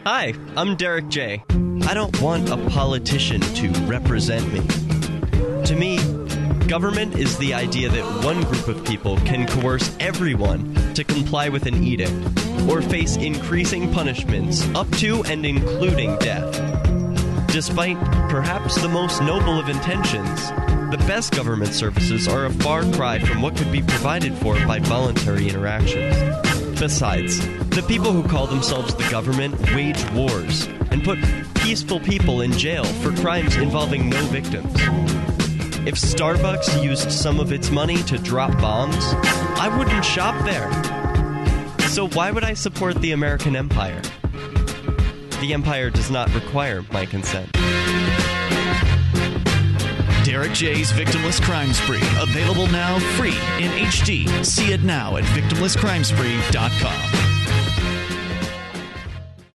Hi, I'm Derek J. I don't want a politician to represent me. To me, government is the idea that one group of people can coerce everyone to comply with an edict or face increasing punishments up to and including death. Despite perhaps the most noble of intentions, the best government services are a far cry from what could be provided for by voluntary interactions. Besides, the people who call themselves the government wage wars and put peaceful people in jail for crimes involving no victims. If Starbucks used some of its money to drop bombs, I wouldn't shop there. So why would I support the American empire? The empire does not require my consent. Derek J's Victimless Crime Spree. Available now free in HD. See it now at victimlesscrimespree.com.